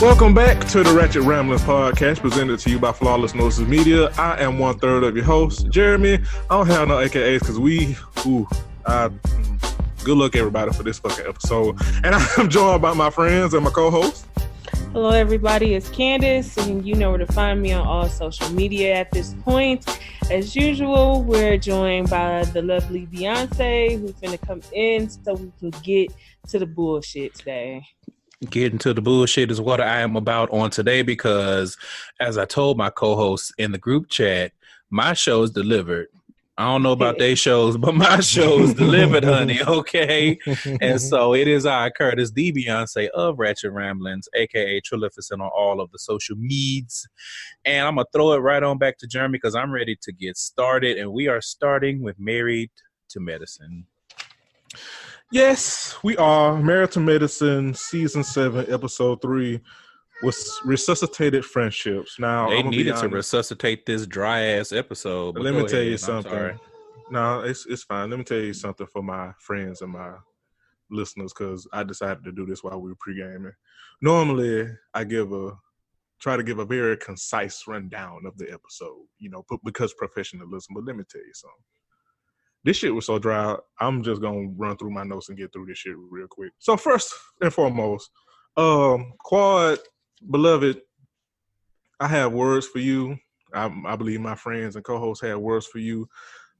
Welcome back to the Ratchet Ramblings podcast presented to you by Flawless Noises Media. I am one third of your host, Jeremy. I don't have no AKAs because we, ooh, I, mm, good luck everybody for this fucking episode. And I'm joined by my friends and my co-host. Hello, everybody. It's Candace, and you know where to find me on all social media at this point. As usual, we're joined by the lovely Beyonce, who's going to come in so we can get to the bullshit today getting to the bullshit is what I am about on today because, as I told my co hosts in the group chat, my show is delivered. I don't know about their shows, but my show is delivered, honey. Okay. and so it is I, Curtis, the Beyonce of Ratchet Ramblings, aka Trilificent on all of the social medias. And I'm going to throw it right on back to Jeremy because I'm ready to get started. And we are starting with Married to Medicine. Yes, we are. Married to Medicine, season seven, episode three, was resuscitated friendships. Now they needed to resuscitate this dry ass episode. Let me tell ahead. you something. No, it's it's fine. Let me tell you something for my friends and my listeners because I decided to do this while we were pre gaming. Normally, I give a try to give a very concise rundown of the episode, you know, but because professionalism. But let me tell you something this shit was so dry. I'm just gonna run through my notes and get through this shit real quick. So first and foremost, um, Quad, beloved, I have words for you. I, I believe my friends and co-hosts have words for you,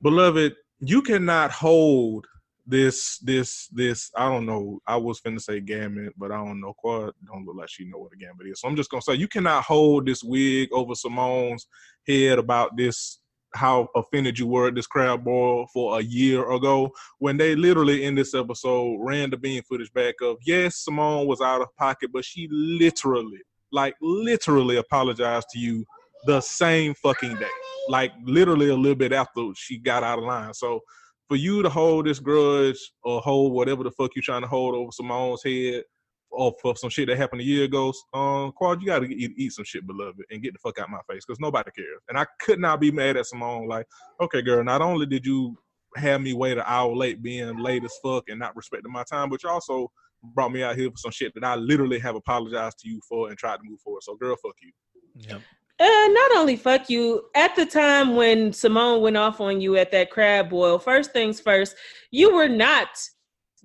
beloved. You cannot hold this, this, this. I don't know. I was finna say gambit, but I don't know. Quad don't look like she know what a gambit is. So I'm just gonna say you cannot hold this wig over Simone's head about this how offended you were at this crab boil for a year ago when they literally in this episode ran the bean footage back of yes simone was out of pocket but she literally like literally apologized to you the same fucking day. Like literally a little bit after she got out of line. So for you to hold this grudge or hold whatever the fuck you're trying to hold over simone's head or for some shit that happened a year ago, um, Quad, you gotta eat, eat some shit, beloved, and get the fuck out my face because nobody cares. And I could not be mad at Simone. Like, okay, girl, not only did you have me wait an hour late, being late as fuck and not respecting my time, but you also brought me out here for some shit that I literally have apologized to you for and tried to move forward. So, girl, fuck you. Yep. Uh, not only fuck you, at the time when Simone went off on you at that crab boil, first things first, you were not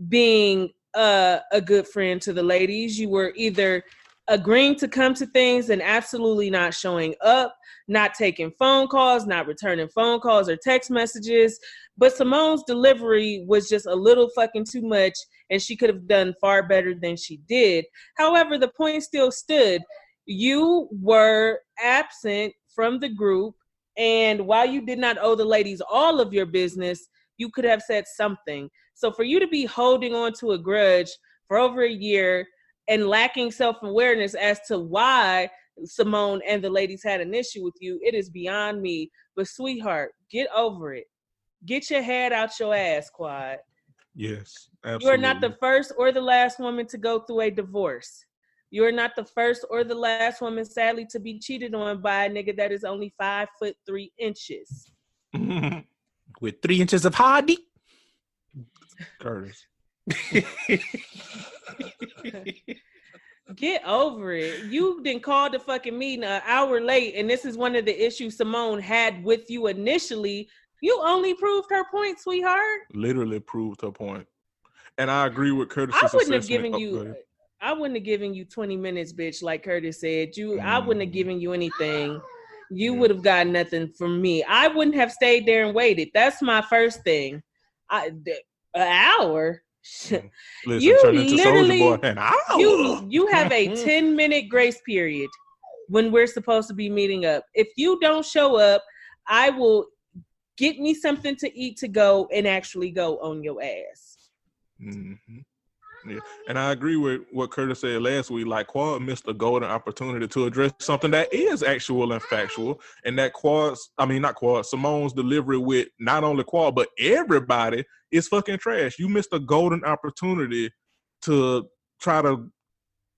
being uh, a good friend to the ladies. You were either agreeing to come to things and absolutely not showing up, not taking phone calls, not returning phone calls or text messages. But Simone's delivery was just a little fucking too much, and she could have done far better than she did. However, the point still stood. You were absent from the group, and while you did not owe the ladies all of your business, you could have said something. So for you to be holding on to a grudge for over a year and lacking self awareness as to why Simone and the ladies had an issue with you, it is beyond me. But sweetheart, get over it. Get your head out your ass, Quad. Yes, absolutely. You are not the first or the last woman to go through a divorce. You are not the first or the last woman, sadly, to be cheated on by a nigga that is only five foot three inches. With three inches of hardy. Curtis. Get over it. You didn't call the fucking meeting an hour late, and this is one of the issues Simone had with you initially. You only proved her point, sweetheart. Literally proved her point. And I agree with Curtis. I wouldn't have given oh, you I wouldn't have given you 20 minutes, bitch, like Curtis said. You mm. I wouldn't have given you anything. You would have got nothing from me. I wouldn't have stayed there and waited. That's my first thing. I an hour. Listen, you literally you you have a 10 minute grace period when we're supposed to be meeting up. If you don't show up, I will get me something to eat to go and actually go on your ass. Mm-hmm. Yeah, and I agree with what Curtis said last week. Like Quad missed a golden opportunity to address something that is actual and factual, and that Quad's, I mean not Quad, Simone's delivery with not only Quad but everybody is fucking trash. You missed a golden opportunity to try to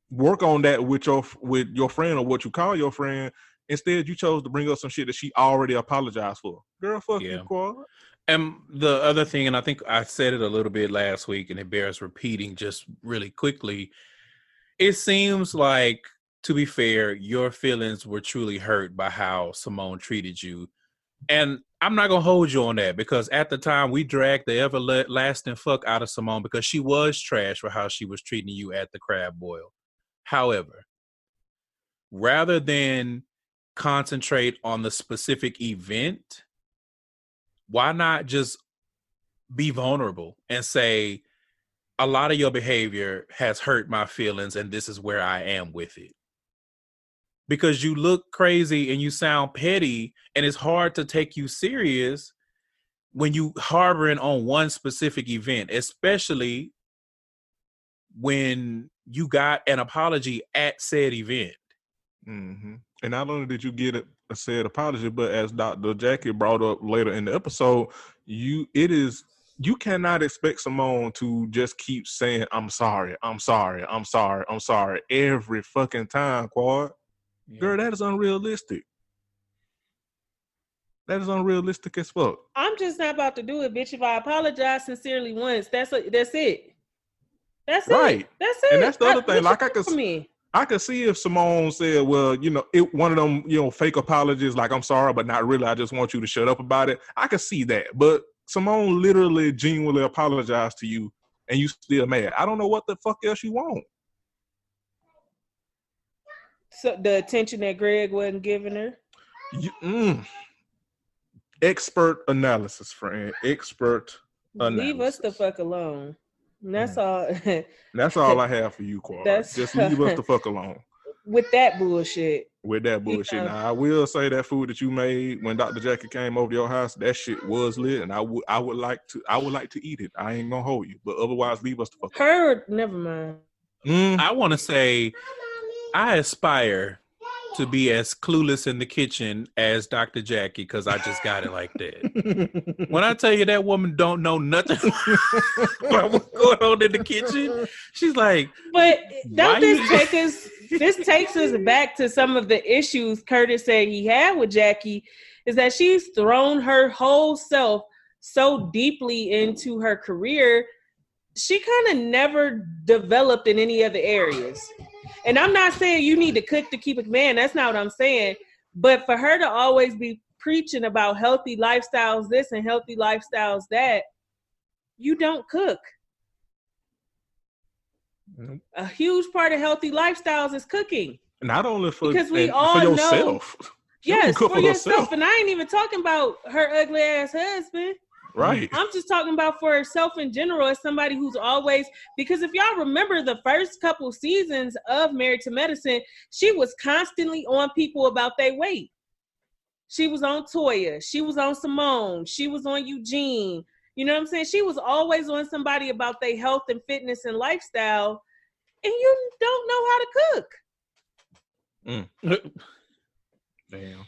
work on that with your with your friend or what you call your friend. Instead, you chose to bring up some shit that she already apologized for. Girl, fuck Yeah. you, Quad. And the other thing, and I think I said it a little bit last week, and it bears repeating just really quickly. It seems like, to be fair, your feelings were truly hurt by how Simone treated you. And I'm not going to hold you on that because at the time we dragged the everlasting fuck out of Simone because she was trash for how she was treating you at the crab boil. However, rather than concentrate on the specific event, why not just be vulnerable and say a lot of your behavior has hurt my feelings and this is where I am with it. Because you look crazy and you sound petty and it's hard to take you serious when you harboring on one specific event, especially when you got an apology at said event. hmm And not only did you get said apology, but as Dr. Jackie brought up later in the episode, you it is you cannot expect Simone to just keep saying, I'm sorry, I'm sorry, I'm sorry, I'm sorry every fucking time, Quad. Girl, that is unrealistic. That is unrealistic as fuck. I'm just not about to do it, bitch. If I apologize sincerely once, that's a, that's it. That's Right. it. That's it. And that's the other thing, like, I can want me. I could see if Simone said, "Well, you know, it one of them, you know, fake apologies, like I'm sorry, but not really. I just want you to shut up about it." I could see that, but Simone literally, genuinely apologized to you, and you still mad. I don't know what the fuck else you want. So the attention that Greg wasn't giving her. You, mm. Expert analysis, friend. Expert. Leave us the fuck alone. And that's all. That's all I have for you, Quad. That's- Just leave us the fuck alone with that bullshit. with that bullshit. Yeah. Now, I will say that food that you made when Dr. Jackie came over to your house, that shit was lit, and I would, I would like to, I would like to eat it. I ain't gonna hold you, but otherwise, leave us the fuck. Her, never mind. Mm. I want to say I aspire to be as clueless in the kitchen as Dr. Jackie because I just got it like that. when I tell you that woman don't know nothing about what's going on in the kitchen, she's like, But don't this take us? This takes us back to some of the issues Curtis said he had with Jackie. Is that she's thrown her whole self so deeply into her career, she kind of never developed in any other areas. And I'm not saying you need to cook to keep a man. That's not what I'm saying. But for her to always be preaching about healthy lifestyles, this and healthy lifestyles that, you don't cook. Nope. A huge part of healthy lifestyles is cooking. Not only for Because we all for know- yourself. Don't Yes, cook for yourself. And I ain't even talking about her ugly ass husband. Right? I'm just talking about for herself in general as somebody who's always because if y'all remember the first couple seasons of Married to Medicine, she was constantly on people about their weight. She was on Toya, she was on Simone, she was on Eugene. You know what I'm saying? She was always on somebody about their health and fitness and lifestyle, and you don't know how to cook. Mm. Damn.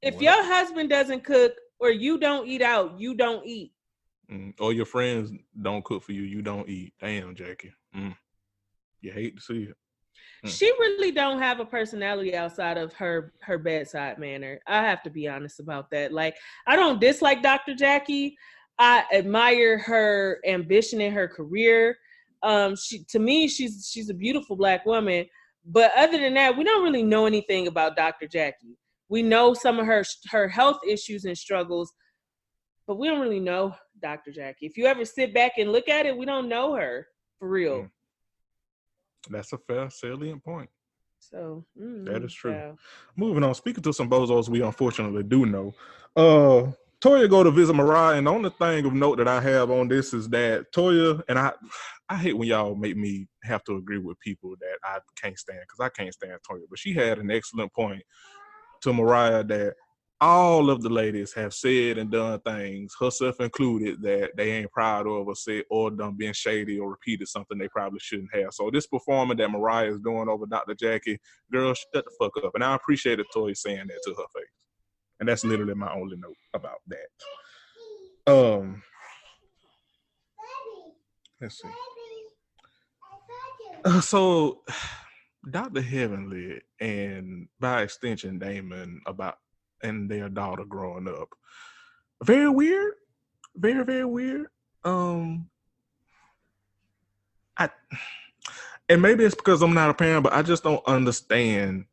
If Well. your husband doesn't cook or you don't eat out, you don't eat. Mm. Or your friends don't cook for you, you don't eat. Damn, Jackie. Mm. You hate to see it. Mm. She really don't have a personality outside of her her bedside manner. I have to be honest about that. Like I don't dislike Dr. Jackie. I admire her ambition in her career. Um she to me she's she's a beautiful black woman, but other than that, we don't really know anything about Dr. Jackie. We know some of her her health issues and struggles, but we don't really know Dr. Jackie. If you ever sit back and look at it, we don't know her for real. Mm. That's a fair, salient point. So mm, That is true. Moving on, speaking to some bozos we unfortunately do know. Uh Toya go to visit Mariah, and the only thing of note that I have on this is that Toya and I I hate when y'all make me have to agree with people that I can't stand because I can't stand Toya. But she had an excellent point to Mariah that all of the ladies have said and done things, herself included, that they ain't proud of or said or done being shady or repeated something they probably shouldn't have. So this performance that Mariah is doing over Dr. Jackie, girl, shut the fuck up. And I appreciated Toy saying that to her face. And that's literally my only note about that. Um let's see. Uh, so Dr. Heavenly and by extension Damon about and their daughter growing up. Very weird. Very, very weird. Um I and maybe it's because I'm not a parent, but I just don't understand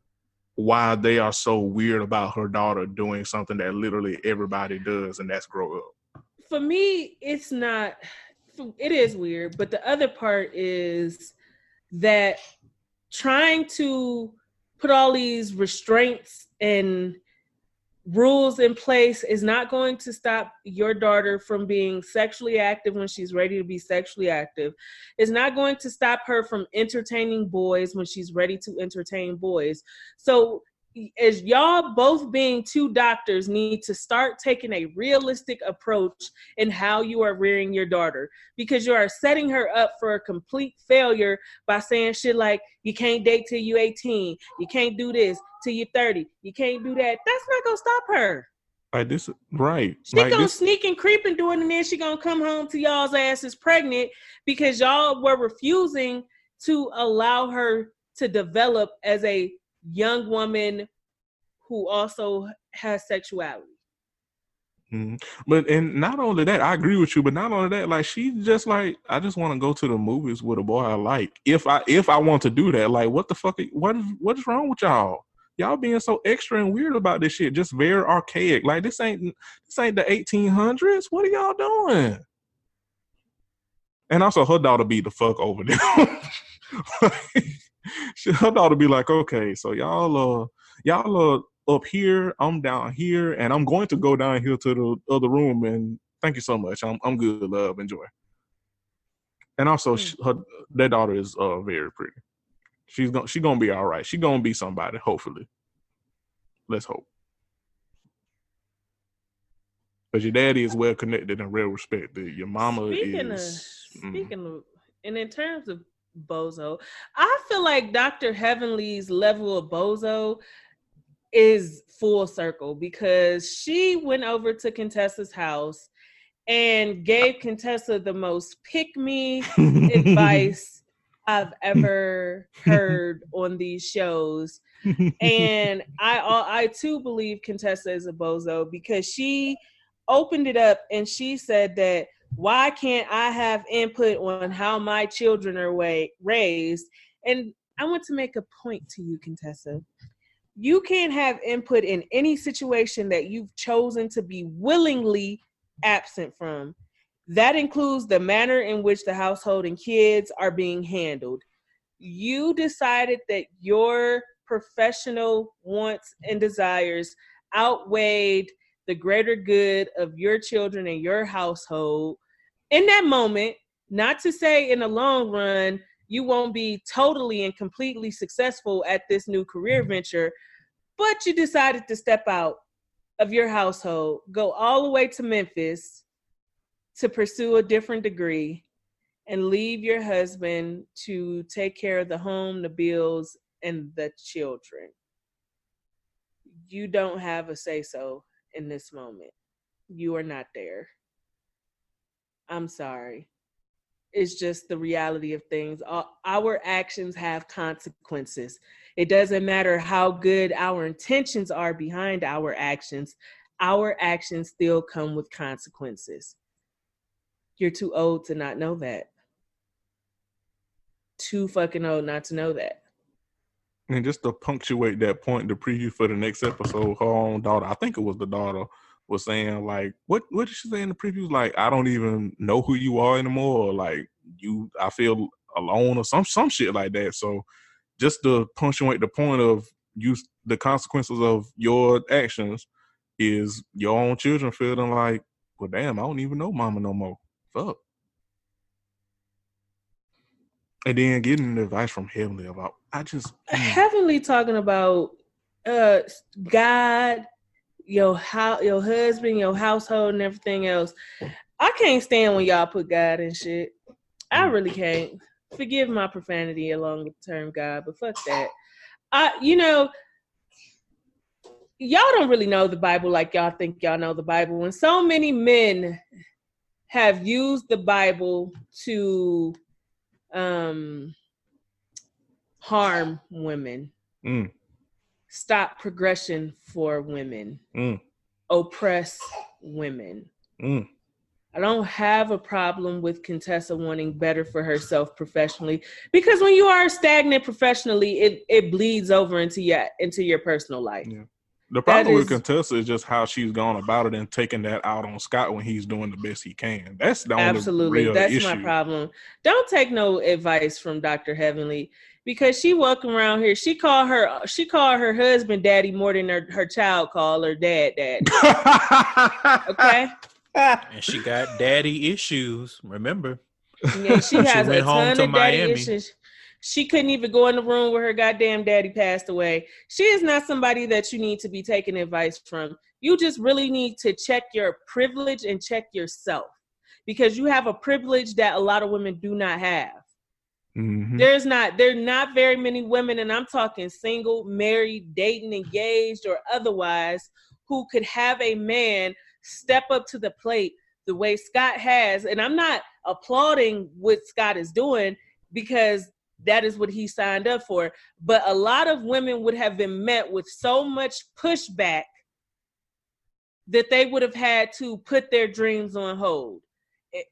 why they are so weird about her daughter doing something that literally everybody does, and that's grow up. For me, it's not. It is weird, but the other part is that trying to put all these restraints and rules in place is not going to stop your daughter from being sexually active when she's ready to be sexually active. It's not going to stop her from entertaining boys when she's ready to entertain boys. So as y'all both being two doctors need to start taking a realistic approach in how you are rearing your daughter. Because you are setting her up for a complete failure by saying shit like you can't date till you 18 you can't do this till you 30 you can't do that. That's not gonna stop her. Like this right. She like gonna this, sneak and creep and do it and then she gonna come home to y'all's asses pregnant because y'all were refusing to allow her to develop as a young woman who also has sexuality. Mhm. But and not only that, I agree with you. But not only that, like she's just like I just want to go to the movies with a boy I like. If I if I want to do that, like what the fuck? What is what is wrong with y'all? Y'all being so extra and weird about this shit. Just very archaic. Like this ain't this ain't the 1800s. What are y'all doing? And also, her daughter beat the fuck over them. She- her daughter be like, okay, so y'all uh y'all are up here, I'm down here, and I'm going to go down here to the other room. And thank you so much. I'm I'm good, love, enjoy. And also, Hmm. sh her their daughter is uh very pretty. She's gonna she gonna be all right. She gonna be somebody. Hopefully, let's hope. But your daddy is well connected and well respected. Your mama Speaking is. of mm. speaking of and in terms of bozo, I feel like Dr. Heavenly's level of bozo is full circle because she went over to Contessa's house and gave Contessa the most pick me advice I've ever heard on these shows. And I I too believe Contessa is a bozo because she opened it up and she said that why can't I have input on how my children are wa- raised? And I want to make a point to you, Contessa. You can't have input in any situation that you've chosen to be willingly absent from. That includes the manner in which the household and kids are being handled. You decided that your professional wants and desires outweighed the greater good of your children and your household in that moment. Not to say in the long run, you won't be totally and completely successful at this new career mm-hmm. venture, but you decided to step out of your household, go all the way to Memphis to pursue a different degree, and leave your husband to take care of the home, the bills, and the children. You don't have a say so in this moment. You are not there. I'm sorry. It's just the reality of things. Our- actions have consequences. It doesn't matter how good our intentions are behind our actions, our actions still come with consequences. You're too old to not know that. Too fucking old not to know that. And just to punctuate that point, the preview for the next episode, her own daughter, I think it was the daughter, was saying like, what what did she say in the previews? Like, I don't even know who you are anymore. Or like you, I feel alone or some some shit like that. So just to punctuate the point of you, the consequences of your actions is your own children feeling like, well, damn, I don't even know mama no more. Fuck. And then getting advice from Heavenly about, I just. mm. Heavenly talking about uh God, your how your husband, your household, and everything else. I can't stand when y'all put God in shit. I Mm. really can't. Forgive my profanity along with the term God, but fuck that. I, you know, y'all don't really know the Bible like y'all think y'all know the Bible. When so many men have used the Bible to um harm women, Mm, stop progression for women, mm, oppress women. mm. I don't have a problem with Contessa wanting better for herself professionally because when you are stagnant professionally, it, it bleeds over into your into your personal life. Yeah. The problem with is- Contessa is just how she's gone about it and taking that out on Scott when he's doing the best he can. That's the only Absolutely, real that's issue. my problem. Don't take no advice from Dr. Heavenly because she walking around here. She called her she called her husband daddy more than her, her child called her dad dad. Okay, And she got daddy issues. Remember? yeah, she She has a went home ton to of daddy Miami. issues. She couldn't even go in the room where her goddamn daddy passed away. She is not somebody that you need to be taking advice from. You just really need to check your privilege and check yourself because you have a privilege that a lot of women do not have. Mhm. There's not there are not very many women, and I'm talking single, married, dating, engaged, or otherwise, who could have a man step up to the plate the way Scott has. And I'm not applauding what Scott is doing because that is what he signed up for. But a lot of women would have been met with so much pushback that they would have had to put their dreams on hold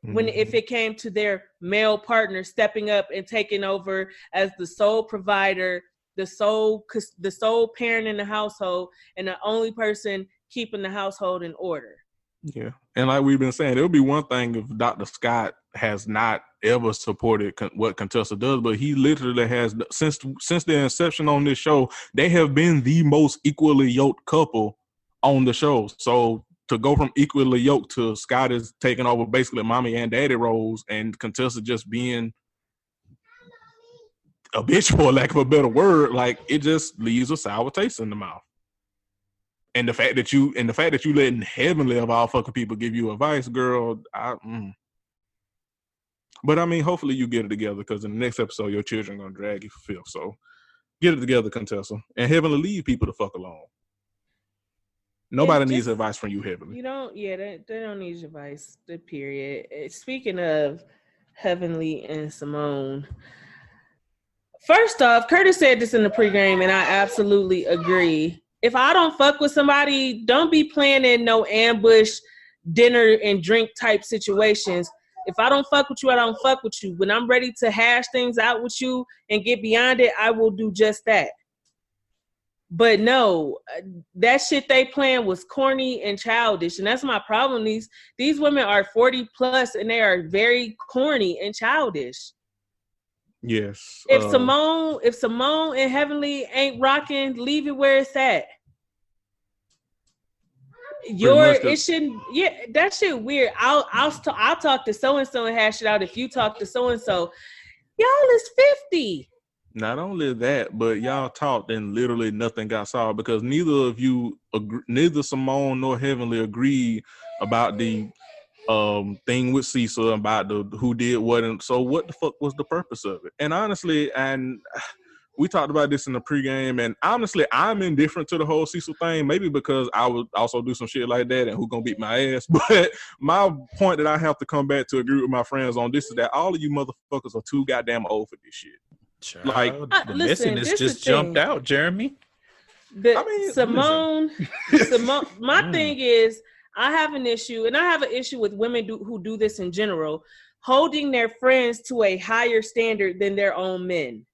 when if Mhm. it came to their male partner stepping up and taking over as the sole provider the sole the sole parent in the household and the only person keeping the household in order Yeah, and like we've been saying, it would be one thing if Dr. Scott has not ever supported con- what Contessa does, but he literally has since since their inception on this show. They have been the most equally yoked couple on the show. So to go from equally yoked to Scott is taking over basically mommy and daddy roles, and Contessa just being a bitch for lack of a better word, like it just leaves a sour taste in the mouth. And the fact that you and the fact that you letting heavenly of all fucking people give you advice, girl, I mm. But I mean, hopefully you get it together because in the next episode your children are gonna drag you for filth. So get it together, Contessa. And heavenly leave people to fuck alone. Nobody needs just- advice from you, heavenly. you don't yeah they, they don't need your advice the period Eh, speaking of heavenly and simone first off curtis said this in the pregame and i absolutely agree if i don't fuck with somebody don't be planning no ambush dinner and drink type situations if i don't fuck with you i don't fuck with you. When i'm ready to hash things out with you and get beyond it i will do just that. But no that shit they playing was corny and childish. And that's my problem. These these women are 40 plus and they are very corny and childish. Yes. if uh, simone if simone and heavenly ain't rocking leave it where it's at your it shouldn't yeah that shit weird. I'll i'll, I'll talk to so and so and hash it out if you talk to so and so y'all is 50 Not only that, but y'all talked and literally nothing got solved because neither of you, agree, neither Simone nor Heavenly agreed about the um thing with Cecil about the who did what and so what the fuck was the purpose of it? And honestly, and we talked about this in the pregame, and honestly, I'm indifferent to the whole Cecil thing. Maybe because I would also do some shit like that, and who gonna beat my ass? But my point that I have to come back to agree with my friends on this is that all of you motherfuckers are too goddamn old for this shit. Like, Child, Uh, the listen, messiness just the jumped thing. out, Jeremy. The I mean, Simone, Simone. My Mm. thing is, I have an issue, and I have an issue with women do, who do this in general, holding their friends to a higher standard than their own men.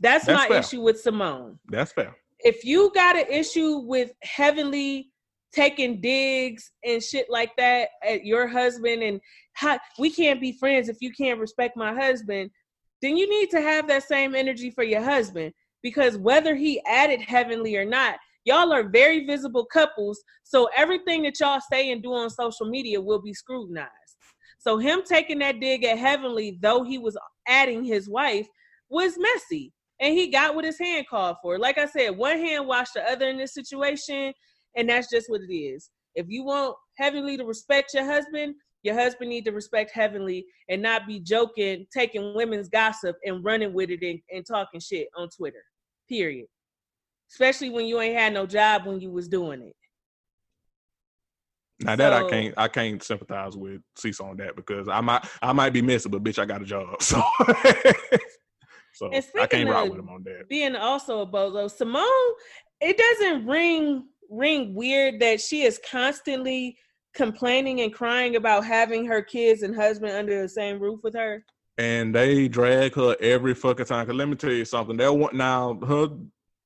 That's, That's my fair. issue with Simone. That's fair. If you got an issue with heavenly taking digs and shit like that at your husband, and how, we can't be friends if you can't respect my husband, then you need to have that same energy for your husband because whether he added heavenly or not, y'all are very visible couples. So everything that y'all say and do on social media will be scrutinized. So him taking that dig at heavenly, though he was adding his wife, was messy. And he got what his hand called for. Like I said, one hand washed the other in this situation. and that's just what it is. If you want Heavenly to respect your husband, your husband need to respect Heavenly and not be joking, taking women's gossip and running with it and, and talking shit on Twitter. Period. Especially when you ain't had no job when you was doing it. Now that I can't I can't sympathize with Cecil on that because I might I might be missing, but bitch, I got a job. So so I can't of- with him on that. being also a bozo, Simone, it doesn't ring ring weird that she is constantly complaining and crying about having her kids and husband under the same roof with her. And they drag her every fucking time. Cause let me tell you something. That one now her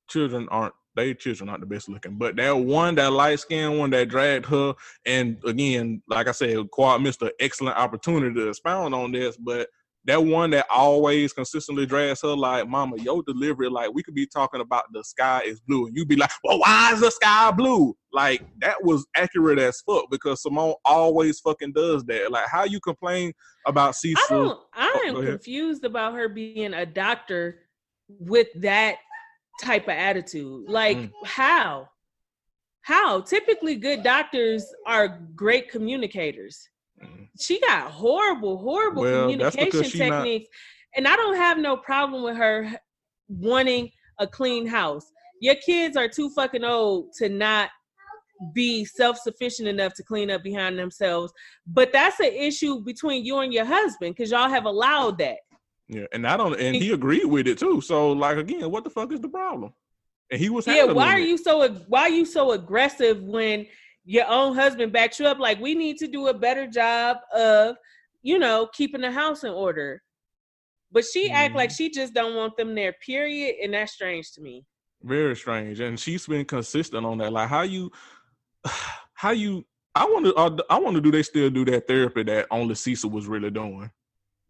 children aren't they children aren't the best looking, but that one, that light skinned one that dragged her, and again, like I said, Quad missed an excellent opportunity to expound on this, but that one that always consistently drags her like, Mama, your delivery, like we could be talking about the sky is blue, and you'd be like, Well, why is the sky blue? Like that was accurate as fuck because Simone always fucking does that. Like how you complain about I don't I Oh, am ahead. confused about her being a doctor with that type of attitude. Like Mm. how? How? Typically good doctors are great communicators. She got horrible, horrible Well, communication she not- techniques. And I don't have no problem with her wanting a clean house. Your kids are too fucking old to not be self-sufficient enough to clean up behind themselves. But that's an issue between you and your husband because y'all have allowed that. Yeah, and I don't, and he agreed with it too. So, like again, what the fuck is the problem? And he was Yeah, why are it. you so why are you so aggressive when your own husband backs you up? Like we need to do a better job of, you know, keeping the house in order. But she act like Mhm. she just don't want them there. Period, and that's strange to me. very strange? And she's been consistent on that. Like how you, how you. I want to. Uh, I want to. Do they still do that therapy that only Cecil was really doing?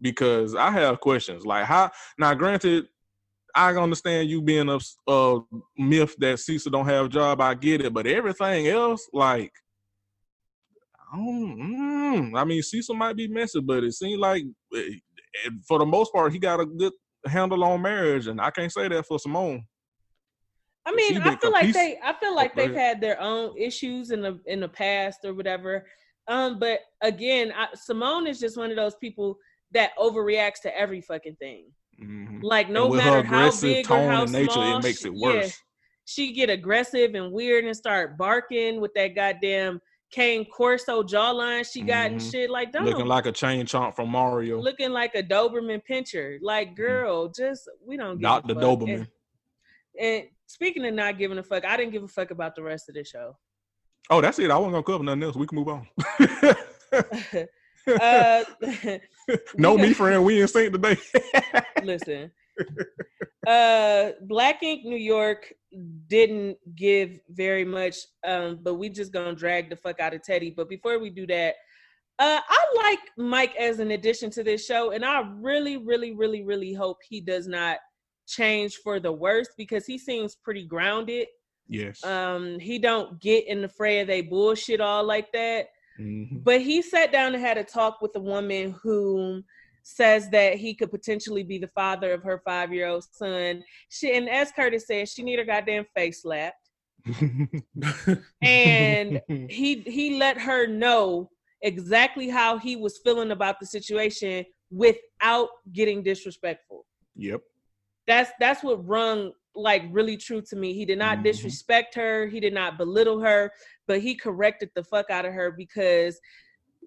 Because I have questions. Like how now? Granted, I understand you being a myth that Cecil don't have a job. I get it, but everything else, like. I don't- mm, I mean, Cecil might be messy, but it seems like eh, for the most part, he got a good handle on marriage, and I can't say that for Simone. I mean, I feel like they I feel like they've had their own issues in the in the past or whatever. Um, but again, I, Simone is just one of those people that overreacts to every fucking thing. Mhm. Like no matter how big or how and nature, small, it makes it yeah, worse. she get aggressive and weird and start barking with that goddamn cane corso jawline she got and Mhm. shit. Like, don't Looking like a chain chomp from Mario. looking like a Doberman pinscher. Like, girl, just we don't give Dr. a fuck. Doberman. And, and speaking of not giving a fuck, I didn't give a fuck about the rest of the show. Oh, that's it. I wasn't gonna cover nothing else. We can move on. uh, no, me friend, we in sync today. listen. Uh, Black Ink New York didn't give very much, um, but we just gonna drag the fuck out of Teddy. But before we do that, uh, I like Mike as an addition to this show, and I really, really, really, really hope he does not change for the worse because he seems pretty grounded. yes. Um, he don't get in the fray of they bullshit all like that. Mhm. But he sat down and had a talk with a woman who says that he could potentially be the father of her five year old son. She and as Curtis said, she need her goddamn face slapped. And he he let her know exactly how he was feeling about the situation without getting disrespectful. yep. That's that's what rung like really true to me. He did not Mhm. disrespect her, he did not belittle her, but he corrected the fuck out of her because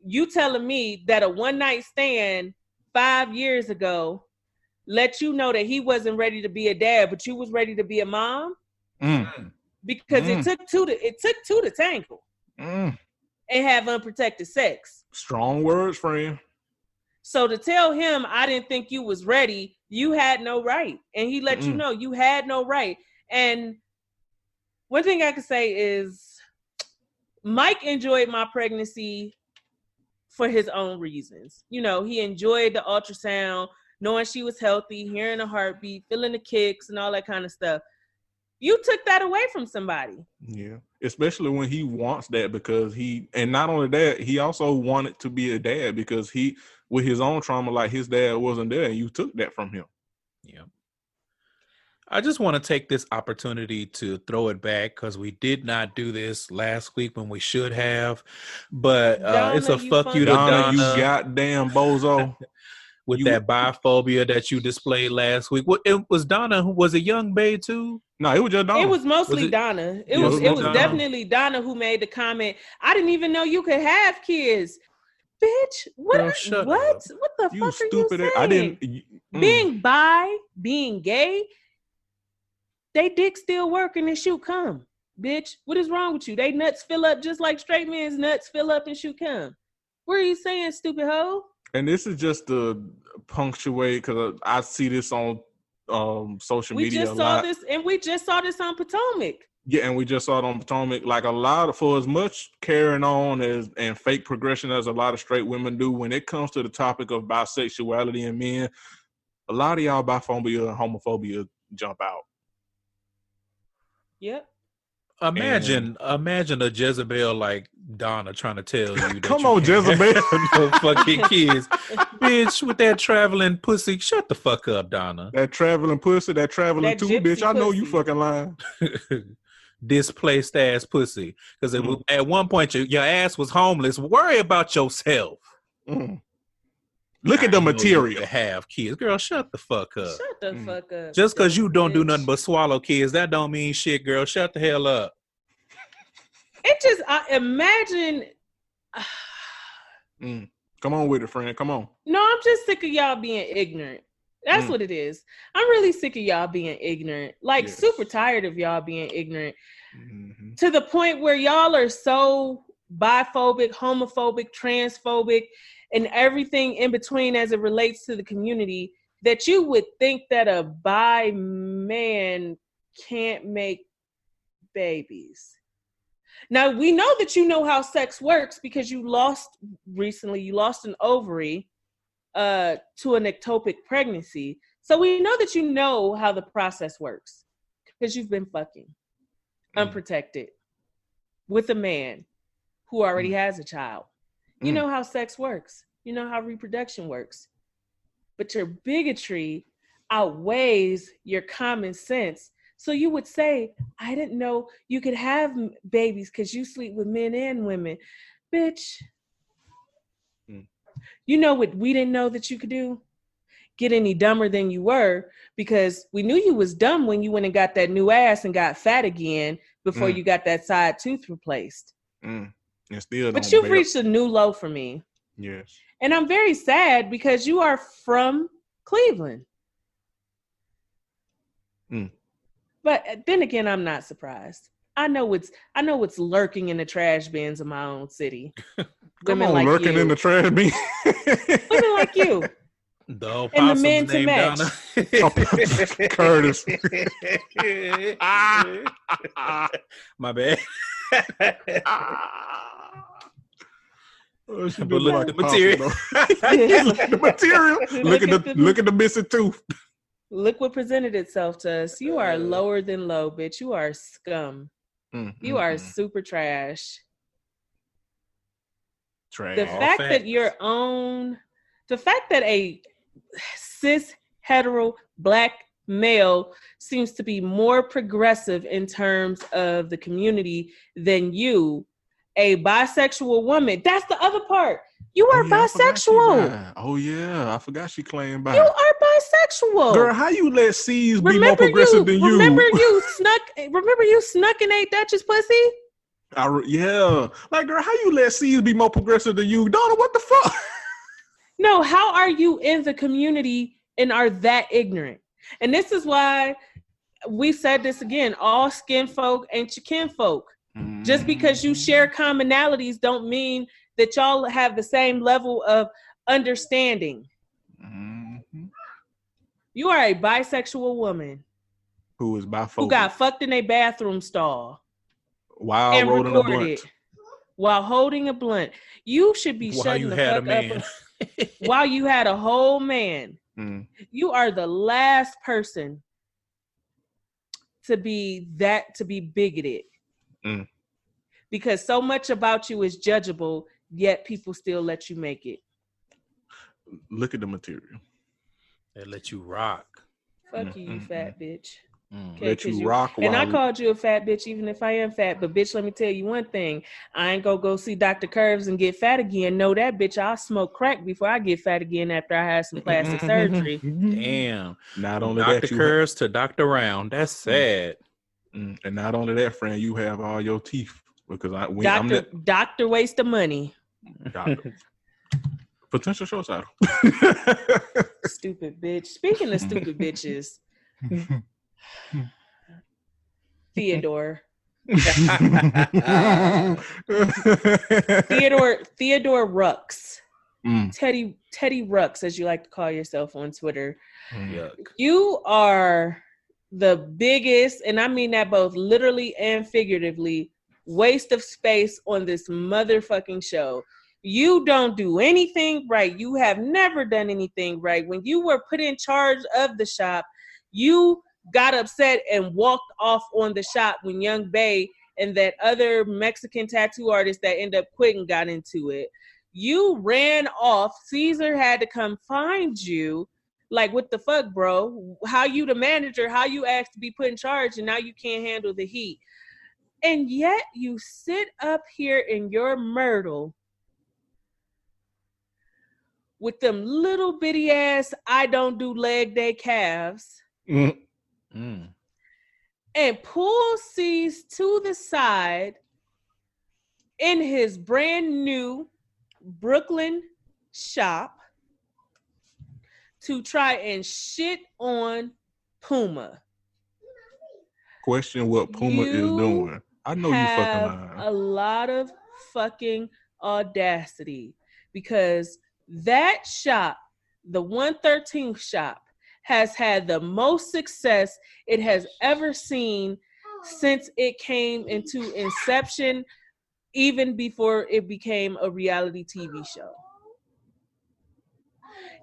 you telling me that a one night stand five years ago let you know that he wasn't ready to be a dad, but you was ready to be a mom Mm, because Mm. it took two to it took two to tangle mm. and have unprotected sex. Strong words, friend. So to tell him I didn't think you was ready, you had no right. And he let you Mm-mm. know you had no right. And one thing I can say is Mike enjoyed my pregnancy for his own reasons. You know, he enjoyed the ultrasound, knowing she was healthy, hearing the heartbeat, feeling the kicks and all that kind of stuff. You took that away from somebody. Yeah. Especially when he wants that because he and not only that, he also wanted to be a dad because he with his own trauma, like his dad wasn't there and you took that from him. Yeah. I just want to take this opportunity to throw it back because we did not do this last week when we should have. But uh, it's a Donna, you fuck you to Donna, Donna, you goddamn bozo. with you- that biphobia that you displayed last week. What it was Donna who was a young babe too? no, it was just Donna. It was mostly Was it- Donna. It Yeah, was it was it was Donna. definitely Donna who made the comment. I didn't even know you could have kids. Bitch, what Girl, are, what? up. What the you fuck stupid. are you saying? I didn't. y- mm. being bi, being gay, they dick still working and shoot come. Bitch, what is wrong with you? They nuts fill up just like straight men's nuts fill up and shoot come. What are you saying, stupid hoe? And this is just to punctuate because I see this on um social We media We just saw lot. this, and we just saw this on Potomac. Yeah, and we just saw it on Potomac. Like a lot of, for as much carrying on as and fake progression as a lot of straight women do, when it comes to the topic of bisexuality and men, a lot of y'all biphobia and homophobia jump out. Yep. Imagine, imagine a Jezebel like Donna trying to tell you. That Come you on, can't have Jezebel. no fucking kids, bitch. With that traveling pussy, shut the fuck up, Donna. That traveling pussy, that traveling That too, gypsy bitch. I know you pussy. fucking lying. Displaced ass pussy. Because Mhm. at one point your, your ass was homeless. Worry about yourself. Mm. Look at the I you material. could have kids, girl. Shut the fuck up. Shut the Mm. fuck up. Just because you don't do nothing but swallow kids, that don't mean shit, girl. Shut the hell up. It just I imagine Mm. Come on with it, friend. Come on. No, I'm just sick of y'all being ignorant. That's Mm. what it is. I'm really sick of y'all being ignorant. Like Yes. super tired of y'all being ignorant Mhm. to the point where y'all are so biphobic, homophobic, transphobic, and everything in between as it relates to the community that you would think that a bi man can't make babies. Now we know that you know how sex works because you lost recently, you lost an ovary uh to an ectopic pregnancy. So we know that you know how the process works because you've been fucking Mm. unprotected with a man who already has a child. You Mm. know how sex works. You know how reproduction works. But your bigotry outweighs your common sense. So you would say, I didn't know you could have babies because you sleep with men and women. Bitch. Mm. You know what we didn't know that you could do? Get any dumber than you were because we knew you was dumb when you went and got that new ass and got fat again before Mm. you got that side tooth replaced. Mm. And still, But you've bear- reached a new low for me. Yes. And I'm very sad because you are from Cleveland. Mm. But uh, then again, I'm not surprised. I know what's I know what's lurking in the trash bins of my own city. Come Women on, like lurking you. in the trash bin. Women like you. The And the men to match. Curtis. My bad. Oh, But look at the material. possum, though. look at the material. Look, at the, look at the missing tooth. Look what presented itself to us. You are lower than low, bitch. You are scum. Mm, You mm, are mm. super trash. trash. the All fact that facts. your own the fact that a cis hetero black male seems to be more progressive in terms of the community than you a bisexual woman that's the other part you Oh, are yeah, forgot she bisexual bi. Oh yeah, I forgot she claimed by. you are bisexual Girl, how you let Ceas be more remember progressive you than you? remember you snuck remember you snuck and ate Dutch's pussy I re- yeah, like girl, how you let Ceas be more progressive than you? Donna, what the fuck? No, how are you in the community and are that ignorant? And this is why we said this again all skin folk ain't your kin folk. Just because you share commonalities don't mean that y'all have the same level of understanding. Mhm. You are a bisexual woman who is by who got fucked in a bathroom stall while and rolling a blunt. while holding a blunt. You should be While shutting the fuck up while you had a whole man. Mm. you are the last person to be that to be bigoted Mm. because so much about you is judgeable yet people still let you make it Look at the material. They let you rock. fuck you you Mm, mm, fat bitch Mm. Okay, Let 'cause you rock And I called you a fat bitch, even if I am fat. But bitch, let me tell you one thing: I ain't gonna go see Dr. Curves and get fat again. No, that bitch, I'll smoke crack before I get fat again after I have some plastic surgery. Damn. Not only Dr. that, you Curves to Dr. Round. That's sad. Mm, and not only that, friend, you have all your teeth because I when I'm Doctor, doctor, waste of money. doctor. Potential show title. Stupid bitch. Speaking of stupid bitches, Theodore. Theodore Theodore Ruks. Mm, Teddy Teddy Ruks, as you like to call yourself on Twitter. Yuck. You are the biggest, and I mean that both literally and figuratively, waste of space on this motherfucking show. You don't do anything right. You have never done anything right. When you were put in charge of the shop, you got upset and walked off on the shop when Young Bae and that other Mexican tattoo artist that ended up quitting got into it. You ran off. Ceaser had to come find you. Like, what the fuck, bro? How you the manager? How you asked to be put in charge, and now you can't handle the heat. And yet you sit up here in your myrtle with them little bitty ass I don't do leg day calves Mm. Mm. and pull Ceas to the side in his brand new Brooklyn shop to try and shit on Puma. Question what Puma is doing. I know you fucking lying. a lot of fucking audacity because that shop, the 113th shop, has had the most success it has ever seen since it came into inception, even before it became a reality TV show.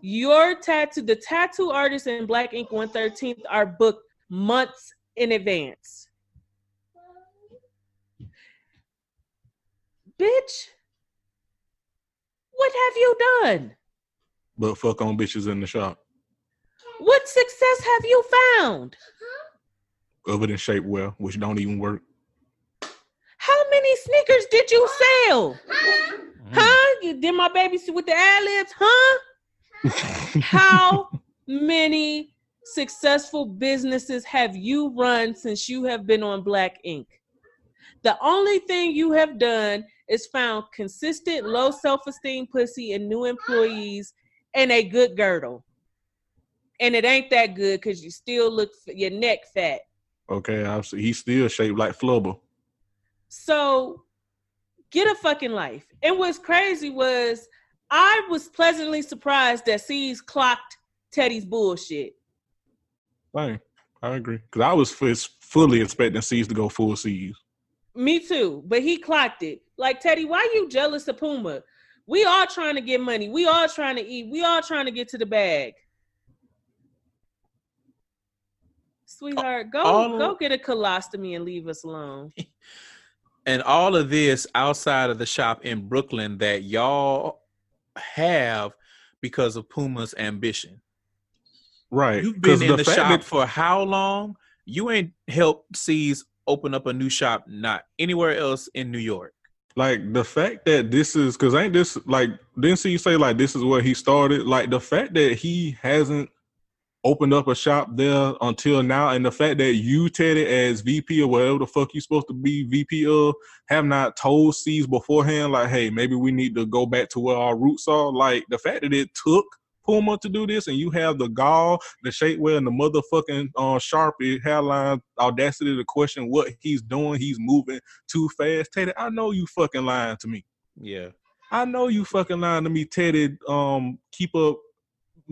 Your tattoo, the tattoo artists in Black Ink 113th are booked months in advance. Bitch, what have you done? but fuck on bitches in the shop. What success have you found? Other than shapewear, which don't even work. How many sneakers did you sell? Mm. Huh? You did my baby with the ad libs, huh? How many successful businesses have you run since you have been on Black Ink? The only thing you have done is found consistent low self-esteem pussy and new employees and a good girdle. And it ain't that good because you still look your neck fat. Okay, I. He's still shaped like flubber. So get a fucking life. And what's crazy was I was pleasantly surprised that Ceas clocked Teddy's bullshit. Fine, I agree. Because I was f- fully expecting Ceas to go full Ceas. Me too, but he clocked it. Like Teddy, why you jealous of Puma? We all trying to get money. We all trying to eat. We all trying to get to the bag. Sweetheart, go all- go get a colostomy and leave us alone. And all of this outside of the shop in Brooklyn that y'all have because of Puma's ambition. Right. You've been in the, fact shop that- for how long? You ain't helped Ceas open up a new shop, not anywhere else in New York. like the fact that this is because ain't this like didn't see you say like this is where he started like the fact that he hasn't opened up a shop there until now and the fact that you Teddy as VP or whatever the fuck you supposed to be VP of have not told Ceas beforehand like hey maybe we need to go back to where our roots are like the fact that it took Puma to do this and you have the gall the shapewear and the motherfucking uh, sharpie hairline audacity to question what he's doing he's moving too fast. Teddy, I know you fucking lying to me. Yeah. I know you fucking lying to me, Teddy. Um, keep up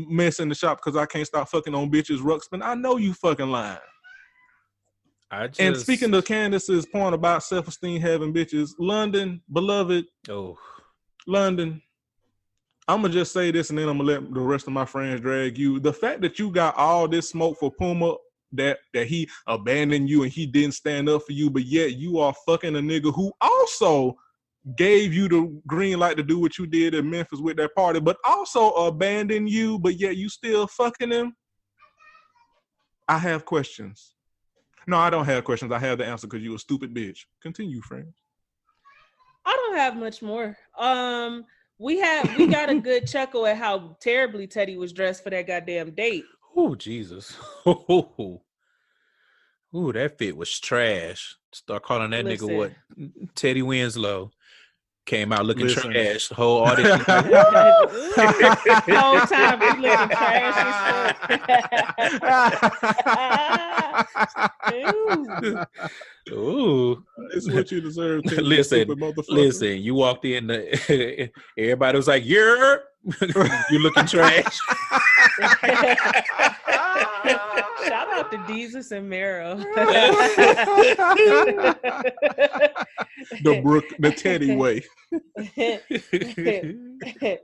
mess in the shop because I can't stop fucking on bitches, Ruxpin. I know you fucking lying. I just And speaking to Candace's point about self-esteem having bitches, London, beloved, oh London. I'm gonna just say this, and then I'm gonna let the rest of my friends drag you. The fact that you got all this smoke for Puma, that that he abandoned you and he didn't stand up for you, but yet you are fucking a nigga who also gave you the green light to do what you did in Memphis with that party, but also abandoned you, but yet you still fucking him. I have questions. No, I don't have questions. I have the answer because you a stupid bitch. Continue, friend. I don't have much more. Um, we had we got a good chuckle at how terribly Teddy was dressed for that goddamn date. Oh Jesus. Ooh, that fit was trash. Start calling that nigga what? Teddy Winslow came out looking Listen. trash. The whole audience. like, the whole time he looking trash as fuck. Ew. Ooh. This is what you deserve. Teddy, Listen, stupid motherfucker. Listen, you walked in, the, everybody was like, "You're you looking trash." Shout out to Desus and Mero. the Brook, the Teddy way.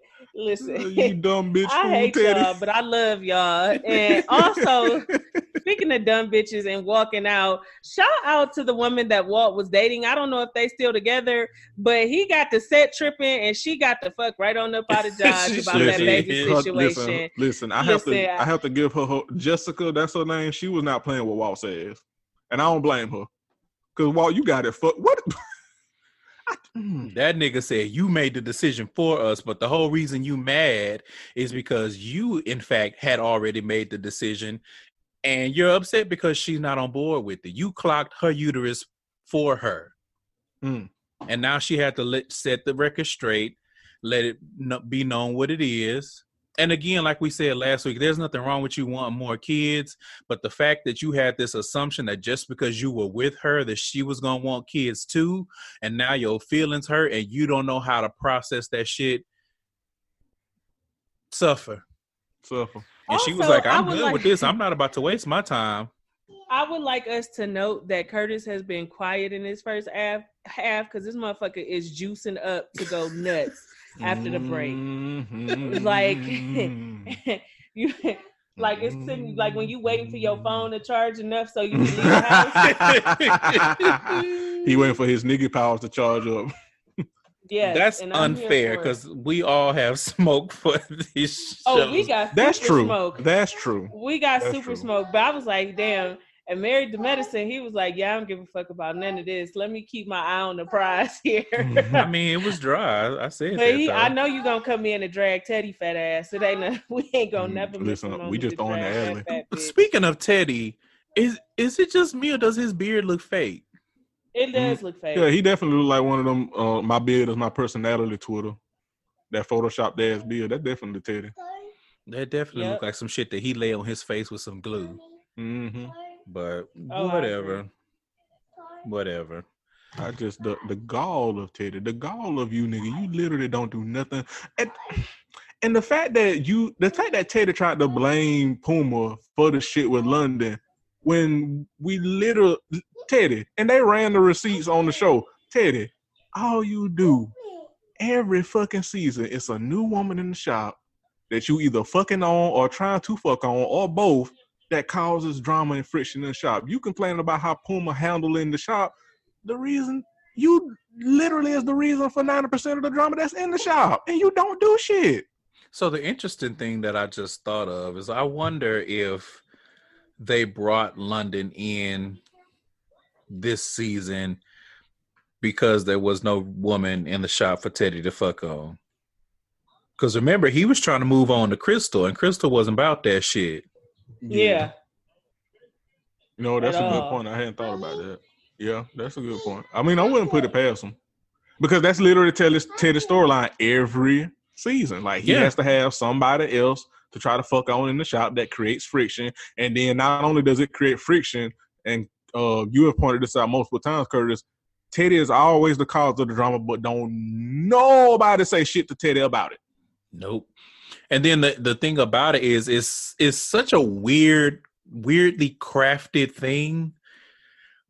Listen, you dumb bitch. I hate Teddy. y'all, but I love y'all. And also, speaking of dumb bitches and walking out, shout out to the woman that Walt was dating. I don't know if they still together, but he got the set tripping and she got the fuck right on up out of Dodge about that baby. Her- situation. Listen, listen, I have to, Listen, I have to give her, her Jessica. That's her name. She was not playing with Walt says, and I don't blame her. Cause Walt, you got it. Fuck what? Mm. That nigga said you made the decision for us, but the whole reason you mad is because you, in fact, had already made the decision, and you're upset because she's not on board with it. You clocked her uterus for her, Mm. and now she had to let set the record straight, let it be known what it is. And again, like we said last week, there's nothing wrong with you wanting more kids, but the fact that you had this assumption that just because you were with her that she was gonna want kids too, and now your feelings hurt and you don't know how to process that shit suffer. Suffer. and she was like I i'm good like- with this. I'm not about to waste my time. I would like us to note that Curtis has been quiet in his first half half because this motherfucker is juicing up to go nuts after the break. Mhm. Like you like it's sitting like when you waiting for your phone to charge enough so you can leave the house. he waiting for his nigga powers to charge up. Yeah, that's and I'm here unfair because we all have smoke for these oh, we shows. got That's true. smoke. That's true. we got That's super true. smoke, but I was like, damn. And married to medicine, he was like, "Yeah, I don't give a fuck about none of this. Let me keep my eye on the prize here." i mean it was dry i said But that, he, I know you gonna come in and drag Teddy fat ass. It ain't no, we ain't gonna Mm, never listen, a we just to throwing the drag alley. that speaking of teddy is is it just me or does his beard look fake It does look fake. Yeah, he definitely look like one of them. Uh, my beard is my personality. Twitter. That Photoshop ass beard. That definitely Teddy. that definitely Yep. look like some shit that he lay on his face with some glue hmm but Oh, whatever agree. whatever I just the the gall of Teddy, the gall of you, nigga. You literally don't do nothing. And, and the fact that you, the fact that Teddy tried to blame Puma for the shit with London, when we literally Teddy and they ran the receipts on the show. Teddy, all you do every fucking season, it's a new woman in the shop that you either fucking on or trying to fuck on or both that causes drama and friction in the shop. You complain about how Puma handling the shop. The reason you literally is the reason for 90% of the drama that's in the shop. And you don't do shit. So the interesting thing that I just thought of is I wonder if they brought London in this season because there was no woman in the shop for Teddy to fuck on. Because remember, he was trying to move on to Crystal, and Crystal wasn't about that shit. Yeah. You know, that's At a good all. point. I hadn't thought about that. Yeah, that's a good point. I mean, I wouldn't put it past him. Because that's literally Teddy's, Teddy's storyline every season. Like he Yeah. has to have somebody else to try to fuck on in the shop that creates friction. And then not only does it create friction, and uh you have pointed this out multiple times, Curtis, Teddy is always the cause of the drama, but don't nobody say shit to Teddy about it. Nope. And then the, the thing about it is it's it's such a weird, weirdly crafted thing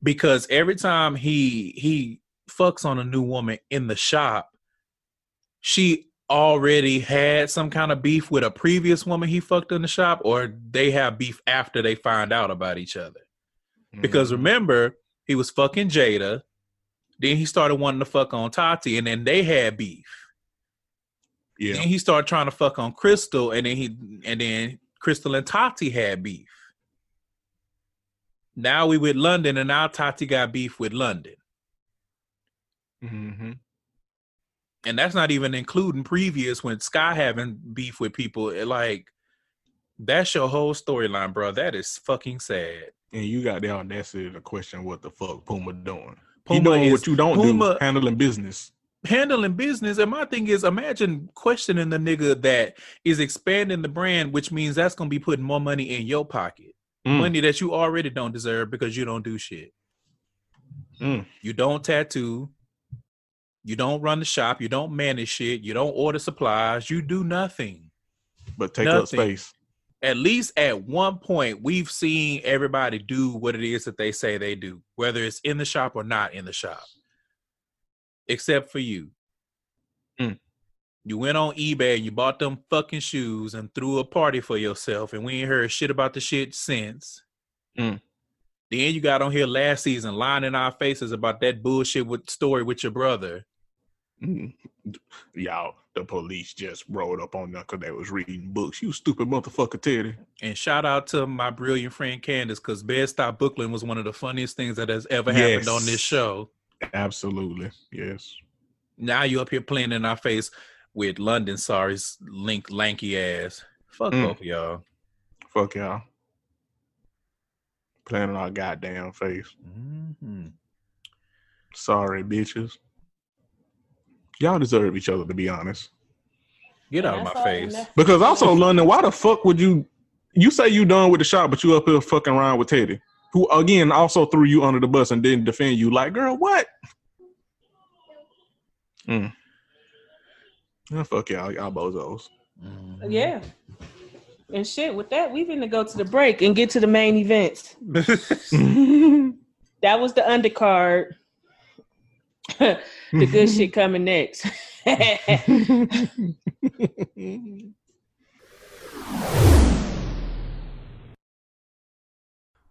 because every time he he fucks on a new woman in the shop, she already had some kind of beef with a previous woman he fucked in the shop, or they have beef after they find out about each other. Because Mhm. remember, he was fucking Jada, then he started wanting to fuck on Tati, and then they had beef. Yeah. Then he started trying to fuck on Crystal, and then he and then Crystal and Tati had beef. Now we with London, and now Tati got beef with London, hmm and that's not even including previous when Sky having beef with people. Like that's your whole storyline, bro. That is fucking sad. And you got the audacity to question what the fuck Puma doing. Puma he doing is- what you don't Puma- do, handling business. Handling business. And my thing is, imagine questioning the nigga that is expanding the brand, which means that's gonna be putting more money in your pocket, Mm. money that you already don't deserve because you don't do shit. Mm. You don't tattoo. You don't run the shop. You don't manage shit. You don't order supplies. You do nothing. But take up space. At least at one point, we've seen everybody do what it is that they say they do, whether it's in the shop or not in the shop. Except for you. Mm. You went on eBay and you bought them fucking shoes and threw a party for yourself, and we ain't heard shit about the shit since. Mm. Then you got on here last season lying in our faces about that bullshit with story with your brother. Mm. Y'all, the police just rolled up on them because they was reading books. You stupid motherfucker, Teddy. And shout out to my brilliant friend Candace, because Bed Stop Brooklyn was one of the funniest things that has ever happened on this show. Absolutely. Yes. Now you up here playing in our face with London Sorry's link lanky ass. Fuck Mm. both of y'all. Fuck y'all. Playing in our goddamn face. Mhm. Sorry, bitches. Y'all deserve each other, to be honest. Get out of my that's all- and face. Because also, London, why the fuck would you? You say you done with the shop, but you up here fucking around with Teddy, who again also threw you under the bus and didn't defend you. Like, girl, what? Mm. Yeah, fuck y'all, y'all bozos. Mhm. Yeah. And shit, with that, we finna go to the break and get to the main events. That was the undercard. the good shit coming next.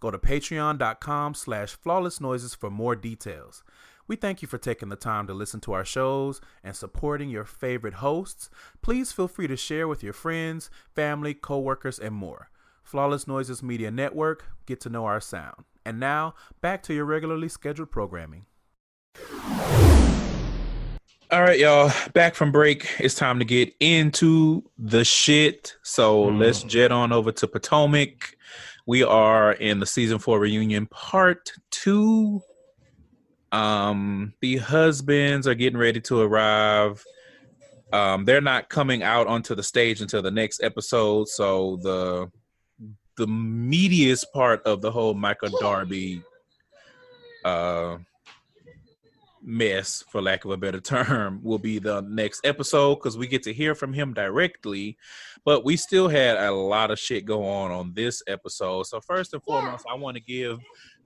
Go to patreon.com slash flawless noises for more details. We thank you for taking the time to listen to our shows and supporting your favorite hosts. Please feel free to share with your friends, family, coworkers, and more. Flawless Noises Media Network, get to know our sound. And now, back to your regularly scheduled programming. All right, y'all. Back from break. It's time to get into the shit. So Mm. let's jet on over to Potomac. We are in the season four reunion part two. Um, the husbands are getting ready to arrive. Um, they're not coming out onto the stage until the next episode. So the the meatiest part of the whole Michael Darby uh mess, for lack of a better term, will be the next episode because we get to hear from him directly. But we still had a lot of shit go on on this episode. So first and foremost, I want to give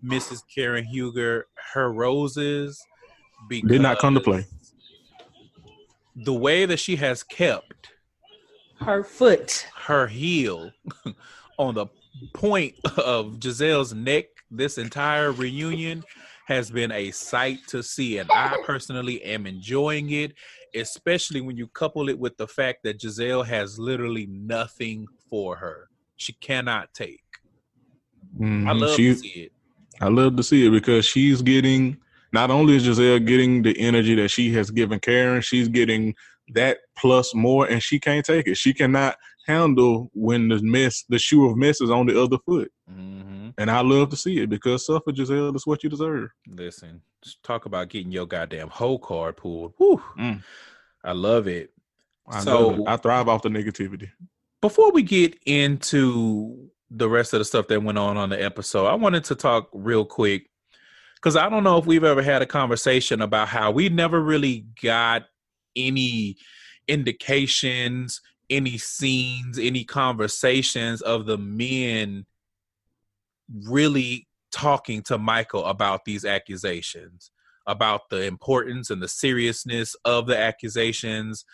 Mrs. Karen Huger her roses. Because Did not come to play. The way that she has kept Her foot. her heel on the point of Gizelle's neck this entire reunion has been a sight to see and I personally am enjoying it especially when you couple it with the fact that Gizelle has literally nothing for her she cannot take I Mhm. love She- to see it I love to see it because she's getting not only is Gizelle getting the energy that she has given Karen, she's getting that plus more, and she can't take it. She cannot handle when the mess, the shoe of mess is on the other foot. hmm And I love to see it because suffer Gizelle is what you deserve. listen talk about getting your goddamn whole card pulled Whew. Mm. I love it I So- love it. I thrive off the negativity. before we get into the rest of the stuff that went on on the episode, I wanted to talk real quick because I don't know if we've ever had a conversation about how we never really got any indications, any scenes, any conversations of the men really talking to Michael about these accusations, about the importance and the seriousness of the accusations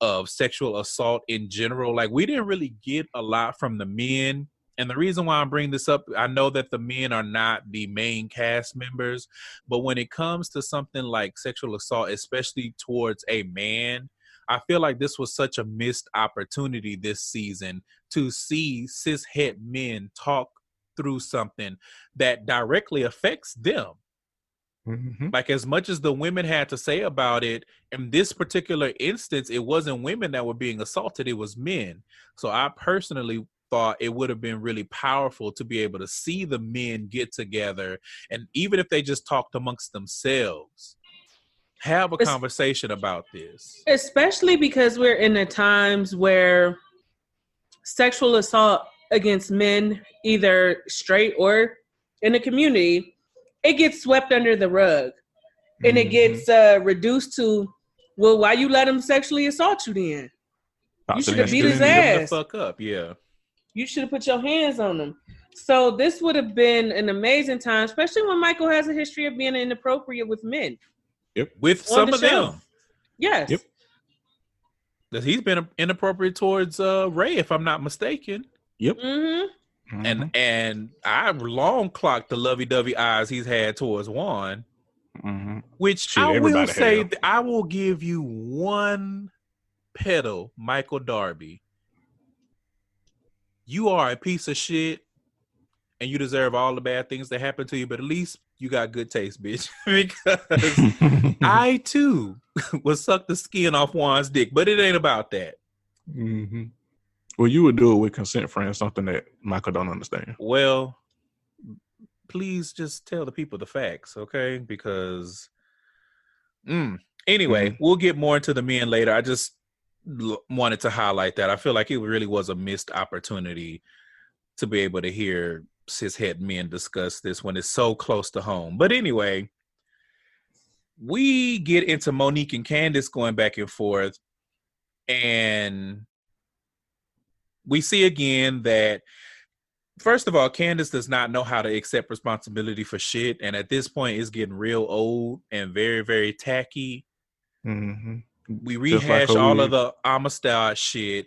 of sexual assault in general. Like we didn't really get a lot from the men. And the reason why I'm bringing this up, I know that the men are not the main cast members, but when it comes to something like sexual assault, especially towards a man, I feel like this was such a missed opportunity this season to see cis het men talk through something that directly affects them. Mhm. Like as much as the women had to say about it, in this particular instance, it wasn't women that were being assaulted, it was men. So I personally thought it would have been really powerful to be able to see the men get together and even if they just talked amongst themselves, have a conversation about this. especially because we're in the times where sexual assault against men either straight or in the community it gets swept under the rug and it Mhm. gets uh, reduced to well why you let him sexually assault you then you should have beat his ass. fuck up, yeah. you should have put your hands on him so this would have been an amazing time especially when michael has a history of being inappropriate with men With On some the of show. them. yes Yep. That he's been inappropriate towards uh Ray, if I'm not mistaken. Yep. hmm Mhm. And and I long clocked the lovey dovey eyes he's had towards Juan. Mhm. Which Shit, I will say, have. that I will give you one pedal, Michael Darby. You are a piece of shit, and you deserve all the bad things that happen to you. But at least you got good taste, bitch. because I too would suck the skin off Juan's dick, but it ain't about that. Mhm. Well, you would do it with consent, friend. Something that Michael don't understand. Well, please just tell the people the facts, okay? Because, mm. anyway, we'll get more into the men later. I just l- wanted to highlight that. I feel like it really was a missed opportunity to be able to hear cishet men discuss this when it's so close to home. But anyway, we get into Monique and Candace going back and forth, and we see again that first of all, Candace does not know how to accept responsibility for shit, and at this point, is getting real old and very, very tacky. hmm We Just like rehash all of the Amistad shit,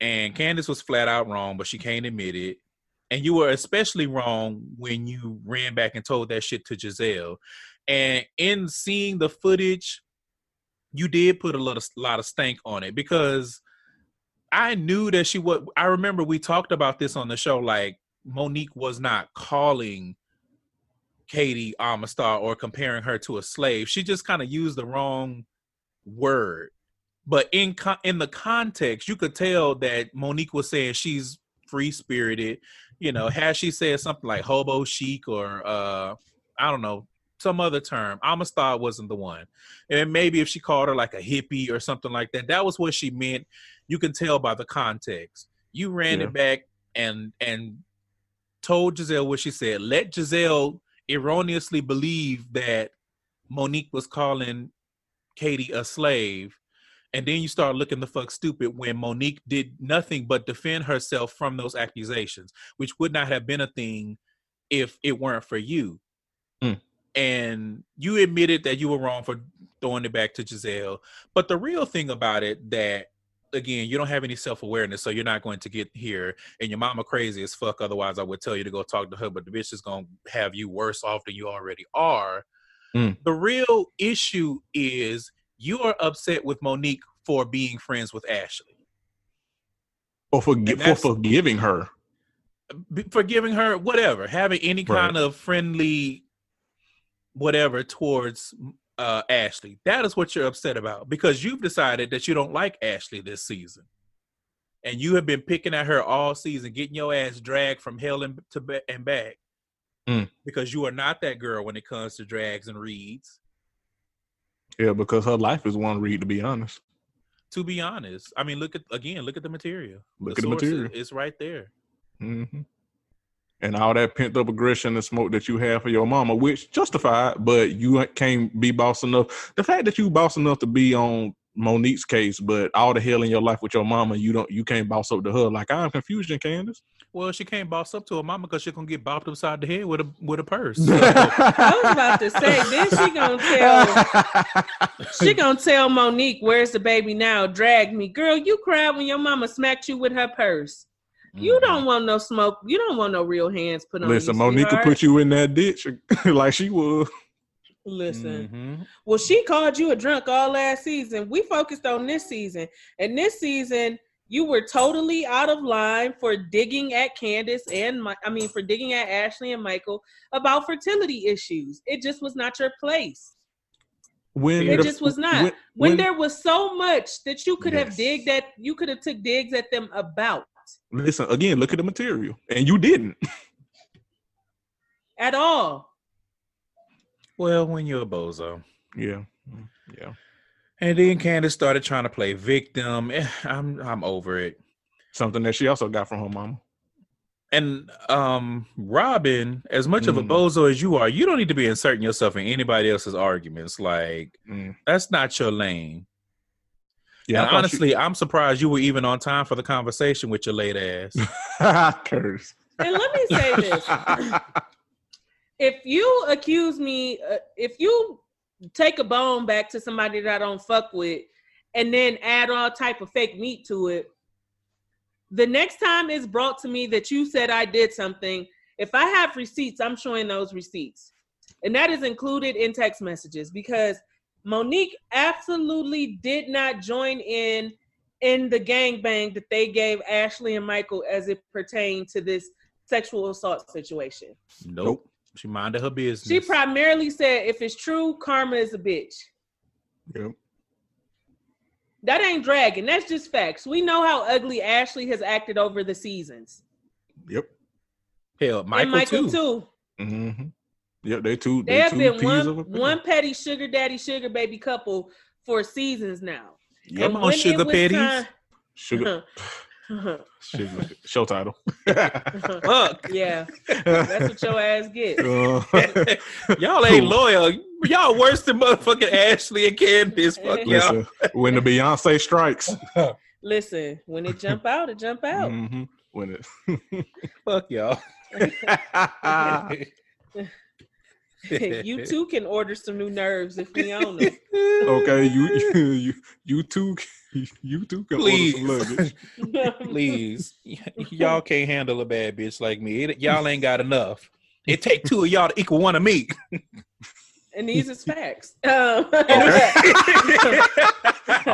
and Candace was flat out wrong, but she can't admit it. And you were especially wrong when you ran back and told that shit to Gizelle. And in seeing the footage, you did put a lot of lot of stank on it because I knew that she would. I remember we talked about this on the show. Like Monique was not calling Katie Amistad or comparing her to a slave. She just kind of used the wrong word. But in in the context, you could tell that Monique was saying she's free spirited. You know, had she said something like hobo chic or uh, I don't know some other term, Amistad wasn't the one. And maybe if she called her like a hippie or something like that, that was what she meant. You can tell by the context. You ran Yeah. it back and and told Gizelle what she said. Let Gizelle erroneously believe that Monique was calling Katie a slave. And then you start looking the fuck stupid when Monique did nothing but defend herself from those accusations, which would not have been a thing if it weren't for you. Mm. And you admitted that you were wrong for throwing it back to Gizelle. But the real thing about it that again, you don't have any self awareness, so you're not going to get here. And your mama crazy as fuck. Otherwise, I would tell you to go talk to her. But the bitch is gonna have you worse off than you already are. Mm. The real issue is you are upset with Monique for being friends with Ashley, Or for for forgiving her. Forgiving her whatever, having any Right. kind of friendly whatever towards uh Ashley. That is what you're upset about because you've decided that you don't like Ashley this season. And you have been picking at her all season, getting your ass dragged from hell and to and back. Mm. Because you are not that girl when it comes to drags and reads. Yeah, because her life is one read. To be honest, To be honest, I mean, look at again, look at the material. Look the at the material. It's right there. hmm and all that pent up aggression and smoke that you have for your mama, which justified, but you can't be boss enough. The fact that you boss enough to be on Monique's case, but all the hell in your life with your mama, you don't, you can't boss up to her. Like I'm confusion, Candace. Well, she can't boss up to her mama because she's gonna get bopped upside the head with a with a purse. I was about to say, then she gonna tell she gonna tell Monique, "Where's the baby now? Drag me, girl. You cried when your mama smacked you with her purse. You Mm-hmm. don't want no smoke. You don't want no real hands put on Listen, you. Monique will put you in that ditch like she would. Listen. Mhm. Well, she called you a drunk all last season. We focused on this season. And this season, you were totally out of line for digging at Candace and my, I mean for digging at Ashley and Michael about fertility issues. It just was not your place. When It the- just was not. when- When, when- there was so much that you could have digged at you could have took digs at them about listen again, look at the material, and you didn't. at all. Well, when you're a bozo. Yeah, mm, yeah. And then Candace started trying to play victim. Eh, I'm I'm over it. Something that she also got from her mama. And um Robyn, as much of a Mm. bozo as you are, you don't need to be inserting yourself in anybody else's arguments. Like Mm. that's not your lane. Yeah, and honestly, I'm surprised you were even on time for the conversation with your late ass. honestly, curse. And let me say this. if you accuse me, uh, if you take a bone back to somebody that I don't fuck with, and then add all type of fake meat to it, the next time it's brought to me that you said I did something, if I have receipts, I'm showing those receipts, and that is included in text messages because Monique absolutely did not join in in the gangbang that they gave Ashley and Michael as it pertained to this sexual assault situation. Nope. She minded her business. She primarily said, if it's true, karma is a bitch. Yep. That ain't dragging. That's just facts. We know how ugly Ashley has acted over the seasons. Yep. Hell, Michael, and Michael too. too. Mm-hmm. Yep. They two. They They, have two been one one petty sugar daddy sugar baby couple for seasons now. Yep. On, sugar petties. time- Sugar. sugar. Show title. Fuck. yeah, that's what your ass get. Uh, y'all ain't loyal. Y'all worse than motherfucking Ashley and Candace. Fuck y'all. listen, when the Beyonce strikes. Listen, when it jump out, it jump out. Mhm. When it. Fuck y'all. you too can order some new nerves if we own them. okay, you you you, you two you too can Please. order some luggage. Please, Y- y'all can't handle a bad bitch like me. It- y'all ain't got enough. It take two of y'all to equal one of me. and these is facts. Um,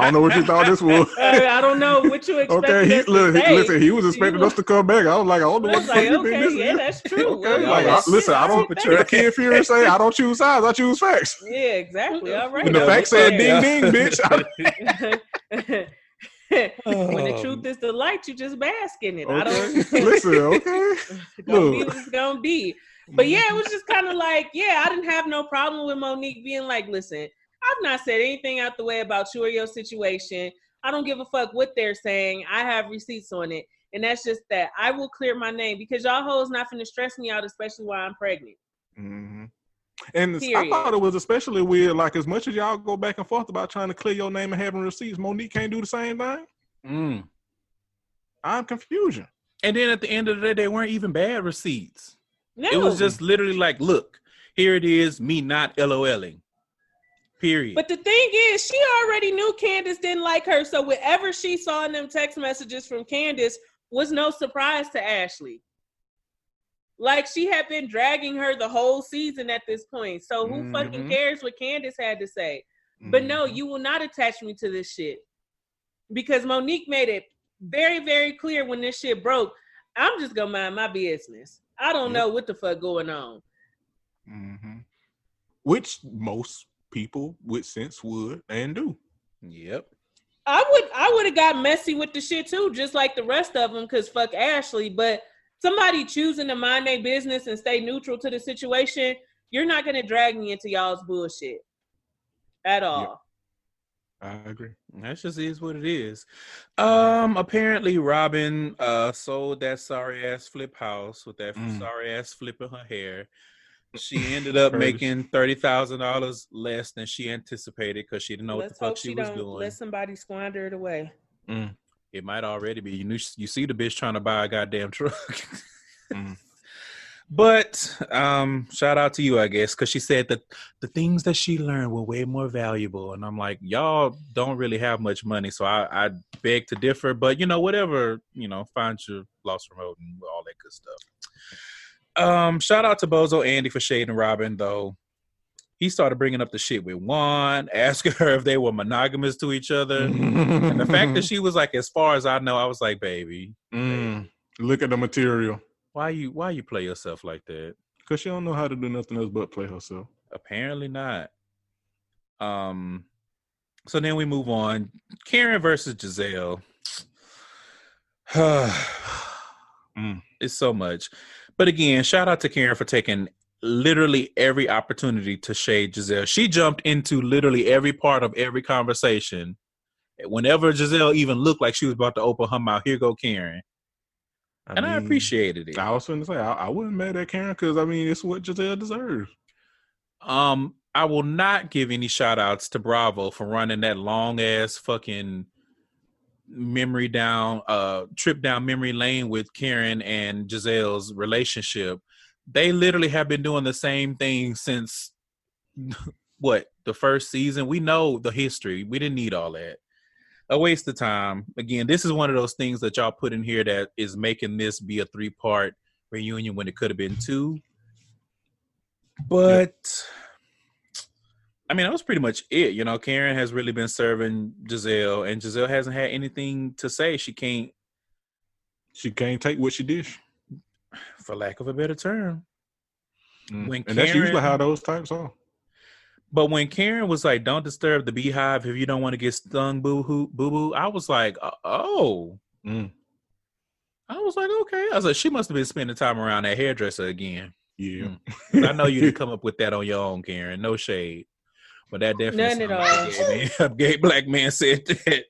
I don't know what you thought this was. I don't know what you expected Okay, he us to look, say. listen, he was expecting us to come back. I was like, I don't know I what was like, fuck you been okay, listening yeah, that's true. Okay, Well, like, yeah, I, listen, I don't. shit, The Kid Fury say, I don't choose sides, I choose facts. Yeah, exactly. All right. When the facts fact said ding ding, bitch. when the Um, truth is the light, you just bask in it. I don't listen, okay. gonna be Look. what it's gonna be. But yeah, it was just kind of like, yeah, I didn't have no problem with Monique being like, listen, I've not said anything out the way about you or your situation. I don't give a fuck what they're saying. I have receipts on it. And that's just that. I will clear my name because y'all hoes not finna stress me out, especially while I'm pregnant. hmm And I thought it was especially weird. Like as much as y'all go back and forth about trying to clear your name and having receipts, Monique can't do the same thing. Mm. I'm confusion. And then at the end of the day, they weren't even bad receipts. No. It was just literally like, look, here it is, me not LOLing. Period. But the thing is, she already knew Candace didn't like her. So whatever she saw in them text messages from Candace was no surprise to Ashley. Like she had been dragging her the whole season at this point. So who fucking Mhm. cares what Candace had to say? But no, Mhm. you will not attach me to this shit. Because Monique made it very, very clear when this shit broke. I'm just gonna mind my business. I don't Yep. know what the fuck going on. Mhm. Which most people with sense would and do. yep. I would I would have got messy with the shit too, just like the rest of them, cause fuck Ashley. But somebody choosing to mind their business and stay neutral to the situation, you're not gonna drag me into y'all's bullshit at all. I agree. That just is what it is. Um, apparently Robyn uh sold that sorry ass flip house with that Mm. sorry ass flip in her hair. She ended up making thirty thousand dollars less than she anticipated because she didn't know Let's what the hope fuck she, she was don't doing. let somebody squander it away. It might already be. You knew you see the bitch trying to buy a goddamn truck. Mm. But um, shout out to you, I guess, because she said that the things that she learned were way more valuable. And I'm like, y'all don't really have much money, so I, I beg to differ. But you know, whatever, you know, find your lost remote and all that good stuff. Um, shout out to Bozo Andy for shading Robyn, though. He started bringing up the shit with Juan, asking her if they were monogamous to each other. and the fact that she was like, as far as I know, I was like, baby, Mm. Look at the material. why you why you play yourself like that? Cause she don't know how to do nothing else but play herself. Apparently not. Um so then we move on. Karen versus Gizelle. Mm. It's so much. But again, shout out to Karen for taking literally every opportunity to shade Gizelle. She jumped into literally every part of every conversation. Whenever Gizelle even looked like she was about to open her mouth, here go Karen. and I appreciated it. I was going to say I, I wouldn't mad at Karen because I mean it's what Gizelle deserves. Um, I will not give any shout outs to Bravo for running that long ass fucking memory down uh trip down memory lane with Karen and Gizelle's relationship. They literally have been doing the same thing since what the first season. We know the history. We didn't need all that. A waste of time. Again, this is one of those things that y'all put in here that is making this be a three part reunion when it could have been two. But I mean, that was pretty much it. You know, Karen has really been serving Gizelle, and Gizelle hasn't had anything to say. She can't, She can't take what she dish. for lack of a better term. Mm. When and that's usually how those types are. But when Karen was like, "Don't disturb the beehive if you don't want to get stung, boo hoo, boo boo," I was like, "Uh, "Oh." Mm. I was like, "Okay." I was like, "She must have been spending time around that hairdresser again." Yeah. Mm. I know you didn't come up with that on your own, Karen. No shade, but that definitely None at all. like gay, man- a gay black man said that.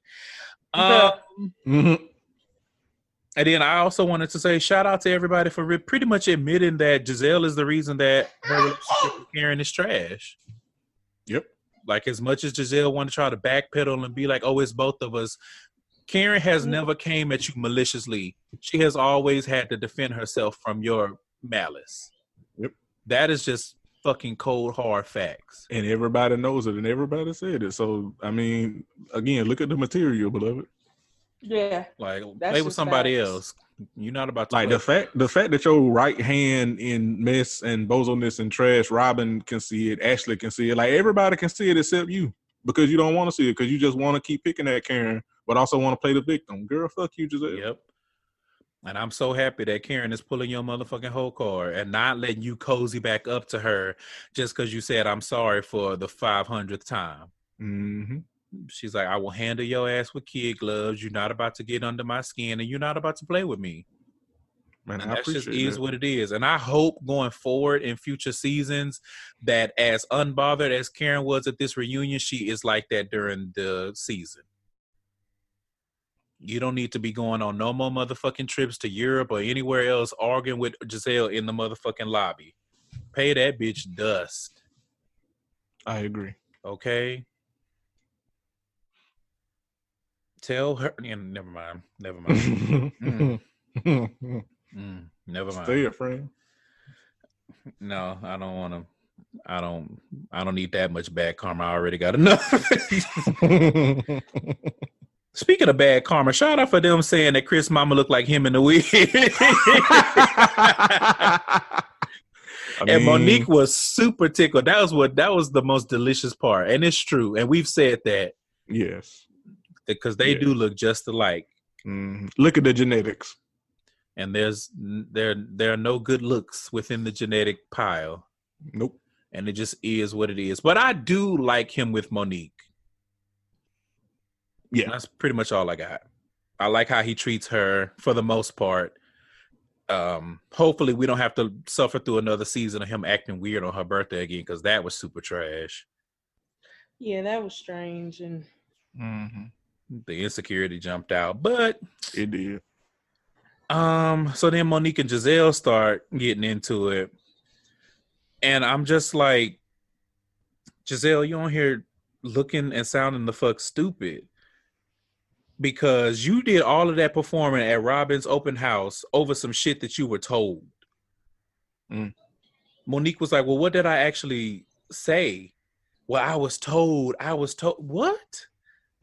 Bruh. Um, Mhm. And then I also wanted to say shout out to everybody for re- pretty much admitting that Gizelle is the reason that her relationship with Karen is trash. Yep. Like as much as Gizelle wanted to try to backpedal and be like, "Oh, it's both of us," Karen has never came at you maliciously. She has always had to defend herself from your malice. Yep. That is just fucking cold hard facts. And everybody knows it, and everybody said it. So I mean, again, look at the material, beloved. Yeah. Like That's play with somebody facts. else. You're not about to Like play- the fact, the fact that your right hand in mess and bozoness and trash, Robyn can see it, Ashley can see it. Like everybody can see it except you because you don't want to see it because you just want to keep picking at Karen, but also want to play the victim. Girl, fuck you, Gizelle. Yep. And I'm so happy that Karen is pulling your motherfucking whole card and not letting you cozy back up to her just because you said I'm sorry for the 500th time. Mm-hmm. She's like, I will handle your ass with kid gloves. You're not about to get under my skin and you're not about to play with me. Man, And I that just appreciate is what it is. And I hope going forward in future seasons that as unbothered as Karen was at this reunion, she is like that during the season. You don't need to be going on no more motherfucking trips to Europe or anywhere else arguing with Gizelle in the motherfucking lobby. Pay that bitch dust, I agree. okay? Tell her. Yeah, never mind. Never mind. Mm. Mm, never mind. Stay a friend. No, I don't want to. I don't. I don't need that much bad karma. I already got enough. Speaking of bad karma, shout out for them saying that Chris Mama looked like him in the wig. I and Monique was super tickled. That was what. That was the most delicious part, and it's true. And we've said that Yes. because they Yeah. do look just alike. Mhm. Look at the genetics. And there's there there are no good looks within the genetic pile, Nope. and it just is what it is. But I do like him with Monique. Yeah. That's pretty much all I got. I like how he treats her for the most part. Um, hopefully we don't have to suffer through another season of him acting weird on her birthday again because that was super trash. Yeah, that was strange. And The insecurity jumped out. But It did. um, so then Monique and Gizelle start getting into it. And I'm just like, Gizelle, you on here looking and sounding the fuck stupid. Because you did all of that performing at Robyn's open house over some shit that you were told. Mm. Monique was like, "Well, what did I actually say?" Well, I was told. I was told what?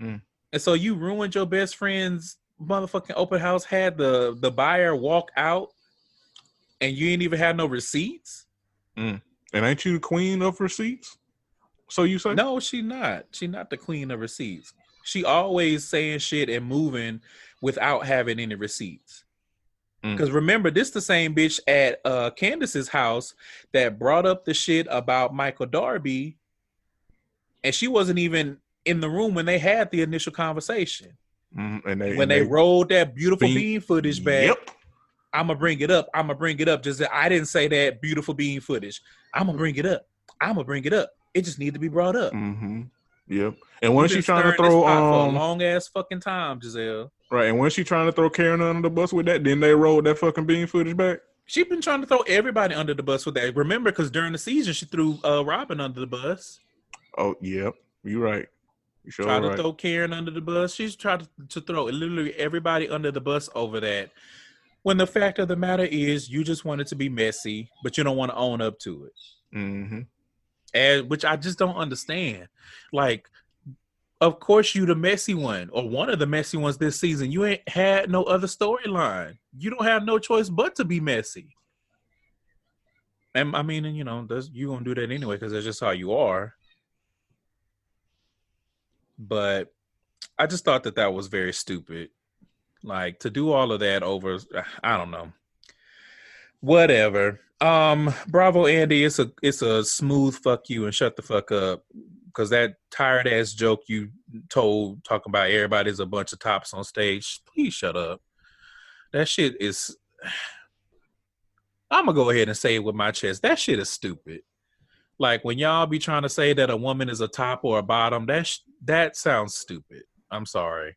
Mm. And so you ruined your best friend's motherfucking open house. Had the the buyer walk out, and you ain't even had no receipts. And ain't you the queen of receipts? So you say? No, she not. She not the queen of receipts. She always saying shit and moving without having any receipts. Mm. Because remember, this the same bitch at uh Candace's house that brought up the shit about Michael Darby, and she wasn't even in the room when they had the initial conversation. Mhm, And they when and they, rolled that beautiful Bean- bean footage back, Yep. I'm gonna bring it up. I'm gonna bring it up. Just that I didn't say that beautiful bean footage. I'm gonna bring it up. I'm gonna bring it up. It just need to be brought up. Mm-hmm. Yep. And when she trying to throw um a long ass fucking time, Gizelle. right, and when she trying to throw Karen under the bus with that, then they rolled that fucking bean footage back. She been trying to throw everybody under the bus with that. Remember, because during the season she threw uh, Robyn under the bus. Oh, yep. You right. You sure tried to right. throw Karen under the bus. She's tried to, to throw literally everybody under the bus over that. When the fact of the matter is, you just want it to be messy, but you don't want to own up to it. mm-hmm. And which I just don't understand. Like, of course, you the messy one or one of the messy ones this season. You ain't had no other storyline. You don't have no choice but to be messy. And I mean, and, you know, you gonna do that anyway because that's just how you are. But I just thought that that was very stupid. Like to do all of that over, I don't know. Whatever. Um, bravo, Andy. It's a it's a smooth fuck you and shut the fuck up. Cause that tired ass joke you told talking about everybody's a bunch of tops on stage. Please shut up. That shit is. I'm gonna go ahead and say it with my chest. That shit is stupid. Like when y'all be trying to say that a woman is a top or a bottom, that sh- that sounds stupid. I'm sorry.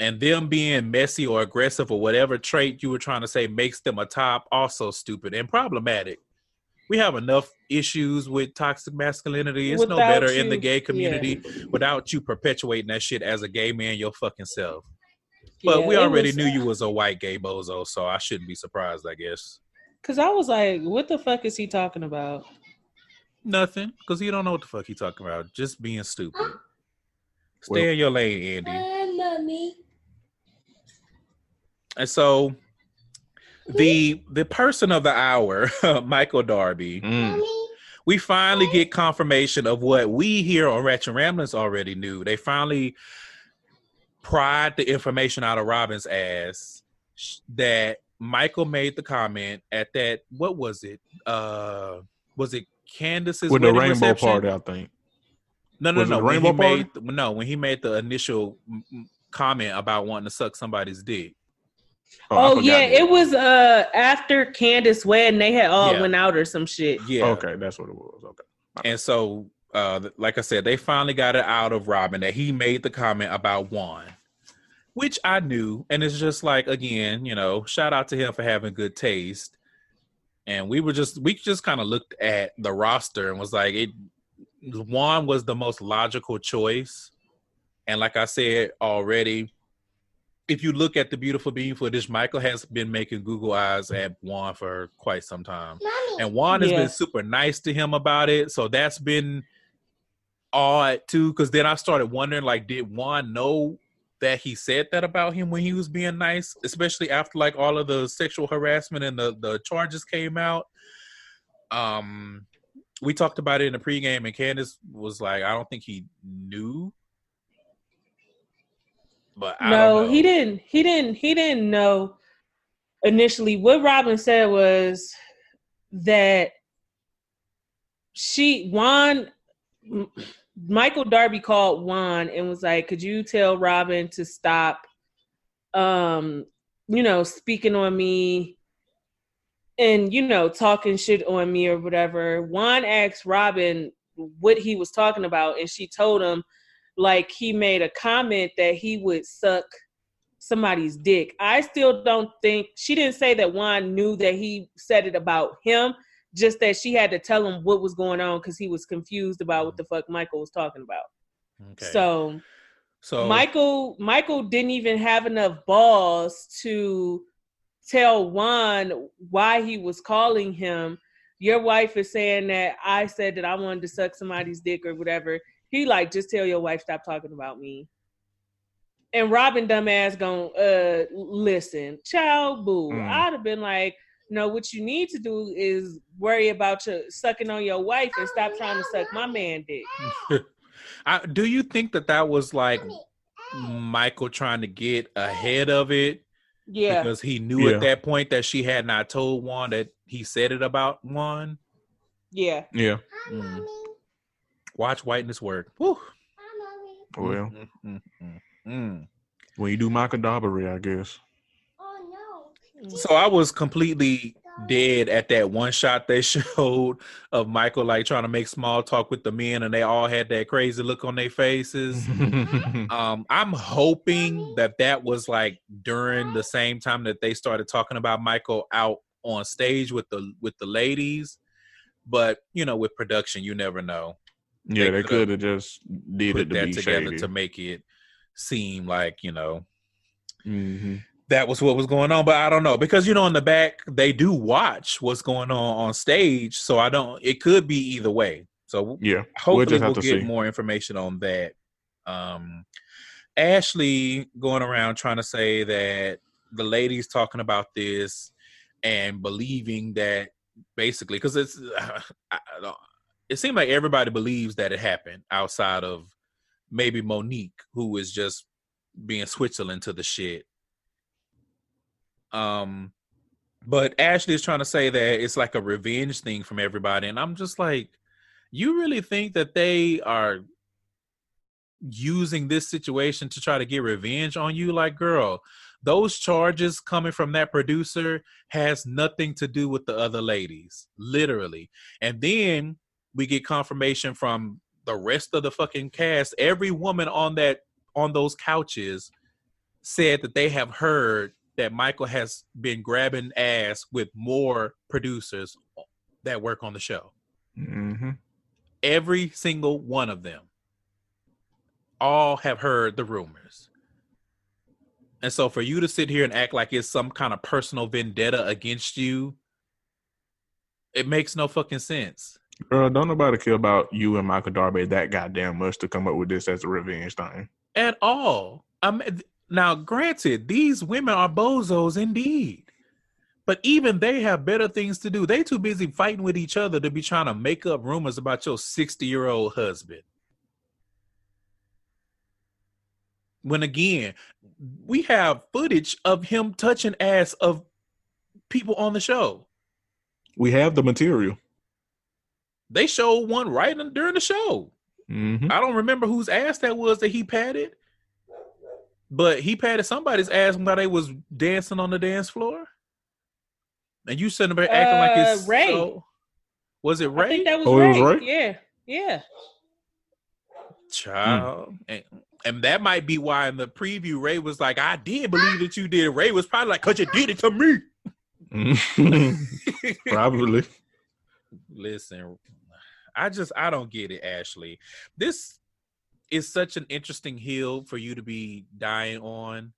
And them being messy or aggressive or whatever trait you were trying to say makes them a top, also stupid and problematic. We have enough issues with toxic masculinity. It's no Without better in the you- gay yeah. community without you perpetuating that shit as a gay man your fucking self. But Yeah, we already was- knew you was a white gay bozo, so I shouldn't be surprised, I guess. Cause I was like, what the fuck is he talking about? Nothing, because he don't know what the fuck he talking about. Just being stupid. Stay Well- in your lane, Andy. Hi, mommy. And so the the person of the hour, Michael Darby, Mm. We finally get confirmation of what we here on Ratchet Ramblings already knew. They finally pried the information out of Robyn's ass that Michael made the comment at that what was it? Uh was it Candace's With the rainbow reception? party, I think. No, no, Was no. the When he rainbow party? no, when he made the initial comment about wanting to suck somebody's dick. I Oh, yeah, that. it was uh after Candace wedding. They had all Yeah. went out or some shit. Yeah. Okay, that's what it was. Okay. And so, uh, like I said, they finally got it out of Robyn that he made the comment about Juan, which I knew. And it's just like, again, you know, shout out to him for having good taste. And we were just, we just kind of looked at the roster and was like, it, Juan was the most logical choice. And like I said already, if you look at the beautiful bean footage, Michael has been making Google eyes at Juan for quite some time Mommy. and Juan has Yeah. been super nice to him about it. So that's been odd too. Because then I started wondering, like, did Juan know that he said that about him when he was being nice, especially after like all of the sexual harassment and the the charges came out? Um, we talked about it in the pregame, and Candace was like, "I don't think he knew." But I no, he didn't. He didn't. He didn't know initially. What Robyn said was that she Juan Michael Darby called Juan and was like, "Could you tell Robyn to stop, um, you know, speaking on me." And you know, talking shit on me or whatever. Juan asked Robyn what he was talking about, and she told him like he made a comment that he would suck somebody's dick. I still don't think she didn't say that Juan knew that he said it about him, just that she had to tell him what was going on because he was confused about what the fuck Michael was talking about. Okay. So So Michael Michael didn't even have enough balls to tell Juan why he was calling him. Your wife is saying that I said that I wanted to suck somebody's dick or whatever. He like just tell your wife stop talking about me. And Robyn dumbass gonna uh listen, child boo. Mm. I'd have been like, no, what you need to do is worry about your sucking on your wife and stop trying to suck my man dick. I, do you think that that was like Michael trying to get ahead of it Yeah. because he knew Yeah. at that point that she had not told Juan that he said it about Juan? Yeah. Yeah. Mm. Watch whiteness work. Whew. Well, Mm, mm, mm, mm. when you do Macadabra, I guess. So I was completely dead at that one shot they showed of Michael like trying to make small talk with the men, and they all had that crazy look on their faces. Um, I'm hoping that that was like during the same time that they started talking about Michael out on stage with the with the ladies. But you know, with production, you never know. Yeah, They they coulda just did Put that together shady. to make it seem like you know hmm that was what was going on. But I don't know because you know in the back they do watch what's going on on stage, so I don't. It could be either way. So Yeah, hopefully we'll, have to get see. more information on that. Um, Ashley going around trying to say that the ladies talking about this and believing that basically because it's I, I don't- it seemed like everybody believes that it happened outside of maybe Monique who is just being Switzerland to the shit. Um, but Ashley is trying to say that it's like a revenge thing from everybody, and I'm just like, you really think that they are using this situation to try to get revenge on you? Like, girl, those charges coming from that producer has nothing to do with the other ladies, literally. And then we get confirmation from the rest of the fucking cast. Every woman on that on those couches said that they have heard that Michael has been grabbing ass with more producers that work on the show. hmm Every single one of them all have heard the rumors. And so for you to sit here and act like it's some kind of personal vendetta against you, it makes no fucking sense. Girl, don't nobody care about you and Michael Darby that goddamn much to come up with this as a revenge thing. At all. Um, now, granted, these women are bozos indeed. But even they have better things to do. They too busy fighting with each other to be trying to make up rumors about your 60 year old husband. When again, we have footage of him touching ass of people on the show. We have the material. They showed one right in- during the show. hmm I don't remember whose ass that was that he patted, but he patted somebody's ass while they was dancing on the dance floor. And you sitting there acting like Uh, it's Ray. so- was it Ray? I think that was Oh, it right. was Ray? Yeah. Yeah. Child, and, and that might be why in the preview Ray was like, "I did believe that you did." Ray was probably like, "Cause you did it to me." Probably. Listen, I just I don't get it, Ashley. This is such an interesting hill for you to be dying on.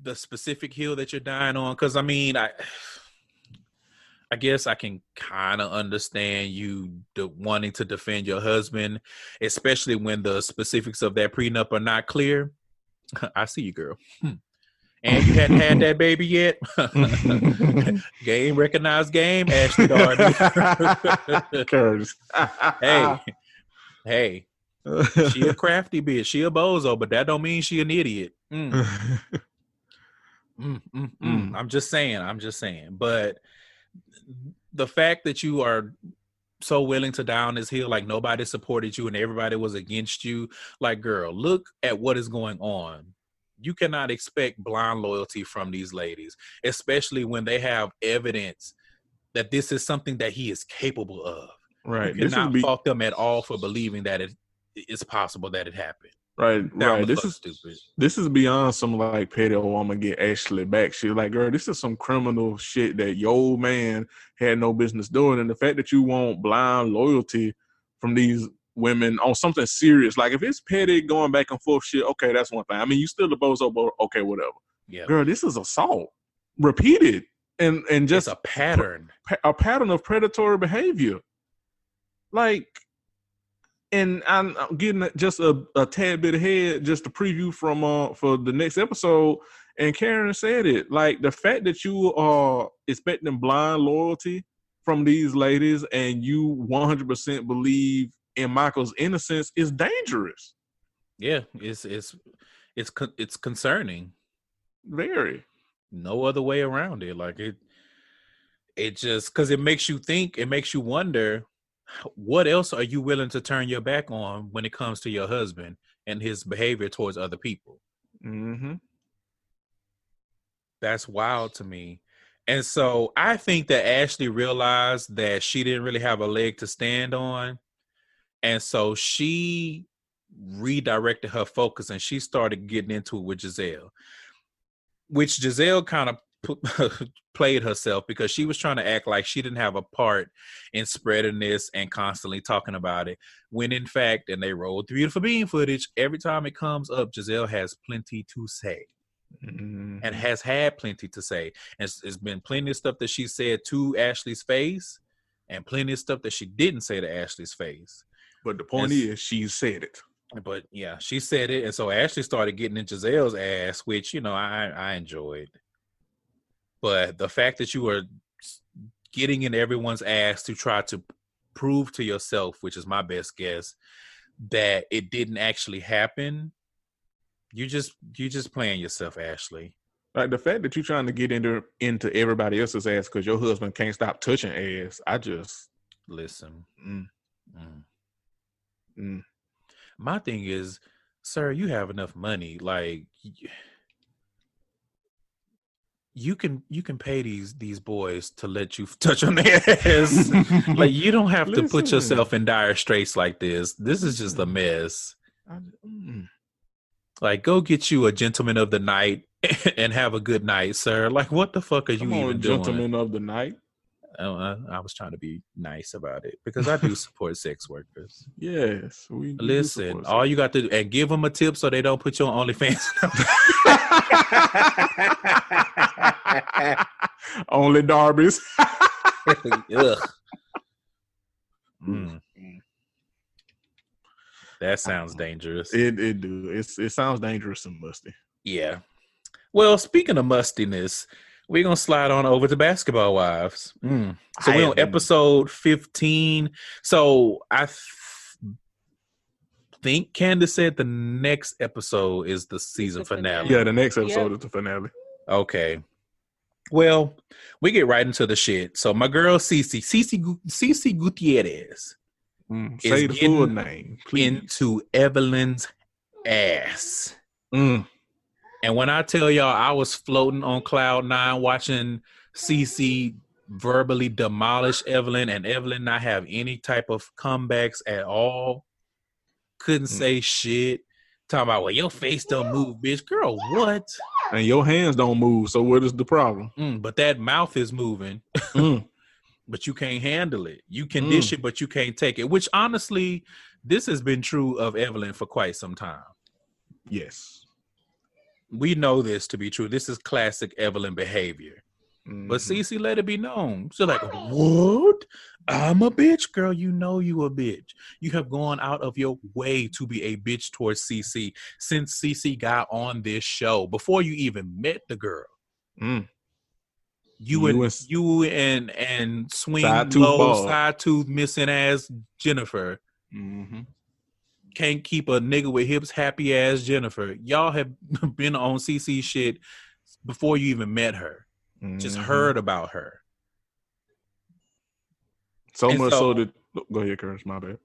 The specific hill that you're dying on, because I mean, I I guess I can kind of understand you de- wanting to defend your husband, especially when the specifics of that prenup are not clear. I see you, girl. Hmm. And you hadn't had that baby yet. game recognized game, Ashley Darby. Curtis. hey, hey, she a crafty bitch. She a bozo, but that don't mean she an idiot. Mm, mm, mm, mm. Mm. I'm just saying. I'm just saying. But the fact that you are so willing to down this hill, like nobody supported you and everybody was against you, like girl, look at what is going on. You cannot expect blind loyalty from these ladies, especially when they have evidence that this is something that he is capable of. right. You This cannot be, fault them at all for believing that it it's possible that it happened. right. Down Right. This is stupid. this is beyond some like petty oh I'm gonna get Ashley back She's Like, girl, this is some criminal shit that your old man had no business doing. And the fact that you want blind loyalty from these women on something serious. Like if it's petty going back and forth shit, okay, that's one thing. I mean, you still the bozo, but okay, whatever. Yeah, Girl, this is assault, repeated, and and just just a pattern. a pattern of predatory behavior. Like, and I'm I'm getting just a, a tad bit ahead, just a preview from uh for the next episode. And Karen said it, like the fact that you are expecting blind loyalty from these ladies, and you 100% believe in Michael's innocence is dangerous. Yeah, it's it's it's it's concerning. Very. No other way around it. Like it, it just because it makes you think. It makes you wonder. What else are you willing to turn your back on when it comes to your husband and his behavior towards other people? Mm-hmm. That's wild to me. And so I think that Ashley realized that she didn't really have a leg to stand on. And so she redirected her focus and she started getting into it with Gizelle, which Gizelle kind of played herself because she was trying to act like she didn't have a part in spreading this and constantly talking about it. When in fact, and they rolled the beautiful bean footage, every time it comes up, Gizelle has plenty to say Mm-hmm. and has had plenty to say. And it's, it's been plenty of stuff that she said to Ashley's face, and plenty of stuff that she didn't say to Ashley's face. But the point is, she said it. But yeah, she said it, and so Ashley started getting in Gizelle's ass, which you know I I enjoyed. But the fact that you were getting in everyone's ass to try to prove to yourself, which is my best guess, that it didn't actually happen, you just you just playing yourself, Ashley. Like the fact that you're trying to get into into everybody else's ass because your husband can't stop touching ass. I just Listen. mm, Mm. Mm. My thing is, sir, you have enough money. Like you can you can pay these these boys to let you touch on their ass. like you don't have to put yourself in dire straits like this. This is just a mess. I, mm. Like go get you a gentleman of the night and have a good night, sir. Like what the fuck are you Come on, even doing? gentlemen of the night. Oh, I, I was trying to be nice about it because I do support sex workers. Yes, we Listen, all you got to do and give them a tip so they don't put you on OnlyFans. Only Darby's. Ugh. Mm. That sounds dangerous. It it do. It's it sounds dangerous and musty. yeah. Well, speaking of mustiness, we're gonna slide on over to basketball wives. Mm. So I we're on in- episode fifteen. So I th- think Candace said the next episode is the season the finale. finale. Yeah, the next episode Yep. is the finale. Okay. Well, we get right into the shit. So my girl Cece, Cece, Gu- Cece Gutierrez Mm, Is Say the full name, please. into Evelyn's ass. Mm. And when I tell y'all I was floating on cloud nine watching CC verbally demolish Evelyn and Evelyn not have any type of comebacks at all, couldn't Mm. say shit. Talking about, well, your face don't move, bitch. Girl, what? And your hands don't move, so what is the problem? Mm, but that mouth is moving. Mm. but you can't handle it. You can Mm. dish it, but you can't take it. Which honestly, this has been true of Evelyn for quite some time. Yes. We know this to be true. This is classic Evelyn behavior. But Mhm. Cece let it be known. She's like, What? I'm a bitch, girl. You know you a bitch. You have gone out of your way to be a bitch towards CC since CC got on this show before you even met the girl. Mm. You You and and- you and and swing Side tooth low, ball. side tooth missing ass Jennifer Mhm. Can't keep a nigga with hips happy ass Jennifer. Y'all have been on CC shit before you even met her. Just Mhm. heard about her. so and much so- so, that. Go ahead, Curtis. My bad.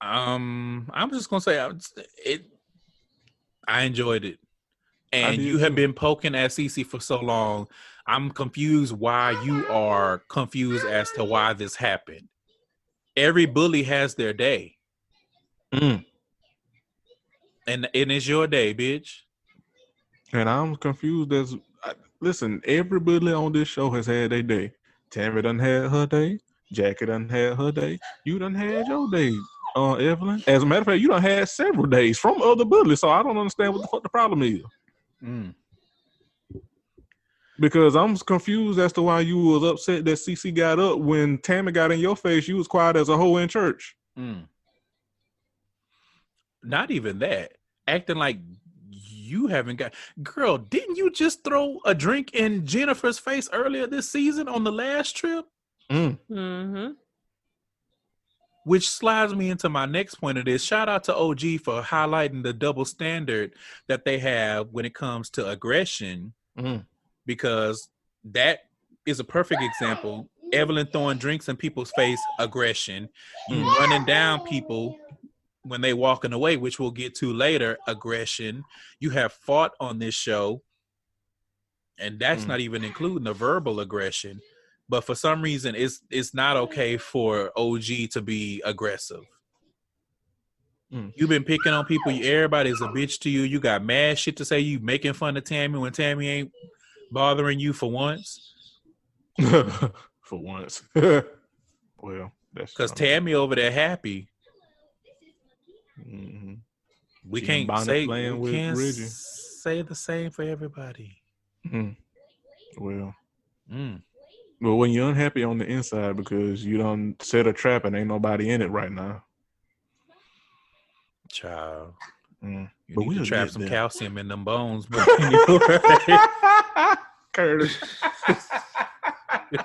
Um, I'm just gonna say I- it. I enjoyed it, and you have been poking at CC for so long. I'm confused why you are confused as to why this happened. Every bully has their day, Mm. and and it's your day, bitch. And I'm confused as. I, listen, everybody on this show has had their day. Tammy done had her day. Jackie done had her day. You done had your day. uh, Evelyn. As a matter of fact, you don't had several days from other bullies, so I don't understand what the fuck the problem is. Mm. Because I'm confused as to why you was upset that CC got up when Tammy got in your face. You was quiet as a hoe in church. Mm. Not even that. Acting like you haven't got girl, didn't you just throw a drink in Jennifer's face earlier this season on the last trip? Mm. Mm-hmm. Which slides me into my next point of this. Shout out to OG for highlighting the double standard that they have when it comes to aggression, Mm. because that is a perfect example. Evelyn throwing drinks in people's face, aggression. You running down people when they walking away, which we'll get to later, aggression. You have fought on this show, and that's Mm. not even including the verbal aggression. But for some reason, it's it's not okay for OG to be aggressive. Mm. You've been picking on people. Everybody's a bitch to you. You got mad shit to say. You making fun of Tammy when Tammy ain't bothering you for once. For once. well, that's Because Tammy over there happy. Mhm. We She can't Bonnet say playing we with can't Reggie. say the same for everybody. Mm. Well, Mm. well, when you're unhappy on the inside because you don't set a trap and ain't nobody in it right now. Child. Mm. You But need we'll to trap some there. calcium in them bones. But anyway. Curtis.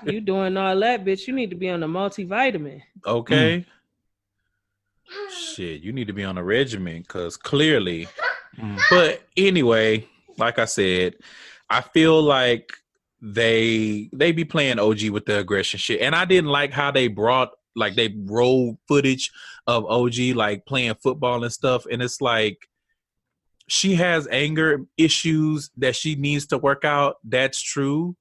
You doing all that, bitch? You need to be on a multivitamin. okay. Shit, you need to be on a regimen because clearly. Mm. But anyway, like I said, I feel like they they be playing OG with the aggression shit, and I didn't like how they brought like they rolled footage of OG like playing football and stuff, and it's like she has anger issues that she needs to work out. That's true,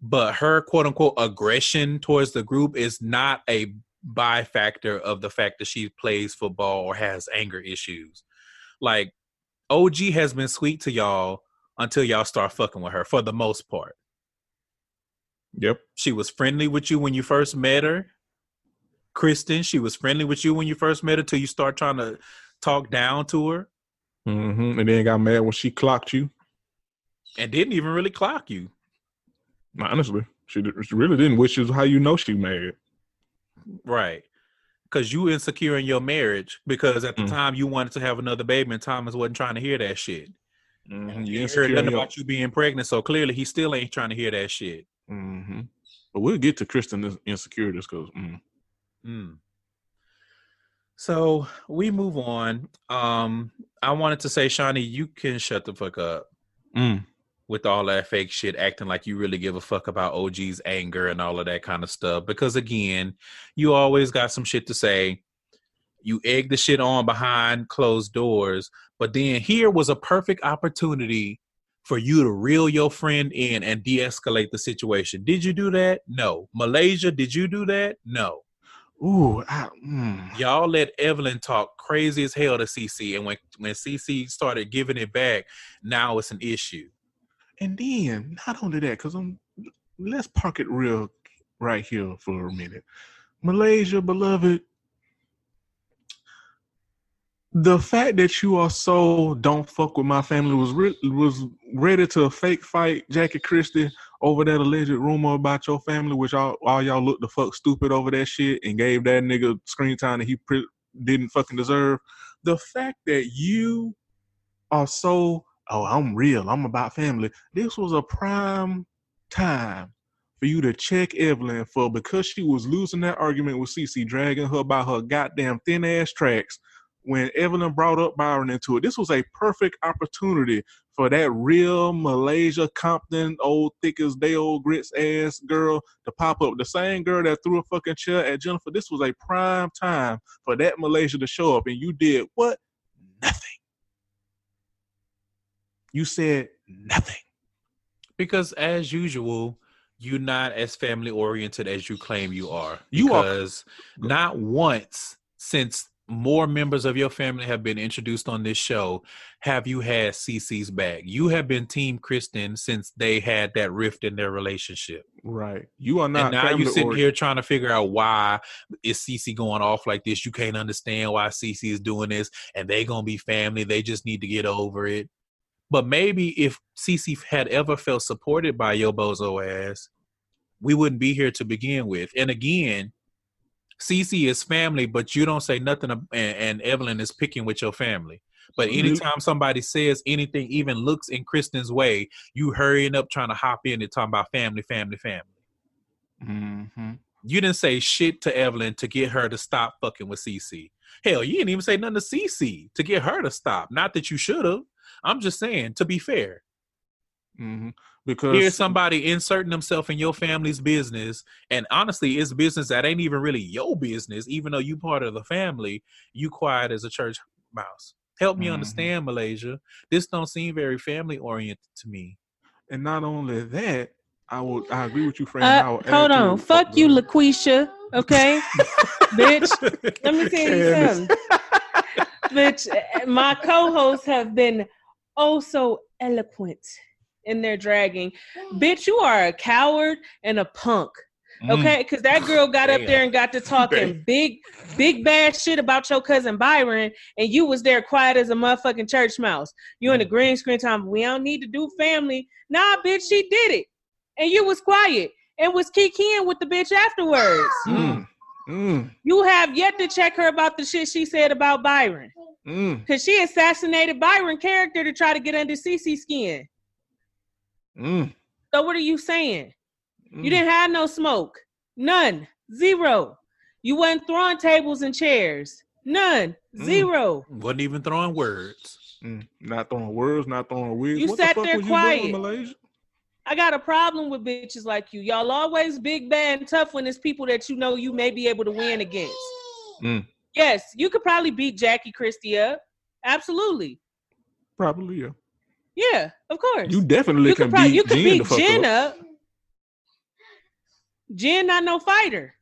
but her quote unquote aggression towards the group is not a by factor of the fact that she plays football or has anger issues. Like OG has been sweet to y'all until y'all start fucking with her for the most part. Yep. She was friendly with you when you first met her. Kristen, she was friendly with you when you first met her till you start trying to talk down to her hmm And then got mad when she clocked you. and didn't even really clock you. Honestly, she, she really didn't, which is how you know she mad. Right. Because you insecure in your marriage because at the Mm. time you wanted to have another baby and Thomas wasn't trying to hear that shit. Mm-hmm. You ain't heard nothing your- about you being pregnant, so clearly he still ain't trying to hear that shit. hmm But we'll get to Kristen insecurities because mm. Mm. So we move on. Um, I wanted to say, Shaunie, you can shut the fuck up Mm. With all that fake shit, acting like you really give a fuck about OG's anger and all of that kind of stuff. Because again, you always got some shit to say. You egg the shit on behind closed doors, but then here was a perfect opportunity for you to reel your friend in and de-escalate the situation. Did you do that? No. Malaysia, did you do that? No. Ooh, I, mm. y'all let Evelyn talk crazy as hell to CC, and when when CC started giving it back, now it's an issue. And then not only that, because I'm let's park it real right here for a minute. Malaysia, beloved. The fact that you are so don't fuck with my family was re- was ready to fake fight Jackie Christie over that alleged rumor about your family, which all, all y'all looked the fuck stupid over that shit and gave that nigga screen time that he pre- didn't fucking deserve. The fact that you are so oh I'm real, I'm about family. This was a prime time for you to check Evelyn for because she was losing that argument with Cece, dragging her by her goddamn thin ass tracks. When Evelyn brought up Byron into it, this was a perfect opportunity for that real Malaysia Compton old thick as day old grits ass girl to pop up. The same girl that threw a fucking chair at Jennifer. This was a prime time for that Malaysia to show up, and you did what? Nothing. You said nothing. Because as usual, you're not as family oriented as you claim you are. You are- because not once since more members of your family have been introduced on this show, have you had CC's back? You have been Team Kristen since they had that rift in their relationship. Right. You are not. and now you family sitting here trying to figure out why is CC going off like this. You can't understand why CC is doing this, and they're gonna be family. They just need to get over it. But maybe if CC had ever felt supported by your bozo ass, we wouldn't be here to begin with. And again, CC is family, but you don't say nothing, and, and Evelyn is picking with your family. But anytime somebody says anything, even looks in Kristen's way, you hurrying up trying to hop in and talking about family, family, family. Mhm. You didn't say shit to Evelyn to get her to stop fucking with CC. Hell, you didn't even say nothing to CC to get her to stop. Not that you should have. I'm just saying, to be fair, Mhm. Because here's somebody inserting themselves in your family's business, and honestly, it's business that ain't even really your business. Even though you part of the family, you quiet as a church mouse. Help me Mhm. understand, Malaysia. This don't seem very family oriented to me. and not only that, I would I agree with you, Frank. Uh, hold on. Fuck you, the- LaQuisha. Okay, bitch. Let me tell you something. Bitch, my co-hosts have been oh so eloquent in their dragging. Bitch, you are a coward and a punk. Mm. Okay, because that girl got up there and got to talking big, big bad shit about your cousin Byron, and you was there quiet as a motherfucking church mouse. You in the green screen time. We don't need to do family. Nah, bitch, she did it, and you was quiet and was kikiing with the bitch afterwards. Mm. Mm. You have yet to check her about the shit she said about Byron, Mm. because she assassinated Byron character to try to get under CC skin. Mm. So what are you saying? Mm. You didn't have no smoke. None. Zero. You wasn't throwing tables and chairs. None. Mm. Zero. Wasn't even throwing words. Mm. Not throwing words, not throwing wigs. You what sat the fuck there was you quiet. doing, Malaysia? I got a problem with bitches like you. Y'all always big, bad, and tough when it's people that you know you may be able to win against. Mm. Yes, you could probably beat Jackie Christie up. Absolutely. Probably, yeah. Yeah, of course. You definitely you can could probably beat you could Jen beat Jen up. up. Jen not no fighter.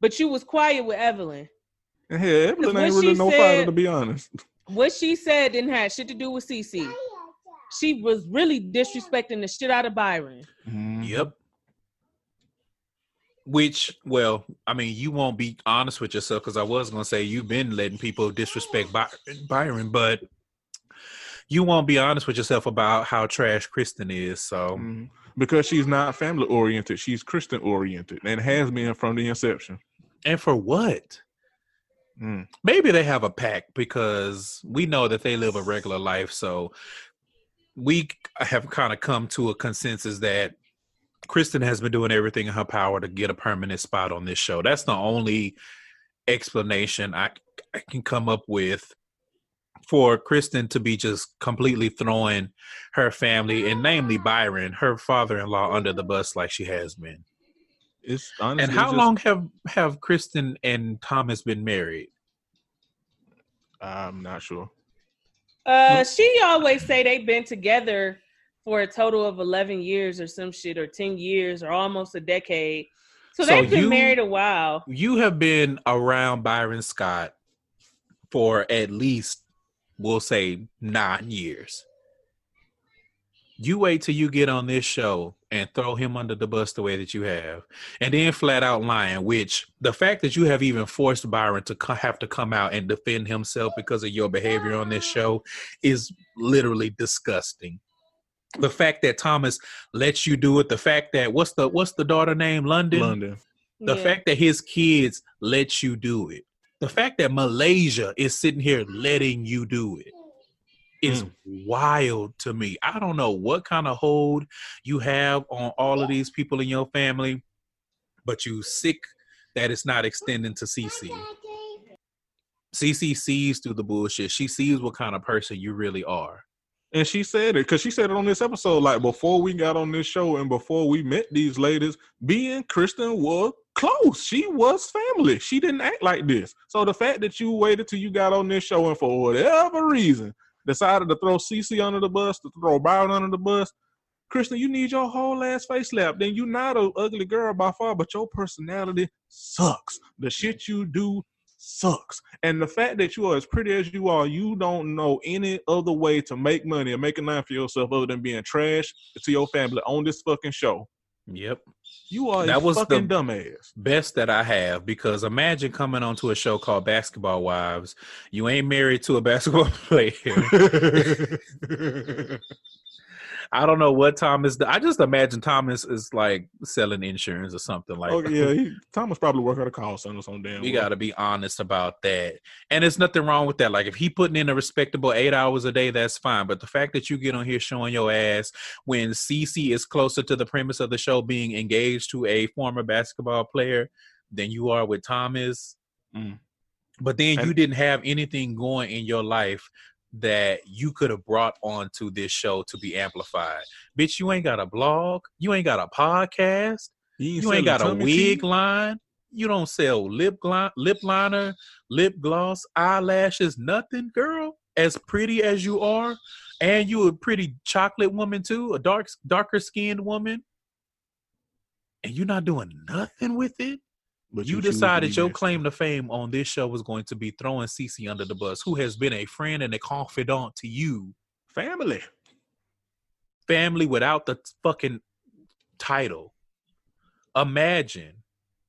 But you was quiet with Evelyn. Yeah, Evelyn ain't really she no fighter, to be honest. What she said didn't have shit to do with CC. She was really disrespecting the shit out of Byron. Mm. Yep. Which, well, I mean, you won't be honest with yourself because I was gonna say you've been letting people disrespect By- Byron, but you won't be honest with yourself about how trash Kristen is. So, Mhm. Because she's not family oriented, she's Christian oriented, and has been from the inception. and for what? Mm. Maybe they have a pact because we know that they live a regular life. So we have kind of come to a consensus that Kristen has been doing everything in her power to get a permanent spot on this show. That's the only explanation I, I can come up with for Kristen to be just completely throwing her family and namely Byron, her father-in-law, under the bus like she has been. It's honestly And how just- long have have Kristen and Thomas been married? I'm not sure. Uh, she always say they've been together for a total of eleven years or some shit, or ten years, or almost a decade. So, So they've been you- married a while. You have been around Byron Scott for at least, we'll say, nine years. You wait till you get on this show and throw him under the bus the way that you have, and then flat out lying. Which the fact that you have even forced Byron to co- have to come out and defend himself because of your behavior on this ah. show is literally disgusting. The fact that Thomas lets you do it, the fact that what's the what's the daughter name? London. London. The Yeah. fact that his kids let you do it. The fact that Malaysia is sitting here letting you do it is mm. wild to me. I don't know what kind of hold you have on all of these people in your family, but you sick that it's not extending to CC. CC sees through the bullshit. She sees what kind of person you really are. And she said it because she said it on this episode. Like before we got on this show and before we met these ladies, being Kristen was close. She was family. She didn't act like this. So the fact that you waited till you got on this show and for whatever reason decided to throw CC under the bus, to throw Byron under the bus, Kristen, you need your whole ass face slap. Then you not a ugly girl by far, but your personality sucks. The shit you do sucks. And the fact that you are as pretty as you are, you don't know any other way to make money or make a name for yourself other than being trash to your family on this fucking show. Yep. You are That a was the- fucking dumbass. Best that I have because imagine coming onto a show called Basketball Wives. You ain't married to a basketball player. I don't know what Thomas. I just imagine Thomas is like selling insurance or something like. oh yeah, he, Thomas probably work at a call center or some damn. We got to be honest about that. And there's nothing wrong with that. Like if he putting in a respectable eight hours a day, that's fine. But the fact that you get on here showing your ass when CC is closer to the premise of the show being engaged to a former basketball player than you are with Thomas. Mm. But then you didn't have anything going in your life that you could have brought onto this show to be amplified. Bitch, you ain't got a blog. You ain't got a podcast. You selling ain't got a wig tea? line. You don't sell lip gl- lip liner, lip gloss, eyelashes, nothing, girl. As pretty as you are, and you a pretty chocolate woman too, a dark darker skinned woman, and you're not doing nothing with it. But you to decided your claim to fame on this show was going to be throwing Cece under the bus, who has been a friend and a confidant to you, family. family without the fucking title. Imagine.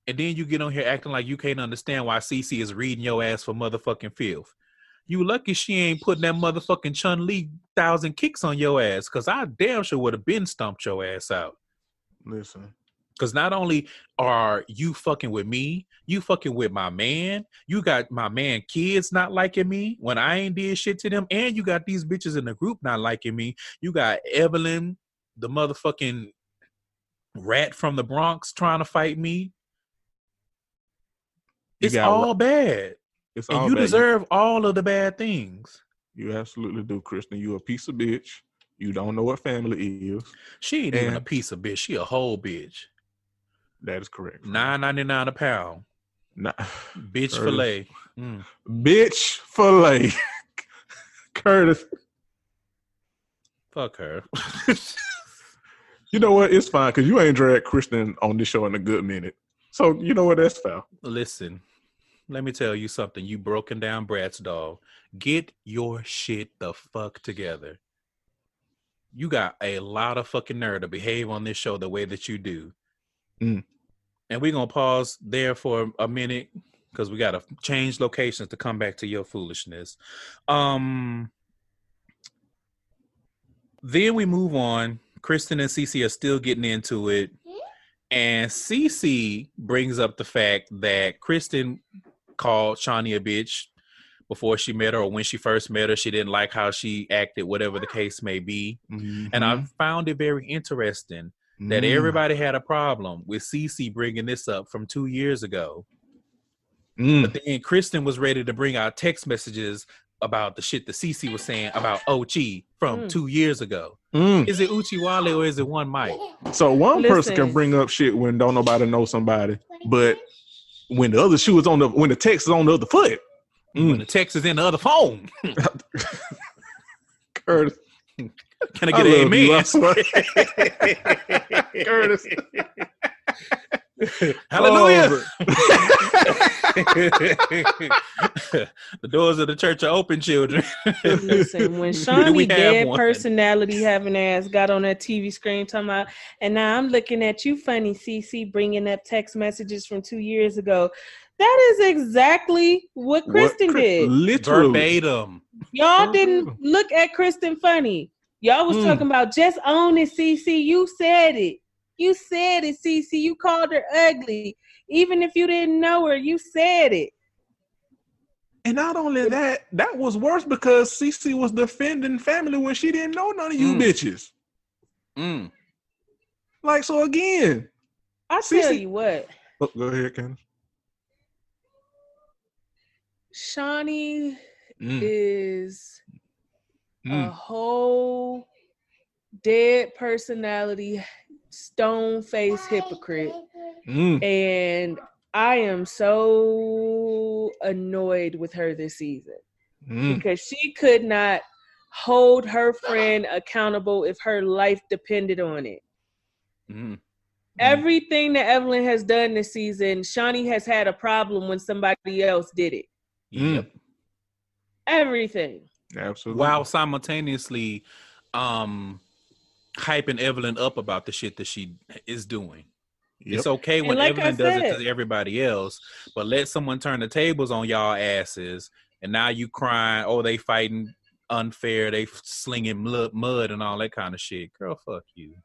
And then you get on here acting like you can't understand why Cece is reading your ass for motherfucking filth. You lucky she ain't putting that motherfucking Chun Li thousand kicks on your ass, cause I damn sure would have been stumped your ass out. Listen, Cause not only are you fucking with me, you fucking with my man. You got my man kids not liking me when I ain't did shit to them, and you got these bitches in the group not liking me. You got Evelyn, the motherfucking rat from the Bronx, trying to fight me. It's all bad, it's and all you bad. deserve all of the bad things. You absolutely do, Kristen. You a piece of bitch. You don't know what family is. She ain't even a piece of bitch. She a whole bitch. That is correct. Nine ninety nine a pound. Nah. Bitch Curtis. fillet. Mm. Bitch fillet. Curtis. Fuck her. You know what? It's fine because you ain't dragged Christian on this show in a good minute. So you know what? That's foul. Listen, let me tell you something. You broken down Bratz doll. Get your shit the fuck together. You got a lot of fucking nerve to behave on this show the way that you do. Mm. And we're gonna pause there for a minute because we gotta change locations to come back to your foolishness. Um then we move on. Kristen and Cece are still getting into it. And Cece brings up the fact that Kristen called Shaunie a bitch before she met her, or when she first met her, she didn't like how she acted, whatever the case may be. And I found it very interesting that Mm. everybody had a problem with Cece bringing this up from two years ago. Mm. But then Kristen was ready to bring out text messages about the shit that Cece was saying about Ochi from Mm. two years ago. Mm. Is it Uchi Wale or is it one Mike? So one person can bring up shit when don't nobody know somebody, but when the other shoe is on the when the text is on the other foot, When mm. the text is in the other phone. Curtis, Can I I get an love you, I amen? swear. Curtis. Hallelujah. Oh, the doors of the church are open, children. Listen, when Do Shaunie we dead one? personality having ass got on that TV screen talking about, and now I'm looking at you, funny CC, bringing up text messages from two years ago. That is exactly what what Kristen Chris- did. Literally. Verbatim. Y'all didn't look at Kristen funny. Y'all was Mm. talking about just own it, CC. You said it. You said it, CC. You called her ugly. Even if you didn't know her, you said it. And not only that, that was worse because CC was defending family when she didn't know none of you Mm. bitches. Mm. Like so again. I CeCe tell you what, Oh, go ahead, Ken. Shaunie Mm. is a Mm. whole dead personality, stone face hypocrite. Mm. And I am so annoyed with her this season Mm. because she could not hold her friend accountable if her life depended on it. Mhm. Everything that Evelyn has done this season, Shaunie has had a problem when somebody else did it. Mm. Yep. Everything. Absolutely. While simultaneously um hyping Evelyn up about the shit that she is doing. Yep. It's okay when like I Evelyn does it to everybody else, but let someone turn the tables on y'all asses, and now you crying, oh, they fighting unfair, they slinging mud, mud and all that kind of shit. Girl, fuck you.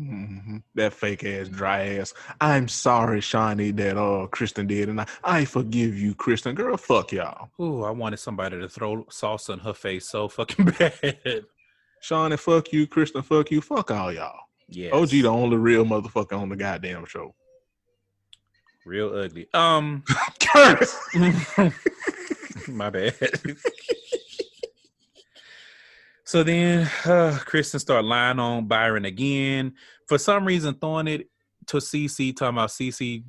Mhm. That fake ass, dry ass. I'm sorry, Shaunie, that uh Kristen did, and I, I forgive you, Kristen. Girl, fuck y'all. Ooh, I wanted somebody to throw salsa in her face so fucking bad. Shaunie, fuck you, Kristen, fuck you, fuck all y'all. Yeah. OG, the only real motherfucker on the goddamn show. real ugly. Um Curtis. My bad. So then uh, Kristen start lying on Byron again. For some reason, throwing it to CC, talking about CC.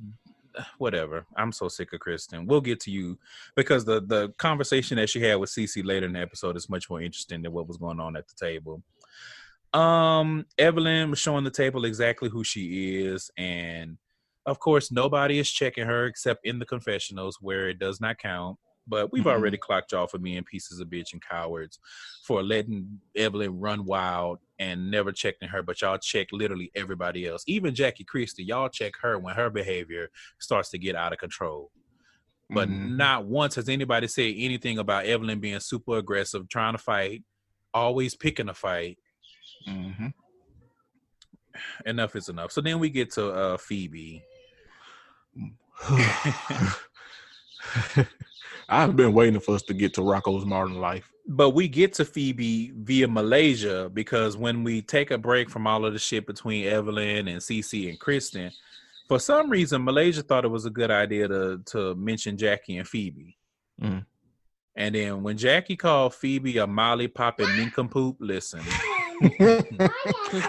Whatever. I'm so sick of Kristen. We'll get to you because the the conversation that she had with CC later in the episode is much more interesting than what was going on at the table. Um, Evelyn was showing the table exactly who she is, and of course, nobody is checking her except in the confessionals where it does not count. But we've Mhm. already clocked y'all for being pieces of bitch and cowards for letting Evelyn run wild and never checking her. But y'all check literally everybody else, even Jackie Christie. Y'all check her when her behavior starts to get out of control. But Mhm. not once has anybody said anything about Evelyn being super aggressive, trying to fight, always picking a fight. Mhm. Enough is enough. So then we get to uh, Phoebe. I've been waiting for us to get to Rocco's modern life. But we get to Phoebe via Malaysia because when we take a break from all of the shit between Evelyn and Cece and Kristen, for some reason Malaysia thought it was a good idea to to mention Jackie and Phoebe. Mm. And then when Jackie called Phoebe a Molly popping nincompoop, listen,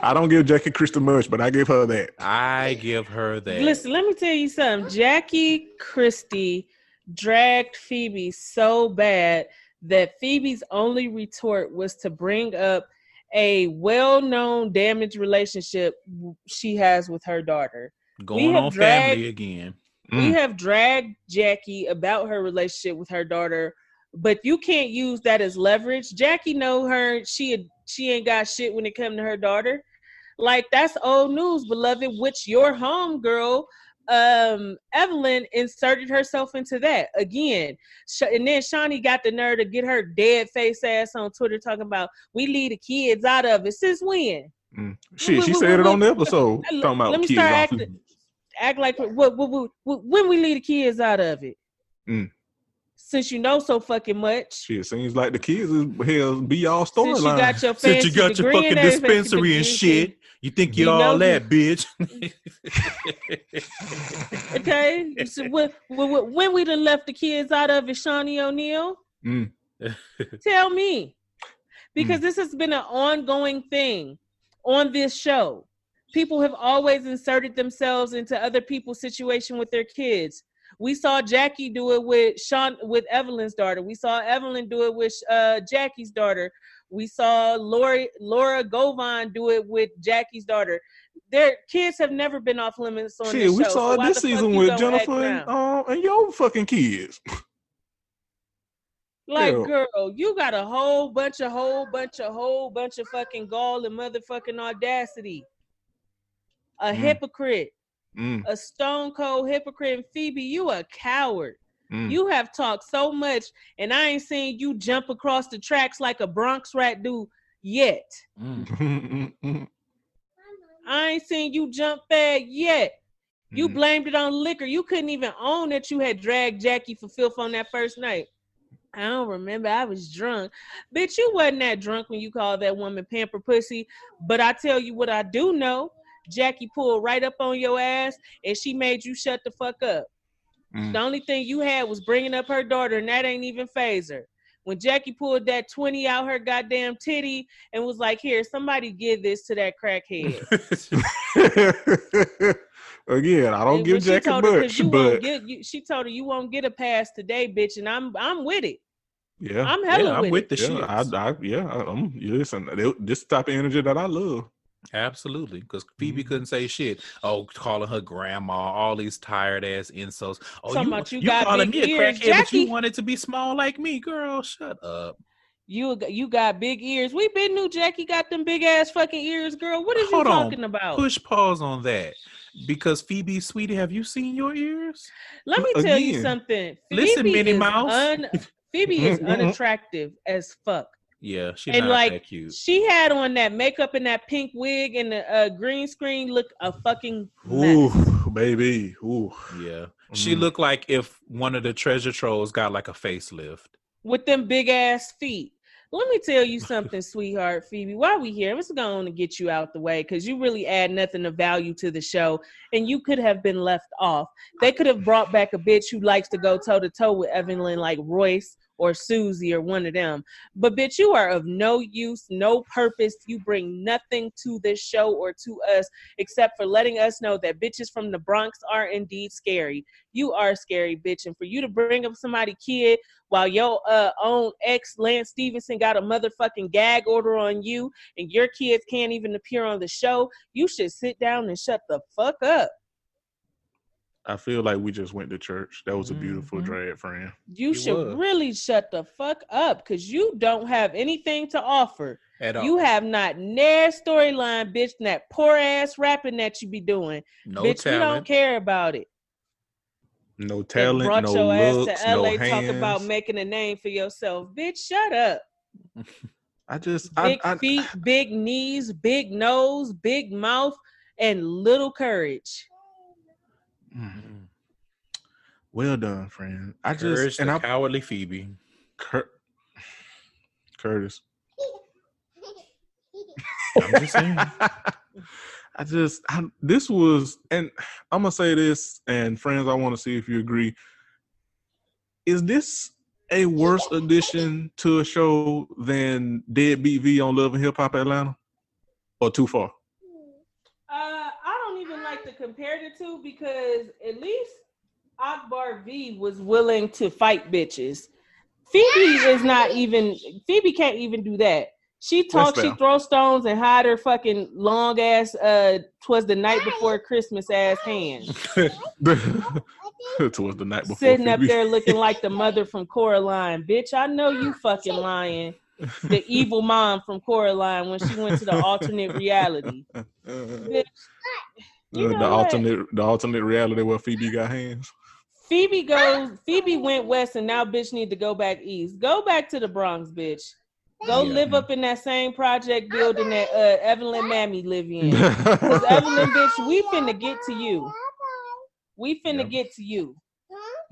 I don't give Jackie Christie much, but I give her that. I give her that. Listen, let me tell you something. Jackie Christie dragged Phoebe so bad that Phoebe's only retort was to bring up a well-known damaged relationship she has with her daughter. going on dragged- family again. We Mm. have dragged Jackie about her relationship with her daughter, but you can't use that as leverage. Jackie know her she she ain't got shit when it come to her daughter. Like that's old news, beloved. Which your home girl, um, Evelyn inserted herself into that again, and then Shaunie got the nerve to get her dead face ass on Twitter talking about we leave the kids out of it. Since when? Mm. Shit, she said it on the episode. Talking about let me kids start acting- act like what, what, what, what when we leave the kids out of it. Mm. Since you know so fucking much, Shit, seems like the kids is hell be y'all since you storyline. got your Since fancy you got your fucking dispensary and shit, you think You you're all know- that, bitch. Okay, so when, when, when we done left the kids out of it, Shaunie O'Neal, Mm. tell me, because this has been an ongoing thing on this show. People have always inserted themselves into other people's situation with their kids. We saw Jackie do it with Sean with Evelyn's daughter. We saw Evelyn do it with uh, Jackie's daughter. We saw Laura Laura Govan do it with Jackie's daughter. Their kids have never been off limits on Shit, this we show. saw so it this season with Jennifer and, uh, and your fucking kids. Like, girl, you got a whole bunch of whole bunch of whole bunch of fucking gall and motherfucking audacity. A Mm. hypocrite, Mm, a stone cold hypocrite. And Phoebe, you a coward. mm. You have talked so much, and I ain't seen you jump across the tracks like a Bronx rat do yet. Mm. I ain't seen you jump bad yet. You mm. blamed it on liquor. You couldn't even own that you had dragged Jackie for filth on that first night. I don't remember. I was drunk. Bitch, you wasn't that drunk when you called that woman pamper pussy. But I tell you what I do know. Jackie pulled right up on your ass and she made you shut the fuck up. Mm. The only thing you had was bringing up her daughter, and that ain't even phase her. When Jackie pulled that 20 out her goddamn titty and was like, Here, somebody give this to that crackhead. Again, I don't And give Jackie told much, but get, you, she told her you won't get a pass today, bitch, and I'm I'm with it. Yeah. I'm hella yeah, I'm with, with it. the shit. yeah, I, I, yeah, I, I'm, listen, this type of energy that I love. Absolutely, because Phoebe Mhm. couldn't say shit. Oh, calling her grandma, all these tired ass insults. Oh, Talking you, you you got calling me a crackhead, but you wanted to be small like me, girl. Shut up. You you got big ears. We been knew Jackie got them big ass fucking ears, girl. What is Hold you on. talking about? Push pause on that, because Phoebe, sweetie, have you seen your ears? Let me tell you Again. something. Listen, Minnie Mouse. Un, Phoebe is unattractive as fuck. Yeah, she's And not like that cute. she had on that makeup and that pink wig and the uh, green screen look a fucking mess. Ooh, baby. Ooh. Yeah, she Mm. looked like if one of the treasure trolls got like a facelift. with them big ass feet. Let me tell you something, sweetheart Phoebe. While we here, let's go on and get you out the way because you really add nothing of value to the show, and you could have been left off. They could have brought back a bitch who likes to go toe to toe with Evelyn, like Royce or Susie or one of them. But bitch, you are of no use, no purpose. You bring nothing to this show or to us except for letting us know that bitches from the Bronx are indeed scary. You are scary, bitch, and for you to bring up somebody kid while your uh, own ex Lance Stephenson got a motherfucking gag order on you and your kids can't even appear on the show, you should sit down and shut the fuck up. I feel like we just went to church. That was a beautiful Mhm. drag friend. You It should was. really shut the fuck up because you don't have anything to offer. At all. You have not near storyline, bitch, and that poor ass rapping that you be doing. no bitch, we don't care about it. No That talent, brought no your looks, ass to LA no talk about making a name for yourself. Bitch, shut up. I just, big I, feet, big knees, big nose, big mouth, and little courage. Mm. well done, friend. I just, Courage and the I, cowardly Phoebe. Cur- Curtis. I'm just saying. I just I, this was, and I'm gonna say this, and friends, I want to see if you agree. Is this a worse addition to a show than Deadbeat V on Love and Hip Hop Atlanta, or too far? I don't even like to compare the two because at least Akbar V was willing to fight bitches. Phoebe is not even. Phoebe can't even do that. She talks, she fair. throws stones and hide her fucking long ass. Uh, twas the night before Christmas ass hand, Towards the night before. sitting up there looking like the mother from Coraline. Bitch, I know you fucking lying. The evil mom from Coraline when she went to the alternate reality. Bitch, you Uh, know the what? alternate, the alternate reality where Phoebe got hands. Phoebe goes. Phoebe went west, and now bitch need to go back east. Go back to the Bronx, bitch. Go Yeah. live up in that same project building that uh, Evelyn Mammy live in. Cause Evelyn, bitch, we finna get to you. We finna Yeah. get to you,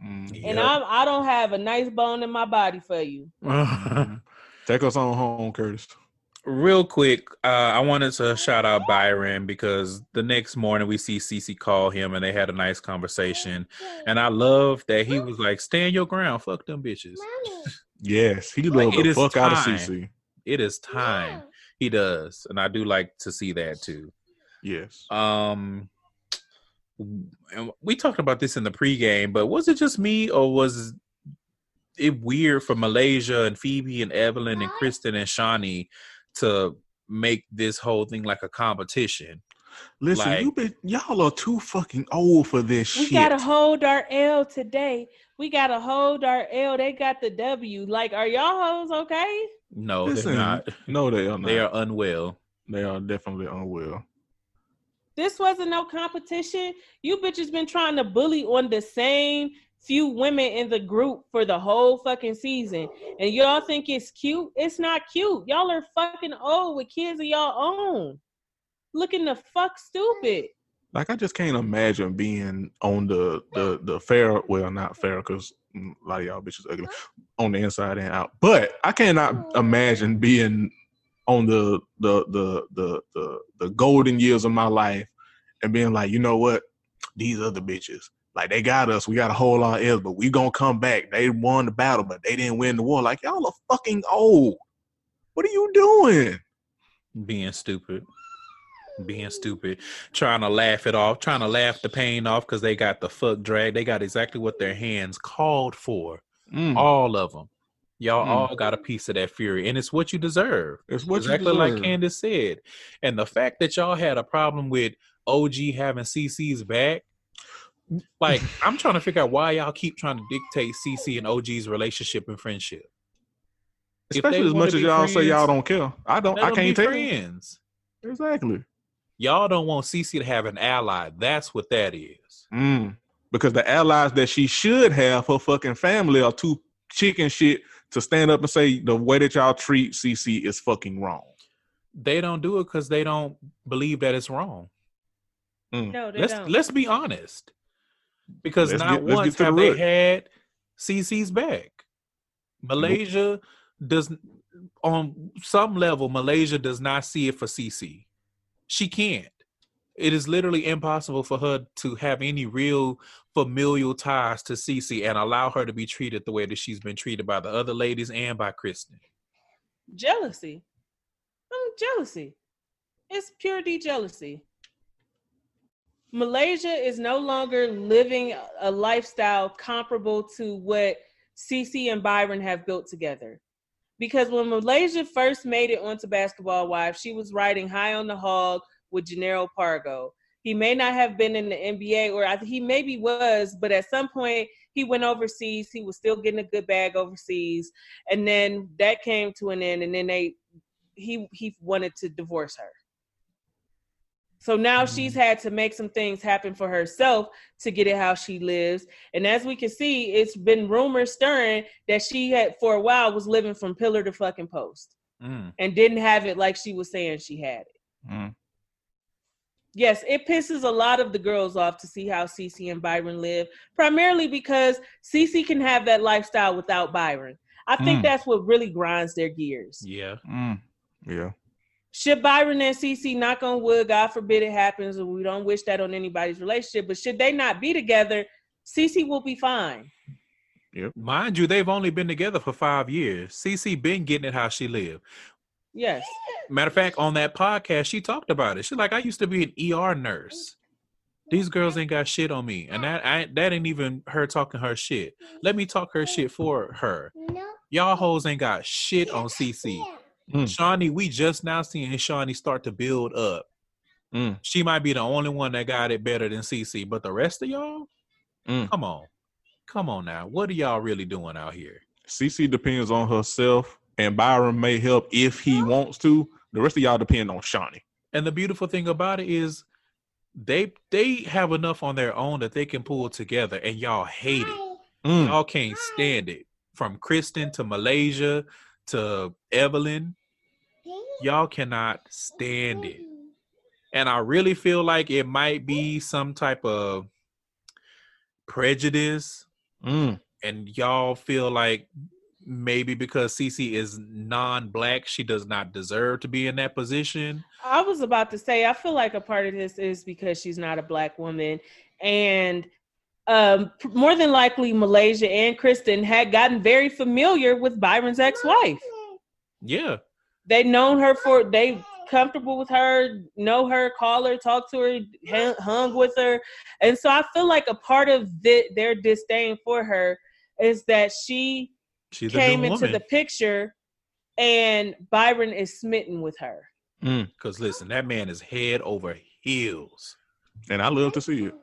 Mm. and I'm I don't have a nice bone in my body for you. Take us on home, Curtis. Real quick, uh, I wanted to shout out Byron because the next morning we see Cece call him and they had a nice conversation. And I love that he was like, "Stand your ground, fuck them bitches." Yes, he Like, loved it the fuck out of. CC. It is time. He does, and I do like to see that too. Yes. Um, and we talked about this in the pregame, but was it just me or was it weird for Malaysia and Phoebe and Evelyn and Kristen and Shaunie to make this whole thing like a competition? Listen, Like- you been y'all are too fucking old for this We shit. gotta hold our L today. We gotta hold our L. They got the W. Like, are y'all hoes okay? No, Listen, they're not. No, they are not. They are unwell. They are definitely unwell. This wasn't no competition. You bitches been trying to bully on the same few women in the group for the whole fucking season. And y'all think it's cute? It's not cute. Y'all are fucking old with kids of y'all own. Looking the fuck stupid. Like I just can't imagine being on the the the fair. Well, not fair because a lot of y'all bitches ugly on the inside and out. But I cannot imagine being on the the the the the, the golden years of my life and being like, you know what, these other bitches. Like they got us, we got to hold our L's, but we gonna come back. They won the battle, but they didn't win the war. Like y'all are fucking old. What are you doing? being stupid being stupid trying to laugh it off trying to laugh the pain off because they got the fuck drag they got exactly what their hands called for Mm. all of them Y'all Mm. all got a piece of that fury, and it's what you deserve. It's what exactly you like deserve. Candace said. And the fact that y'all had a problem with OG having CC's back, like I'm trying to figure out why y'all keep trying to dictate CC and OG's relationship and friendship. Especially as much as y'all say y'all don't care. I don't. I can't be tell. friends. Exactly. Y'all don't want CC to have an ally. That's what that is. Mm. Because the allies that she should have, her fucking family, are too chicken shit to stand up and say the way that y'all treat CC is fucking wrong. They don't do it because they don't believe that it's wrong. No, they let's don't. let's be honest. Because Let's not get- once get to the have they had CC's back. Malaysia does on some level Malaysia does not see it for CC. She can't. It is literally impossible for her to have any real familial ties to CC and allow her to be treated the way that she's been treated by the other ladies and by Kristen. jealousy. Mm, jealousy. It's pure D jealousy. Malaysia is no longer living a lifestyle comparable to what CC and Byron have built together. Because when Malaysia first made it onto Basketball Wives, she was riding high on the hog with Jannero Pargo. He may not have been in the NBA, or I, he maybe was, but at some point he went overseas. He was still getting a good bag overseas, and then that came to an end. And then they, he he wanted to divorce her. So now she's had to make some things happen for herself to get it how she lives. And as we can see, it's been rumors stirring that she had for a while was living from pillar to fucking post Mm. and didn't have it like she was saying she had it. Mm. Yes, it pisses a lot of the girls off to see how Cece and Byron live, primarily because Cece can have that lifestyle without Byron. I think Mm. that's what really grinds their gears. Yeah. Mm. Yeah. Should Byron and CC knock on wood, God forbid it happens, and we don't wish that on anybody's relationship, but should they not be together, CC will be fine. Mind you, they've only been together for five years. CC been getting it how she lived. Yes. Matter of fact, on that podcast, she talked about it. She's like, I used to be an ER nurse. These girls ain't got shit on me, and that I, that ain't even her talking her shit. Let me talk her shit for her. Y'all hoes ain't got shit on CC. Mm. Shaunie, we just now seeing Shaunie start to build up. Mm. She might be the only one that got it better than CC, but the rest of y'all, Mm. come on, come on now. What are y'all really doing out here? CC depends on herself, and Byron may help if he wants to. The rest of y'all depend on Shaunie. And the beautiful thing about it is they they have enough on their own that they can pull together and y'all hate it. Mm. Y'all can't stand it. From Kristen to Malaysia to Evelyn, y'all cannot stand it. And I really feel like it might be some type of prejudice Mm. and y'all feel like maybe because Cece is non-black, she does not deserve to be in that position. I was about to say, I feel like a part of this is because she's not a black woman, and um, more than likely, Malaysia and Kristen had gotten very familiar with Byron's ex-wife. Yeah. They'd known her for they comfortable with her, know her, call her, talk to her, hung, hung with her, and so I feel like a part of the, their disdain for her is that she She's came into woman. the picture, and Byron is smitten with her. Mm. Because listen, that man is head over heels. And I love to see it.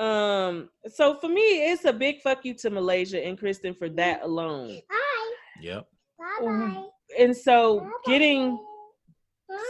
Um, so for me, it's a big fuck you to Malaysia and Kristen for that alone. Yep. Bye-bye. And so getting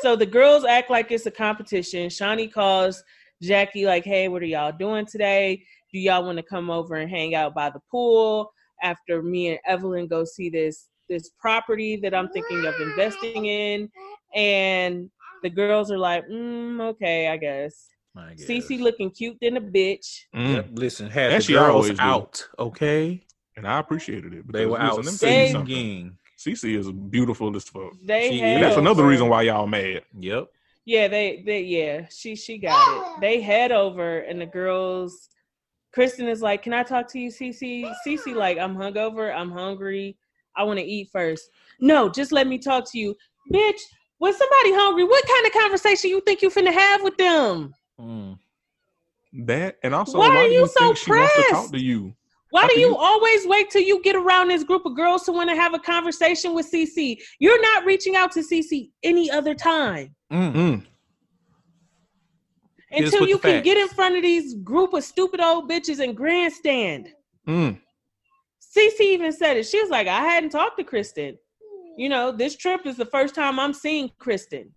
so the girls act like it's a competition. Shaunie calls Jackie like, "Hey, what are y'all doing today? Do y'all want to come over and hang out by the pool after me and Evelyn go see this this property that I'm thinking of investing in?" And the girls are like, mm, "Okay, I guess." I guess. Cece looking cute than a bitch. Mm. Yep. Listen, had And the she girls always do. out, okay? And I appreciated it. But they were because, out listen, let me tell you They- something. singing. CC is beautiful as fuck. They She had that's another reason why y'all mad. Yep. Yeah, they they yeah, she she got it. They head over and the girls Kristen is like, Can I talk to you, Cece? Cece like, I'm hungover, I'm hungry, I want to eat first. No, just let me talk to you. Bitch, when somebody hungry, what kind of conversation you think you finna have with them? Mm. That and also Why why, are do you you so think she wants to talk to you? Why How do you, you- always wait till you get around this group of girls to want to have a conversation with CC? You're not reaching out to CC any other time Mm. Mm. Hit us until you the can get in front of these group of stupid old bitches and grandstand. Mm. CC even said it. She was like, I hadn't talked to Kristen. You know, this trip is the first time I'm seeing Kristen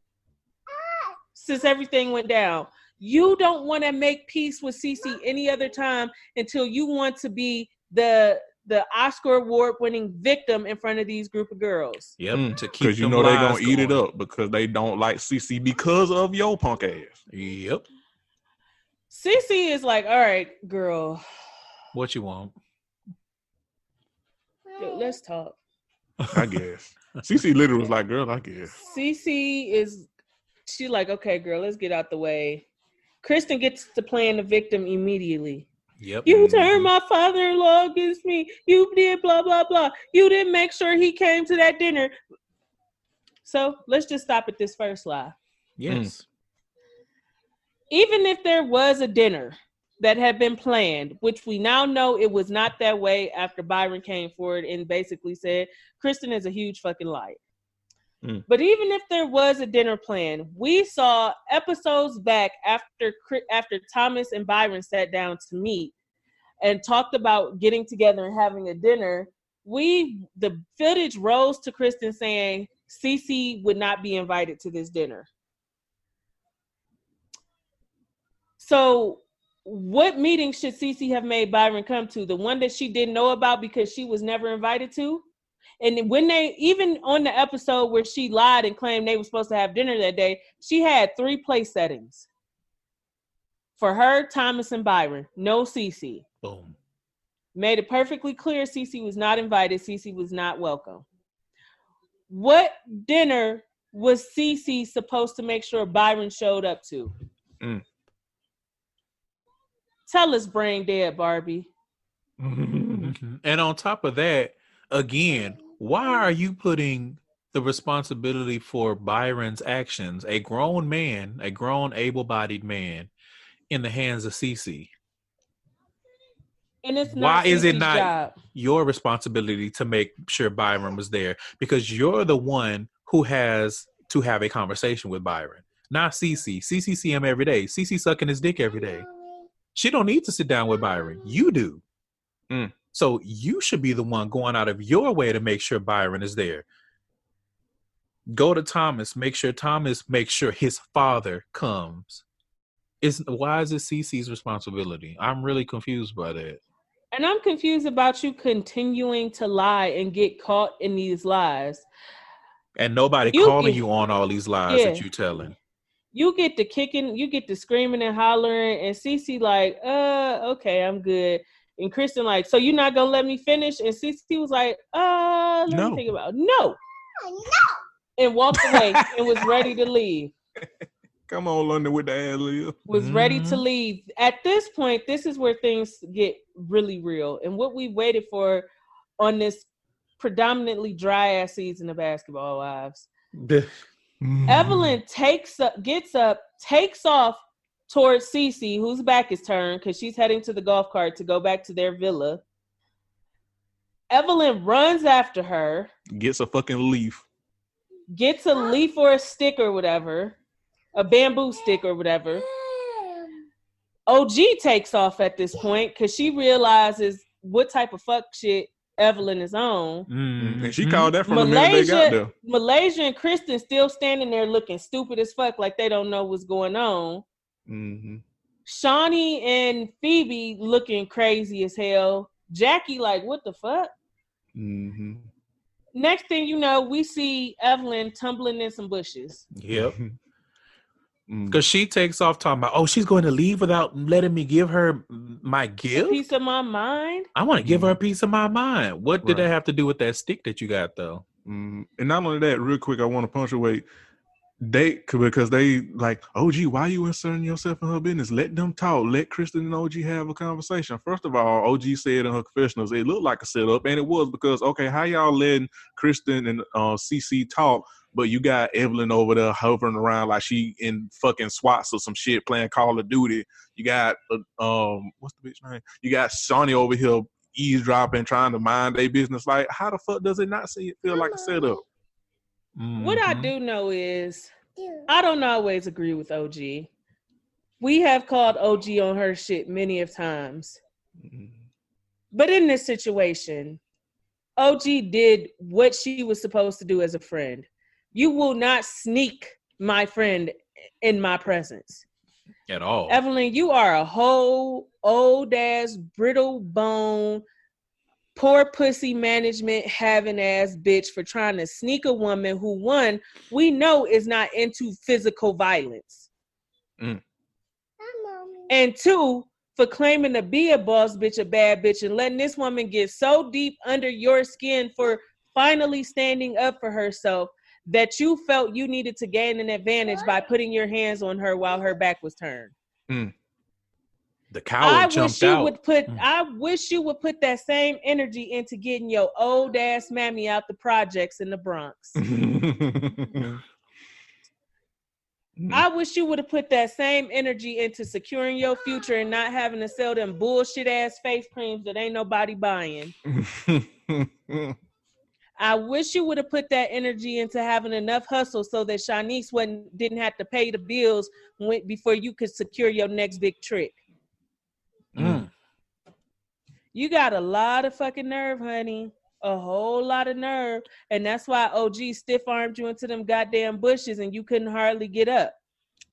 since everything went down. You don't want to make peace with CC any other time until you want to be the the Oscar award winning victim in front of these group of girls. Yep. Mm. To keep Because you know they're gonna eat it up because they don't like CC because of your punk ass. Yep. CC is like, all right, girl, What you want? let's talk. I guess. CC literally was like, "Girl, I guess." CC is she like, okay, girl, let's get out the way. Kristen gets to playing the victim immediately. Yep. You mm-hmm. turned my father-in-law against me. You did blah blah blah. You didn't make sure he came to that dinner. So let's just stop at this first lie. Yes. Mm. Even if there was a dinner that had been planned, which we now know it was not that way after Byron came forward and basically said Kristen is a huge fucking liar. Mm. But even if there was a dinner plan, we saw episodes back after after Thomas and Byron sat down to meet and talked about getting together and having a dinner. We the footage rose to Kristen saying Cece would not be invited to this dinner. So, what meeting should Cece have made Byron come to? The one that she didn't know about because she was never invited to? And when they, even on the episode where she lied and claimed they were supposed to have dinner that day, she had three place settings for her, Thomas, and Byron. No Cece. Boom. Made it perfectly clear Cece was not invited. Cece was not welcome. What dinner was Cece supposed to make sure Byron showed up to? Mm. Tell us, brain dead Barbie. And on top of that, again, why are you putting the responsibility for Byron's actions, a grown man, a grown able-bodied man, in the hands of Cece? And it's not Why is it not- job. Your responsibility to make sure Byron was there because you're the one who has to have a conversation with Byron, not Cece. Cece see him every day. Cece sucking his dick every day. She don't need to sit down with Byron. You do. Mm. So you should be the one going out of your way to make sure Byron is there. Go to Thomas, make sure Thomas makes sure his father comes. Is why is it CC's responsibility? I'm really confused by that. And I'm confused about you continuing to lie and get caught in these lies. And nobody You calling get- you on all these lies that Yeah. you telling. You get the kicking, you get the screaming and hollering, and Cece like, uh, okay, I'm good. And Kristen like, so you're not gonna let me finish? And Cece was like, uh, let No. me think about it. no. And walked away and was ready to leave. Come on, London with the ad lib. was ready to Mhm. leave. At this point, this is where things get really real. And what we waited for on this predominantly dry ass season of basketball wives. Mm-hmm. Evelyn takes up, gets up, takes off towards Cece, whose back is turned because she's heading to the golf cart to go back to their villa. Evelyn runs after her, Gets a fucking leaf. gets a leaf or a stick or whatever, a bamboo stick or whatever. OG takes off at this point because she realizes what type of fuck shit Evelyn is on. Mhm. And she called that from the minute they got Malaysia, there. Malaysia and Kristen still standing there looking stupid as fuck, like they don't know what's going on. Hmm Shaunie and Phoebe looking crazy as hell. Jackie, like, what the fuck? hmm Next thing you know, we see Evelyn tumbling in some bushes. Yep. Mm. Because she takes off talking about, oh, she's going to leave without letting me give her my gift. Piece of my mind. I want to give her a piece of my mind. What did Right. that have to do with that stick that you got, though? Mm, and not only that, real quick, I want to punctuate. They because they like, OG, why you inserting yourself in her business? Let them talk. Let Kristen and OG have a conversation. First of all, OG said in her confessionals, it looked like a setup, and it was because okay, how y'all letting Kristen and uh, CC talk, but you got Evelyn over there hovering around like she in fucking SWATs or some shit playing Call of Duty. You got uh, um, what's the bitch name? You got Shaunie over here eavesdropping, trying to mind their business. Like, how the fuck does it not see feel like a setup? What I Mhm. do know is I don't always agree with OG. We have called OG on her shit many of times. But in this situation, OG did what she was supposed to do as a friend. You will not sneak my friend in my presence. at all. Evelyn, you are a whole old ass, brittle bone, poor pussy management having ass bitch for trying to sneak a woman who, one, we know is not into physical violence. Mm. And two, for claiming to be a boss bitch, a bad bitch, and letting this woman get so deep under your skin for finally standing up for herself that you felt you needed to gain an advantage by putting your hands on her while her back was turned. The coward I wish you out. would put Mm. I wish you would put that same energy into getting your old ass mammy out the projects in the Bronx. I wish you would have put that same energy into securing your future and not having to sell them bullshit ass face creams that ain't nobody buying. I wish you would have put that energy into having enough hustle so that Shaniece wasn't didn't have to pay the bills when, before you could secure your next big trick. Mm. You got a lot of fucking nerve, honey. A whole lot of nerve. And that's why OG stiff armed you into them goddamn bushes and you couldn't hardly get up.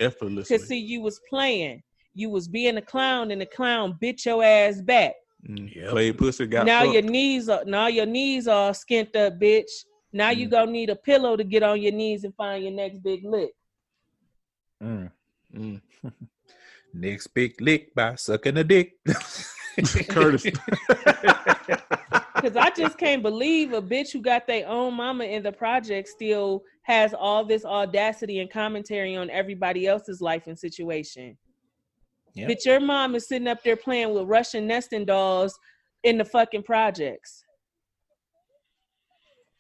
Effortlessly. Cause see, you was playing. You was being a clown and the clown bit your ass back. Mm, Yep. Played pussy, got now fucked. your knees are now your knees are skint up, bitch. Now you Mm. gonna need a pillow to get on your knees and find your next big lick. Mm. Mm. Next big lick by sucking a dick. Curtis. Cause I just can't believe a bitch who got their own mama in the project still has all this audacity and commentary on everybody else's life and situation. Yep. Bitch, your mom is sitting up there playing with Russian nesting dolls in the fucking projects.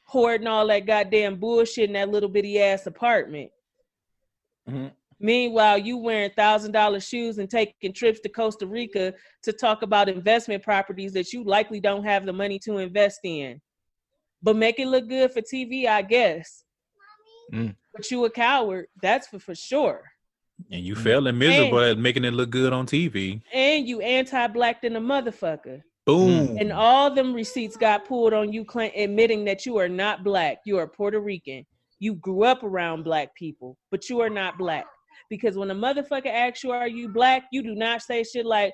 Hoarding all that goddamn bullshit in that little bitty ass apartment. Mhm. Meanwhile, you wearing thousand dollar shoes and taking trips to Costa Rica to talk about investment properties that you likely don't have the money to invest in. But make it look good for TV, I guess. Mm. But you a coward, that's for, for sure. and you failing miserable at making it look good on TV. And you anti-black than a motherfucker. Boom. And all them receipts got pulled on you claim, admitting that you are not black. You are Puerto Rican. You grew up around black people, but you are not black. Because when a motherfucker asks you, are you black? You do not say shit like,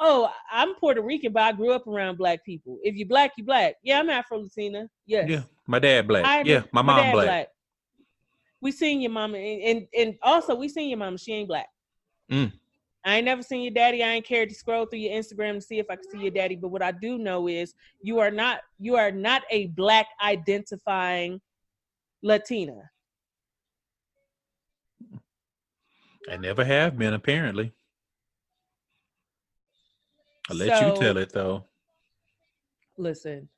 oh, I'm Puerto Rican, but I grew up around black people. If you black, you black. Yeah, I'm Afro Latina. Yes. yeah, my dad black. I- yeah, my mom dad black. We seen your mama, and, and and also we seen your mama. She ain't black. Mm. I ain't never seen your daddy. I ain't cared to scroll through your Instagram to see if I can see your daddy. But what I do know is you are not you are not a black identifying Latina. I never have been apparently. I'll let So- you tell it though. Listen,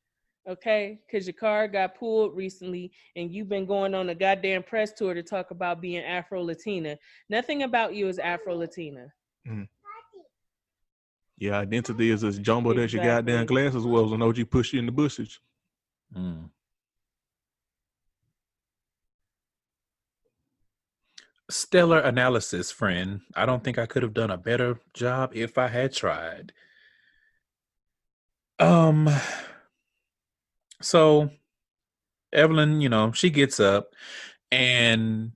okay, because your car got pulled recently, and you've been going on a goddamn press tour to talk about being Afro Latina. Nothing about you is Afro Latina. Your identity is as jumbled as your goddamn glasses was when OG pushed you in the bushes. Mm. Stellar analysis, friend. I don't think I could have done a better job if I had tried. Um so Evelyn, you know, she gets up and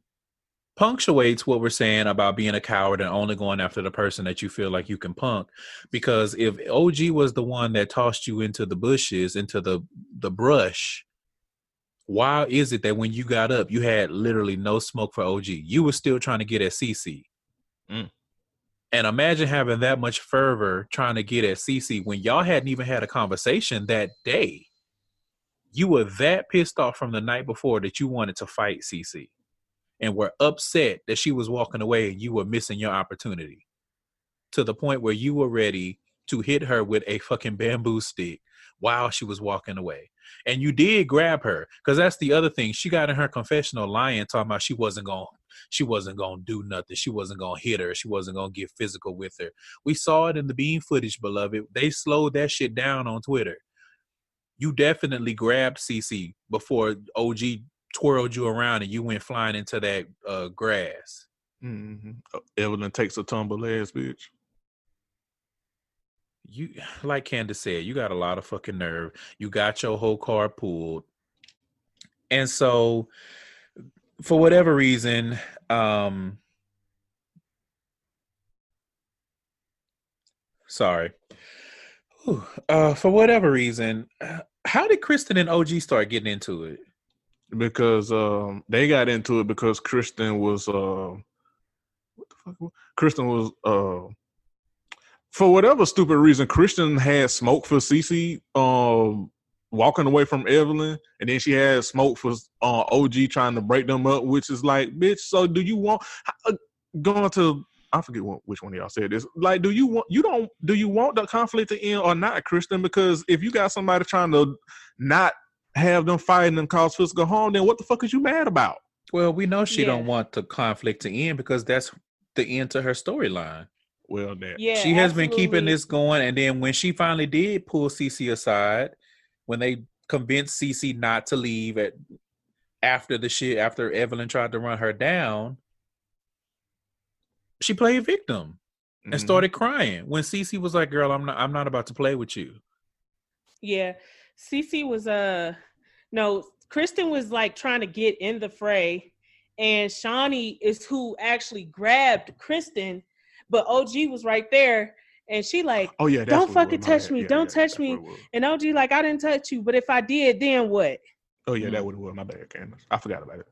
punctuates what we're saying about being a coward and only going after the person that you feel like you can punk because if OG was the one that tossed you into the bushes into the the brush why is it that when you got up you had literally no smoke for OG you were still trying to get at CC Mm. and imagine having that much fervor trying to get at CC when y'all hadn't even had a conversation that day you were that pissed off from the night before that you wanted to fight CC and were upset that she was walking away and you were missing your opportunity to the point where you were ready to hit her with a fucking bamboo stick while she was walking away. And you did grab her because that's the other thing. She got in her confessional lying, talking about she wasn't going to she wasn't gonna do nothing. She wasn't gonna hit her. She wasn't gonna get physical with her. We saw it in the beam footage, beloved. They slowed that shit down on Twitter. You definitely grabbed CC before OG twirled you around and you went flying into that uh, grass. Mm-hmm. Evelyn takes a tumble ass bitch. You like Candace said, you got a lot of fucking nerve. You got your whole car pulled. And so for whatever reason, um sorry. Whew. Uh for whatever reason, how did Kristen and OG start getting into it? Because um they got into it because Kristen was uh what the fuck Kristen was uh for whatever stupid reason Kristen had smoke for Cece um walking away from Evelyn and then she had smoke for uh OG trying to break them up which is like bitch so do you want uh, going to I forget what, which one of y'all said this. Like, do you want you don't do you want the conflict to end or not, Kristen? Because if you got somebody trying to not have them fighting and cause physical harm, then what the fuck is you mad about? Well, we know she Yeah. don't want the conflict to end because that's the end to her storyline. Well, that Yeah, she has been keeping this going, and then when she finally did pull CC aside, when they convinced CC not to leave at after the shit, after Evelyn tried to run her down, she played victim and Mhm. started crying when CC was like, "Girl, I'm not, I'm not about to play with you." Yeah. Cece was uh no, Kristen was like trying to get in the fray, and Shaunie is who actually grabbed Kristen, but OG was right there, and she like, Oh yeah, Don't fucking touch bad. me, Yeah, don't yeah, touch me. what it was. and OG like, I didn't touch you, but if I did, then what? Oh yeah, that Mm. would have was my bad, Candace. I forgot about it.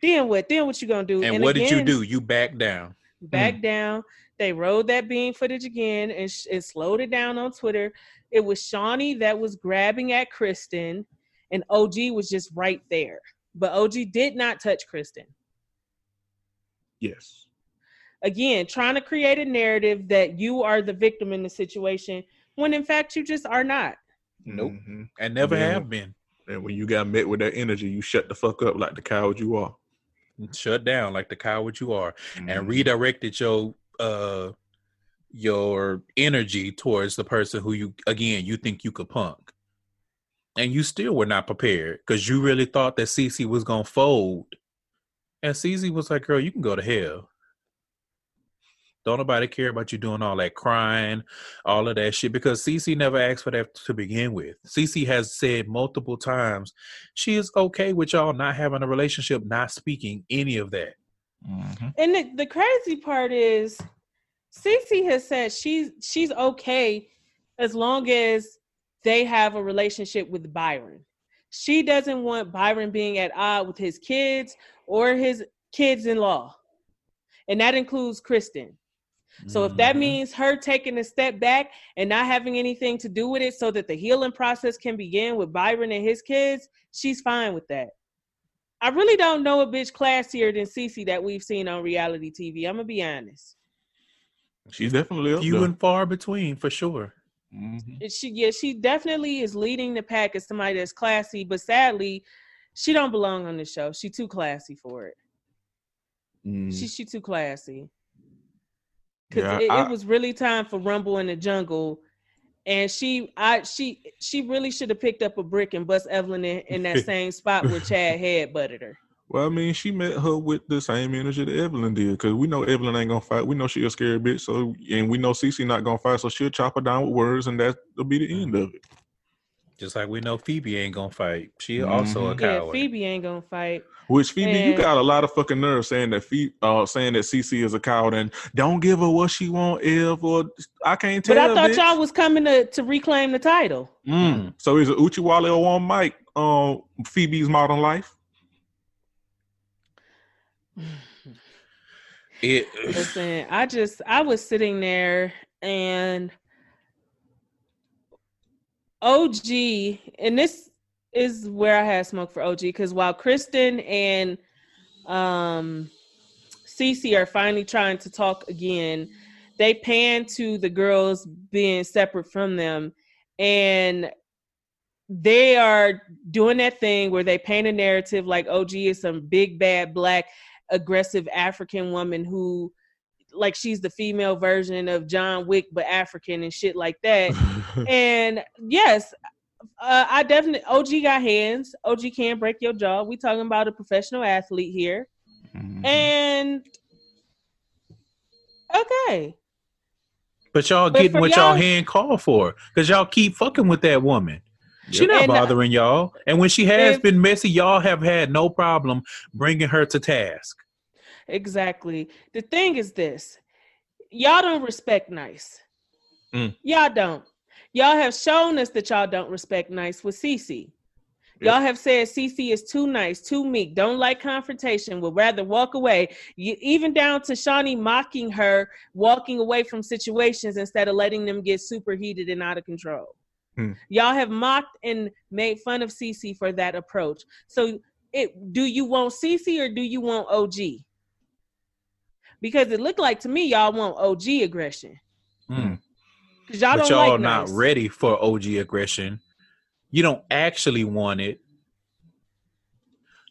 Then what? Then what you gonna do? And, what did you do? You back down. back down. They rolled that beam footage again and, sh- and slowed it down on Twitter. It was Shaunie that was grabbing at Kristen, and OG was just right there. But OG did not touch Kristen. Yes. Again, trying to create a narrative that you are the victim in the situation when in fact you just are not. Nope. Mhm. And never Yeah. have been. And when you got met with that energy, you shut the fuck up like the coward you are. Shut down like the coward you are. and Mhm. redirected your uh your energy towards the person who you again you think you could punk and you still were not prepared because you really thought that Cece was gonna fold and Cece was like girl you can go to hell don't nobody care about you doing all that crying all of that shit because Cece never asked for that to begin with Cece has said multiple times she is okay with y'all not having a relationship not speaking any of that Mhm. And the, the crazy part is Cece has said she's she's okay as long as they have a relationship with Byron. She doesn't want Byron being at odds with his kids or his kids in law. And that includes Kristen. So if that Mhm. means her taking a step back and not having anything to do with it so that the healing process can begin with Byron and his kids, she's fine with that. I really don't know a bitch classier than Cece that we've seen on reality TV. I'm gonna be honest. She's definitely up few there. and far between for sure. Mhm. She yeah, she definitely is leading the pack as somebody that's classy, but sadly, she don't belong on the show. She too classy for it. Mm. She she too classy. Cause Yeah, it, I- it was really time for Rumble in the Jungle, and she I she she really should have picked up a brick and bust Evelyn in, in that same spot where Chad had butted her. Well, I mean, she met her with the same energy that Evelyn did, because we know Evelyn ain't gonna fight. We know she a scared bitch, so and we know Cece not gonna fight, so she'll chop her down with words, and that'll be the mm. end of it. Just like we know Phoebe ain't gonna fight. She also a Mhm. Yeah, coward. Phoebe ain't gonna fight. Which Phoebe, you got a lot of fucking nerve saying that Phoebe, uh, saying that Cece is a coward and don't give her what she want, if or I can't tell. But I thought bitch. y'all was coming to, to reclaim the title. Mm. So is it Uchiwale or one Mike? Um, Phoebe's modern life. It Listen, I just I was sitting there and OG, and this is where I had smoke for OG because while Kristen and um Cece are finally trying to talk again, they pan to the girls being separate from them and they are doing that thing where they paint a narrative like OG is some big bad black aggressive African woman who like she's the female version of John Wick but African and shit like that. and yes, uh, I definitely OG got hands. OG can't break your jaw. We talking about a professional athlete here. Mhm. And okay. But y'all But getting what y'all y'all- hand called for because y'all keep fucking with that woman. She not And, bothering y'all, and when she has if- been messy, y'all have had no problem bringing her to task. Exactly. The thing is this y'all don't respect nice. Mm. Y'all don't. Y'all have shown us that y'all don't respect nice with Cece. Y'all have said CC is too nice, too meek, don't like confrontation, would rather walk away. You, even down to Shaunie mocking her, walking away from situations instead of letting them get superheated and out of control. Hmm. Y'all have mocked and made fun of CC for that approach. So, it do you want CC or do you want OG? Because it looked like to me y'all want OG aggression. Mm. Cause y'all but don't y'all like not nice. ready for OG aggression. You don't actually want it.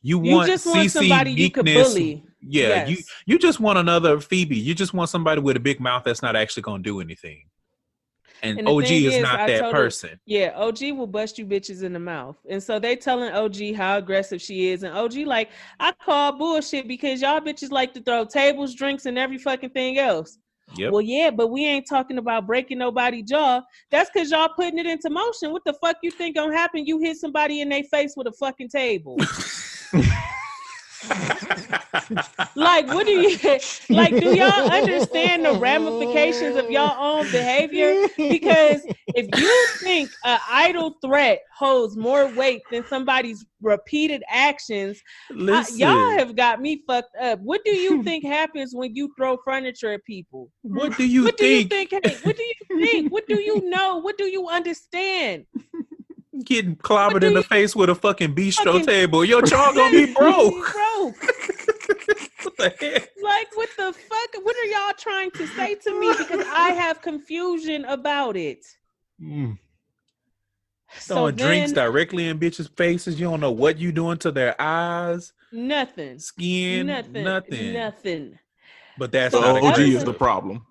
You, You want just want CC somebody you could bully. Yeah, you you just want another Phoebe. You just want somebody with a big mouth that's not actually going to do anything. And, And OG is, is, not I that told her- person. Yeah, OG will bust you bitches in the mouth. And so they telling OG how aggressive she is. And OG like, I call bullshit because y'all bitches like to throw tables, drinks, and every fucking thing else. Yep. Well, yeah, but we ain't talking about breaking nobody jaw. That's because y'all putting it into motion. What the fuck you think gonna happen? You hit somebody in their face with a fucking table. like, what do you like? Do y'all understand the ramifications of y'all own behavior? Because if you think an idle threat holds more weight than somebody's repeated actions, I- y'all have got me fucked up. What do you think happens when you throw furniture at people? what do you what think? do you think? Hey, what do you think? What do you know? What do you understand? Getting clobbered in the you- face with a fucking bistro Fucking- table. Your jaw gonna be broke. broke. what the heck? Like, what the fuck? What are y'all trying to say to me? Because I have confusion about it. Mm. So Throwing drinks directly in bitches' faces. You don't know what you doing to their eyes, nothing, skin, nothing, nothing. nothing. But that's So not OG is the problem.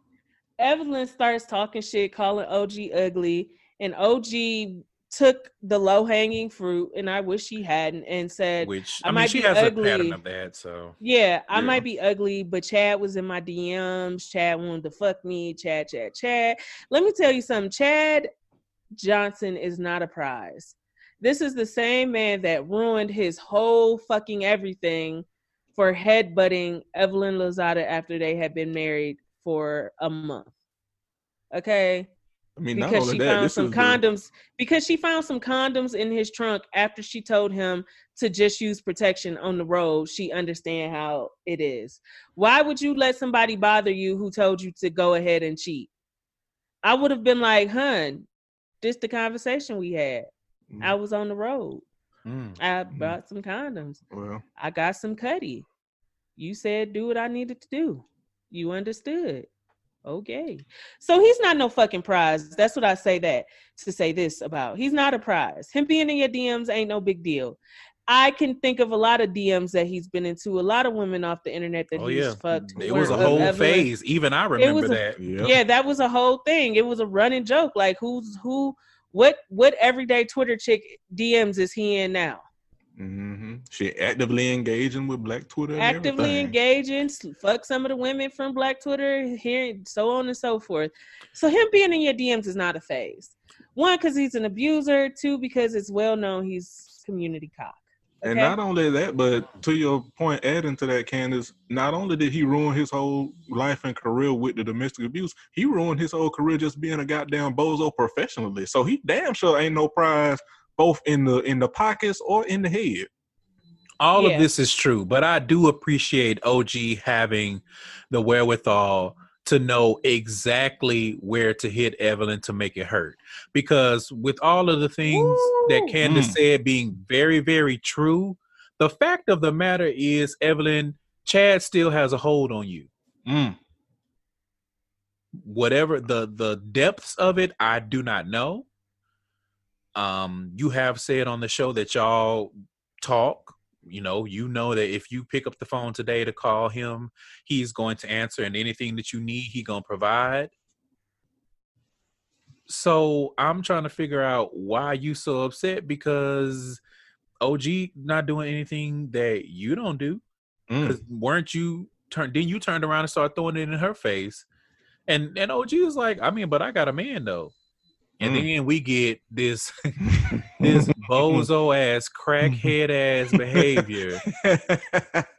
Evelyn starts talking shit, calling OG ugly, and OG took the low hanging fruit, and I wish she hadn't, and said, Which I I, mean, might she be has a ugly. pattern of that. So Yeah, I Yeah. might be ugly, but Chad was in my DMs. Chad wanted to fuck me. Chad, Chad, Chad. Let me tell you something. Chad Johnson is not a prize. This is the same man that ruined his whole fucking everything for headbutting Evelyn Lozada after they had been married for a month. Okay I mean, not because only she that, found this some the- condoms because she found some condoms in his trunk after she told him to just use protection on the road. She understand how it is. Why would you let somebody bother you who told you to go ahead and cheat? I would have been like hun this the conversation we had. Mm. i was on the road. Mm. i brought some condoms. Well, i got some cutty. You said do what i needed to do. You understood Okay. So he's not no fucking prize. That's what I say that to say this about. He's not a prize. Him being in your DMs ain't no big deal. I can think of a lot of DMs that he's been into, a lot of women off the internet that Oh he's yeah, fucked. it was a whole Evelyn. phase. Even I remember was a- that. yeah. Yeah, that was a whole thing. It was a running joke. Like who's who what what everyday Twitter chick DMs is he in now? Hmm She actively engaging with Black Twitter. actively engaging, fuck some of the women from Black Twitter, here, so on and so forth. So him being in your DMs is not a phase. One, because he's an abuser. Two, because it's well known he's community cock. And not only that, but to your point, adding to that, Candace, not only did he ruin his whole life and career with the domestic abuse, he ruined his whole career just being a goddamn bozo professionally. So he damn sure ain't no prize both in the in the pockets or in the head. All Yeah. of this is true, but I do appreciate OG having the wherewithal to know exactly where to hit Evelyn to make it hurt. Because with all of the things that Candace Mm. said being very, very true, the fact of the matter is, Evelyn, Chad still has a hold on you. Mm. whatever the the depths of it i do not know um you have said on the show that y'all talk you know, you know that if you pick up the phone today to call him, he's going to answer and anything that you need, he going to provide. So I'm trying to figure out why you so upset because OG not doing anything that you don't do. Mm. Because weren't you turn then you turned around and started throwing it in her face. And and OG was like, I mean, but I got a man though. And Mm. then we get this this bozo ass crackhead ass behavior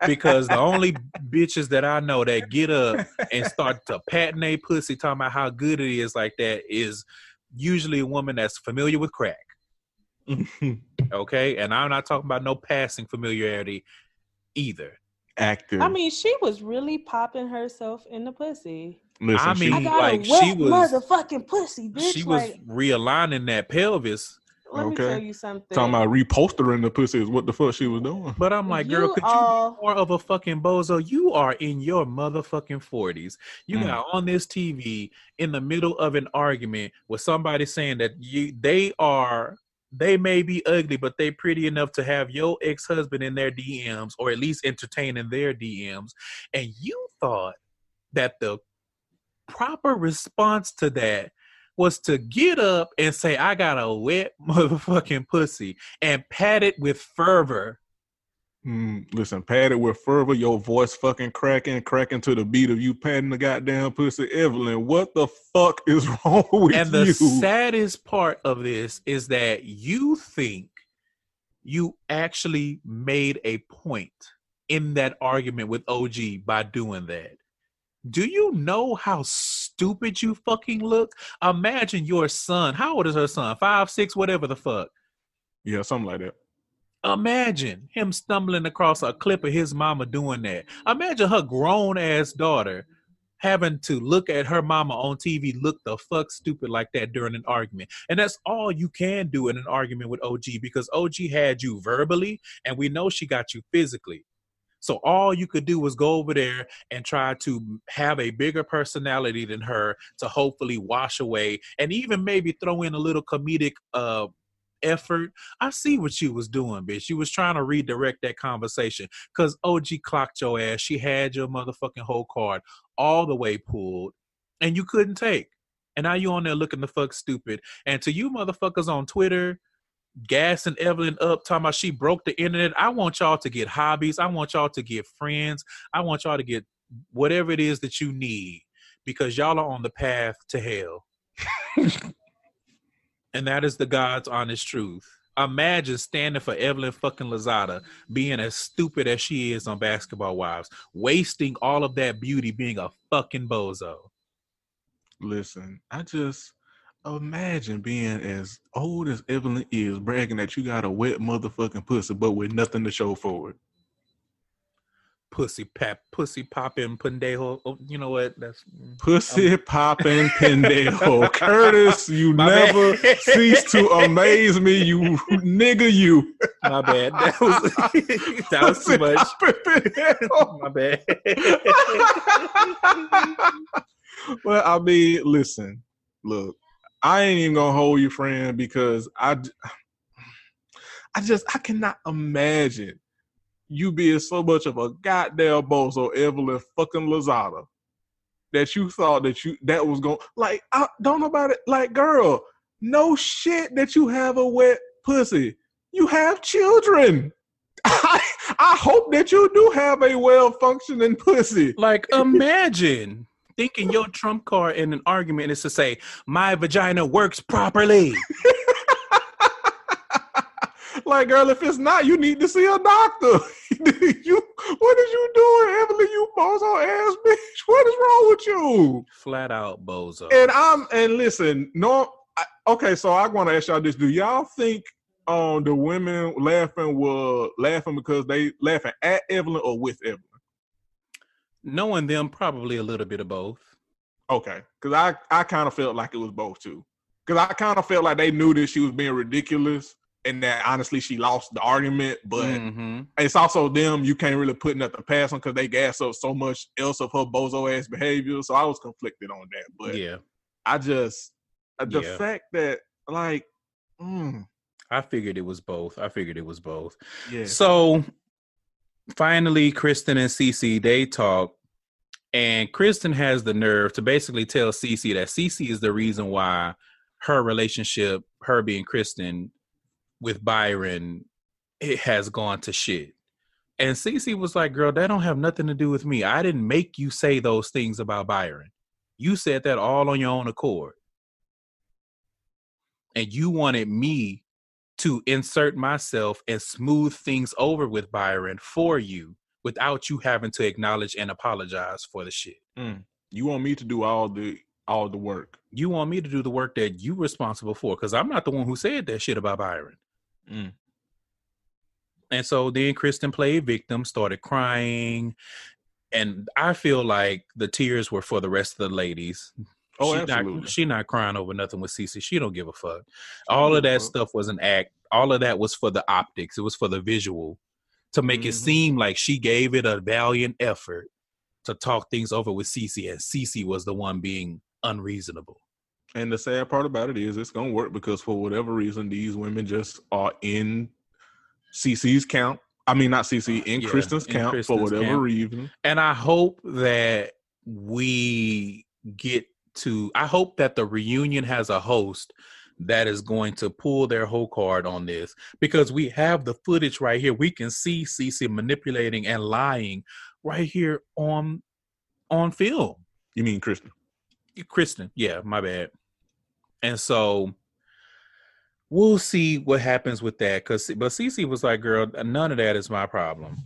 because the only bitches that I know that get up and start to patting they pussy talking about how good it is like that is usually a woman that's familiar with crack. Okay. And I'm not talking about no passing familiarity either. Active. I mean, she was really popping herself in the pussy. Listen, I she- mean, I got like, a she wet was- motherfucking pussy, bitch. she was like, realigning that pelvis. let me Okay. tell you something. talking about repostering the pussy is what the fuck she was doing. But I'm like, girl, You could all- you be more of a fucking bozo? You are in your motherfucking forties. You Mm. got on this TV in the middle of an argument with somebody saying that you they are they may be ugly, but they pretty enough to have your ex-husband in their DMs or at least entertaining their DMs. And you thought that the proper response to that was to get up and say, I got a wet motherfucking pussy and pat it with fervor. Mm, listen, pat it with fervor, your voice fucking cracking, cracking to the beat of you patting the goddamn pussy. Evelyn, what the fuck is wrong with you? and the you? saddest part of this is that you think you actually made a point in that argument with OG by doing that. Do you know how stupid you fucking look? Imagine your son. How old is her son? Five, six, whatever the fuck. yeah, something like that. Imagine him stumbling across a clip of his mama doing that. Imagine her grown ass daughter having to look at her mama on TV look the fuck stupid like that during an argument. And that's all you can do in an argument with OG because OG had you verbally and we know she got you physically. So all you could do was go over there and try to have a bigger personality than her to hopefully wash away and even maybe throw in a little comedic uh effort. I see what she was doing, bitch. She was trying to redirect that conversation because OG clocked your ass. She had your motherfucking whole card all the way pulled, and you couldn't take. And now you on there looking the fuck stupid. And to you motherfuckers on Twitter, gassing Evelyn up, talking about she broke the internet. I want y'all to get hobbies. I want y'all to get friends. I want y'all to get whatever it is that you need because y'all are on the path to hell. and that is the God's honest truth. Imagine standing for Evelyn fucking Lozada, being as stupid as she is on Basketball Wives, wasting all of that beauty being a fucking bozo. Listen, I just imagine being as old as Evelyn is, bragging that you got a wet motherfucking pussy, but with nothing to show for it. Pussy pap, pussy popping pendejo. Oh, you know what? That's mm. Pussy popping pendejo. Curtis, you My never bad. cease to amaze me, you nigga, you. my bad. That was that was too much. My bad. well, I mean, listen, look, I ain't even gonna hold you, friend, because I, I just, I cannot imagine you being so much of a goddamn bozo, Evelyn fucking Lozada, that you thought that you that was going like, I don't know about it, like, girl, no shit that you have a wet pussy. You have children. I, I hope that you do have a well functioning pussy. Like, imagine thinking your trump card in an argument is to say, my vagina works properly. like, girl, if it's not, you need to see a doctor. you, what is you doing, Evelyn? You bozo ass bitch. What is wrong with you? Flat out bozo. And I'm and listen, no, I, okay. So I want to ask y'all this: Do y'all think um the women laughing were laughing because they laughing at Evelyn or with Evelyn? Knowing them, probably a little bit of both. Okay, because I I kind of felt like it was both too. Because I kind of felt like they knew that she was being ridiculous. And that honestly, she lost the argument, but Mhm. it's also them you can't really put nothing past them because they gas up so much else of her bozo ass behavior. So I was conflicted on that. But yeah, I just uh, the Yeah. fact that like mm, I figured it was both. I figured it was both. yeah. So finally, Kristen and Cece they talk, and Kristen has the nerve to basically tell Cece that Cece is the reason why her relationship, her being Kristen, with Byron, it has gone to shit. And Cece was like, "Girl, that don't have nothing to do with me. I didn't make you say those things about Byron. You said that all on your own accord, and you wanted me to insert myself and smooth things over with Byron for you without you having to acknowledge and apologize for the shit. Mm. You want me to do all the all the work. You want me to do the work that you responsible for because I'm not the one who said that shit about Byron. Mm. And so then Kristen played victim, started crying, and I feel like the tears were for the rest of the ladies. Oh, she absolutely. Not, she not crying over nothing with Cece. She don't give a fuck. All of that stuff was an act. All of that was for the optics. It was for the visual to make it Mhm. seem like she gave it a valiant effort to talk things over with Cece, and Cece was the one being unreasonable. And the sad part about it is it's gonna work because for whatever reason these women just are in CC's count. I mean not CC in Yeah, Kristen's in count Kristen's for whatever camp. reason. And I hope that we get to I hope that the reunion has a host that is going to pull their whole card on this because we have the footage right here. We can see Cece manipulating and lying right here on on film. You mean Kristen? Kristen, yeah, my bad. And so we'll see what happens with that. Cause but Cece was like, girl, none of that is my problem.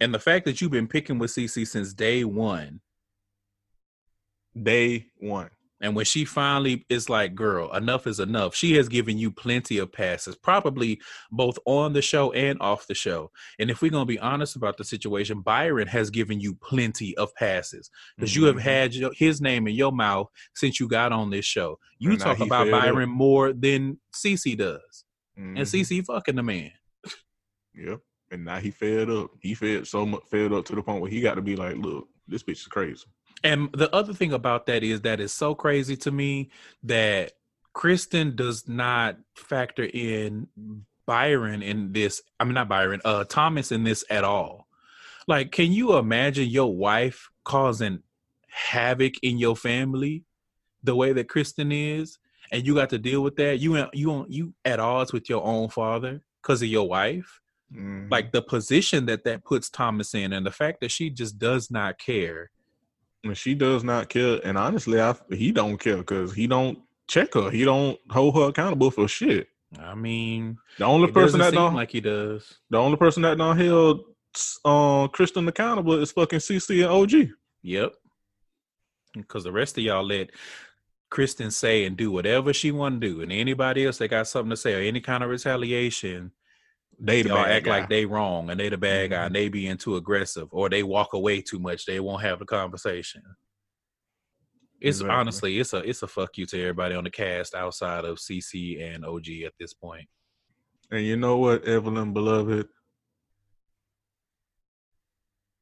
And the fact that you've been picking with Cece since day one, Day one. and when she finally is like, girl, enough is enough, she has given you plenty of passes, probably both on the show and off the show. And if we're gonna be honest about the situation, Byron has given you plenty of passes because you have Mhm. had your, his name in your mouth since you got on this show. You And talk about. Byron more than Cece does, and Mhm. Cece fucking the man. Yep. And now he fed up. He fed so much fed up to the point where he got to be like, look, this bitch is crazy. And the other thing about that is that it's so crazy to me that Kristen does not factor in Byron in this. I mean, not Byron, uh, Thomas in this at all. Like, can you imagine your wife causing havoc in your family the way that Kristen is, and you got to deal with that? You you you at odds with your own father because of your wife. Mhm. Like the position that that puts Thomas in, and the fact that she just does not care. And she does not care. And honestly, I he don't care because he don't check her. He don't hold her accountable for shit. I mean, The only person that don't like he does. the only person that don't held uh, Kristen accountable is fucking CC and OG. Yep. Because the rest of y'all let Kristen say and do whatever she want to do, and anybody else that got something to say or any kind of retaliation, They the act guy. like they wrong and they the bad guy Mhm. and they being too aggressive or they walk away too much. They won't have the conversation. It's Exactly. honestly, it's a it's a fuck you to everybody on the cast outside of CC and OG at this point. And you know what, Evelyn, beloved?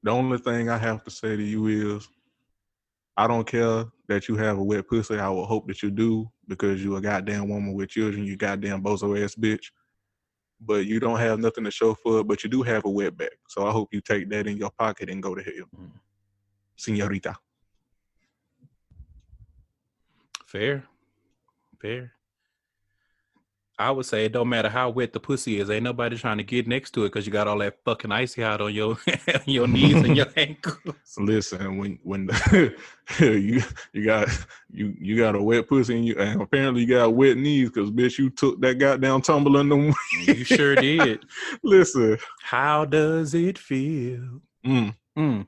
The only thing I have to say to you is I don't care that you have a wet pussy. I will hope that you do because you a goddamn woman with children, you goddamn bozo ass bitch. But you don't have nothing to show for it, but you do have a wet back. So I hope you take that in your pocket and go to hell. Mhm. Senorita. Fair. Fair. I would say it don't matter how wet the pussy is, ain't nobody trying to get next to it because you got all that fucking icy hot on your your knees and your ankles. Listen, when when you you got you you got a wet pussy and you and apparently you got wet knees because bitch you took that goddamn tumble in them. You sure did. Listen, How does it feel? mm, Mm.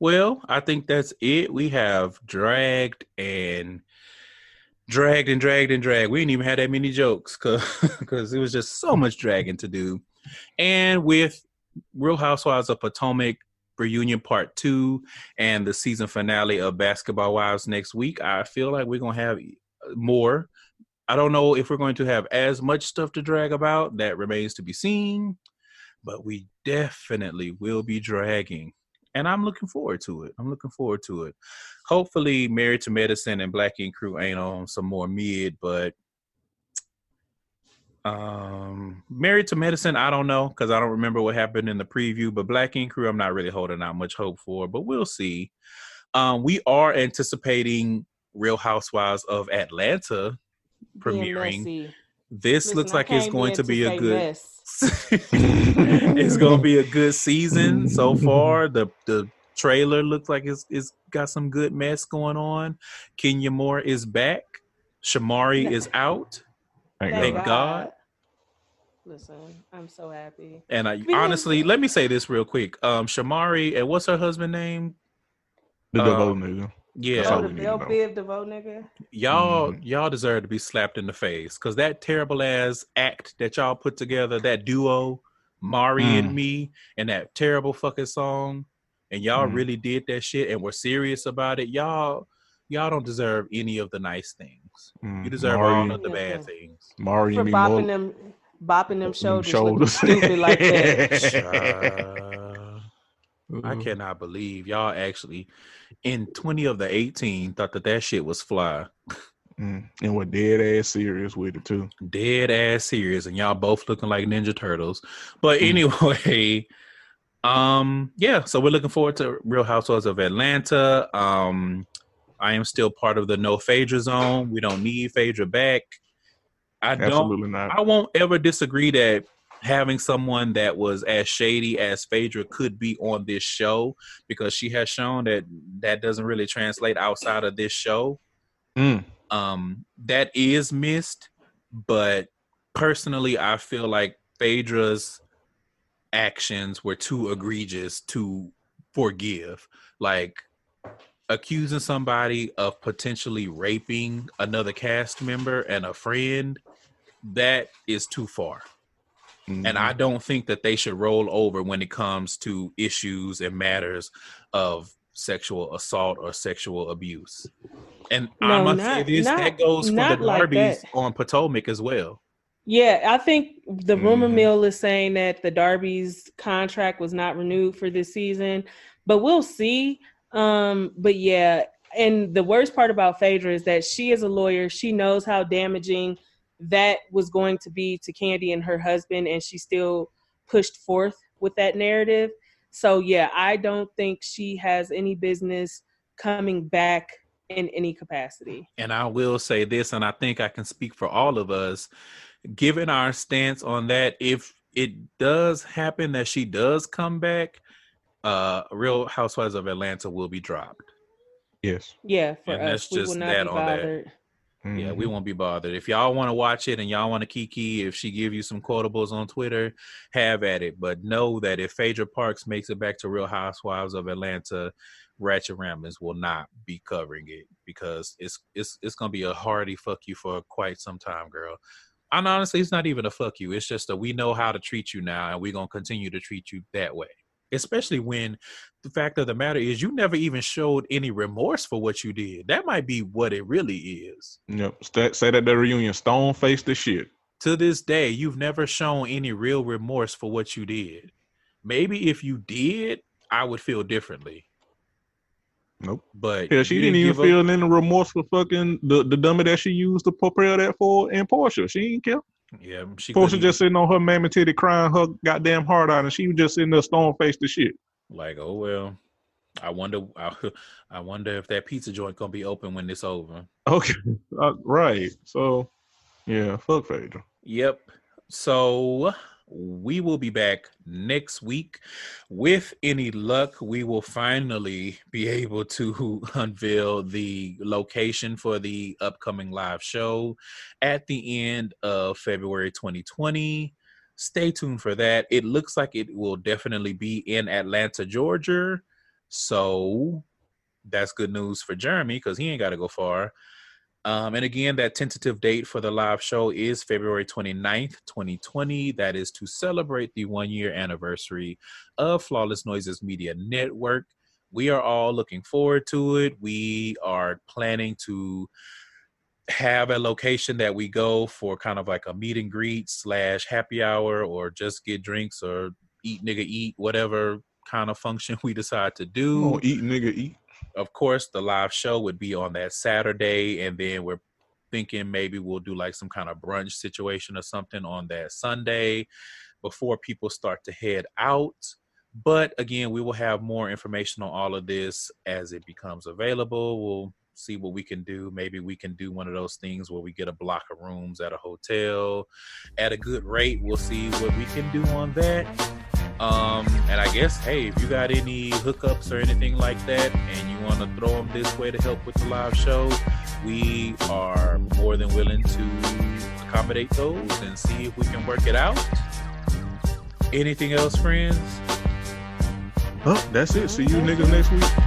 Well, I think that's it. We have dragged and dragged and dragged and dragged. We didn't even have that many jokes because it was just so much dragging to do. And with Real Housewives of Potomac reunion part two and the season finale of Basketball Wives next week, I feel like we're gonna have uh, more. I don't know if we're going to have as much stuff to drag about. That remains to be seen. But we definitely will be dragging. And I'm looking forward to it. I'm looking forward to it. Hopefully, Married to Medicine and Black Ink Crew ain't on some more mid, but Um, Married to Medicine, I don't know because I don't remember what happened in the preview. But Black Ink Crew, I'm not really holding out much hope for, but we'll see. Um, we are anticipating Real Housewives of Atlanta premiering. messy. This Listen, looks I like it's going to be a good. mess. it's gonna be a good season so far. The the trailer looks like it's it's got some good mess going on. Kenya Moore is back. Shamari is out. Thank Thank God. God. Listen, I'm so happy. And I Because- honestly, let me say this real quick. Um, Shamari and what's her husband name? The DeVoe nigga. Yeah, That's oh, the we need Bell to know. Biv DeVoe nigga. y'all Mhm. y'all deserve to be slapped in the face because that terrible ass act that y'all put together, that duo, Mari Mm. and me, and that terrible fucking song, and y'all Mm. really did that shit and were serious about it. Y'all y'all don't deserve any of the nice things. Mm, You deserve Mari, all of the Yeah. bad things. Mari For and me bopping more- them, bopping them shoulders, shoulders. stupid like that. Child. I cannot believe y'all actually in 20 of the 18 thought that that shit was fly. mm, and we're dead ass serious with it too. dead ass serious and y'all both looking like ninja turtles but Mm. anyway um yeah so we're looking forward to real housewives of atlanta um i am still part of the no phaedra zone we don't need phaedra back i don't. Not. i won't ever disagree that having someone that was as shady as phaedra could be on this show because she has shown that that doesn't really translate outside of this show. Mm, um that is missed but personally i feel like phaedra's actions were too egregious to forgive. Like accusing somebody of potentially raping another cast member and a friend that is too far and mhm. I don't think that they should roll over when it comes to issues and matters of sexual assault or sexual abuse. And I No, must say this not- that goes for not the like Darbies that. on Potomac as well. Yeah, I think the rumor Mhm. mill is saying that the Darby's contract was not renewed for this season, but we'll see. Um, but yeah, and the worst part about Phaedra is that she is a lawyer. She knows how damaging that was going to be to Candy and her husband, and she still pushed forth with that narrative. So yeah, I don't think she has any business coming back in any capacity. And I will say this, and I think I can speak for all of us, given our stance on that, if it does happen that she does come back, uh Real Housewives of Atlanta will be dropped. yes. Yeah, for And us, that's we will not that be on that. Bothered. Yeah, we mm-hmm. won't be bothered. If y'all want to watch it and y'all want to kiki, if she give you some quotables on Twitter, have at it. But know that if Phaedra Parks makes it back to Real Housewives of Atlanta, Ratchet Ramblings will not be covering it because it's it's it's gonna be a hearty fuck you for quite some time, girl. And honestly, it's not even a fuck you. It's just that we know how to treat you now, and we're gonna continue to treat you that way. Especially when the fact of the matter is you never even showed any remorse for what you did. That might be what it really is. Yep. Say that the reunion stone faced the shit. To this day, you've never shown any real remorse for what you did. Maybe if you did, I would feel differently. Nope. But Yeah, she you didn't, even feel any remorse for fucking the, the dummy that she used to prepare that for in Portia. She ain't care. Yeah, she Portia just sitting on her mammy titty crying her goddamn heart out, and she was just sitting there stone faced to shit. like, oh well. I wonder. I, I wonder if that pizza joint gonna be open when it's over. Okay, uh, right. So, yeah, fuck Phaedra. Yep. So we will be back next week. With any luck, we will finally be able to unveil the location for the upcoming live show at the end of February 2020. Stay tuned for that. It looks like it will definitely be in Atlanta, Georgia. So that's good news for Jeremy because he ain't got to go far. Um, and again, that tentative date for the live show is February 29th, 2020. That is to celebrate the one year anniversary of Flawless Noises Media Network. We are all looking forward to it. We are planning to have a location that we go for kind of like a meet and greet slash happy hour or just get drinks or eat nigga eat, whatever kind of function we decide to do on, eat, nigga, eat. Of course, the live show would be on that Saturday, and then we're thinking maybe we'll do like some kind of brunch situation or something on that Sunday before people start to head out. But again, we will have more information on all of this as it becomes available. We'll see what we can do. Maybe we can do one of those things where we get a block of rooms at a hotel at a good rate. We'll see what we can do on that. Um, and I guess, hey, if you got any hookups or anything like that, and you want to throw them this way to help with the live show, we are more than willing to accommodate those and see if we can work it out. Anything else, friends? Oh, that's it. See you niggas next week.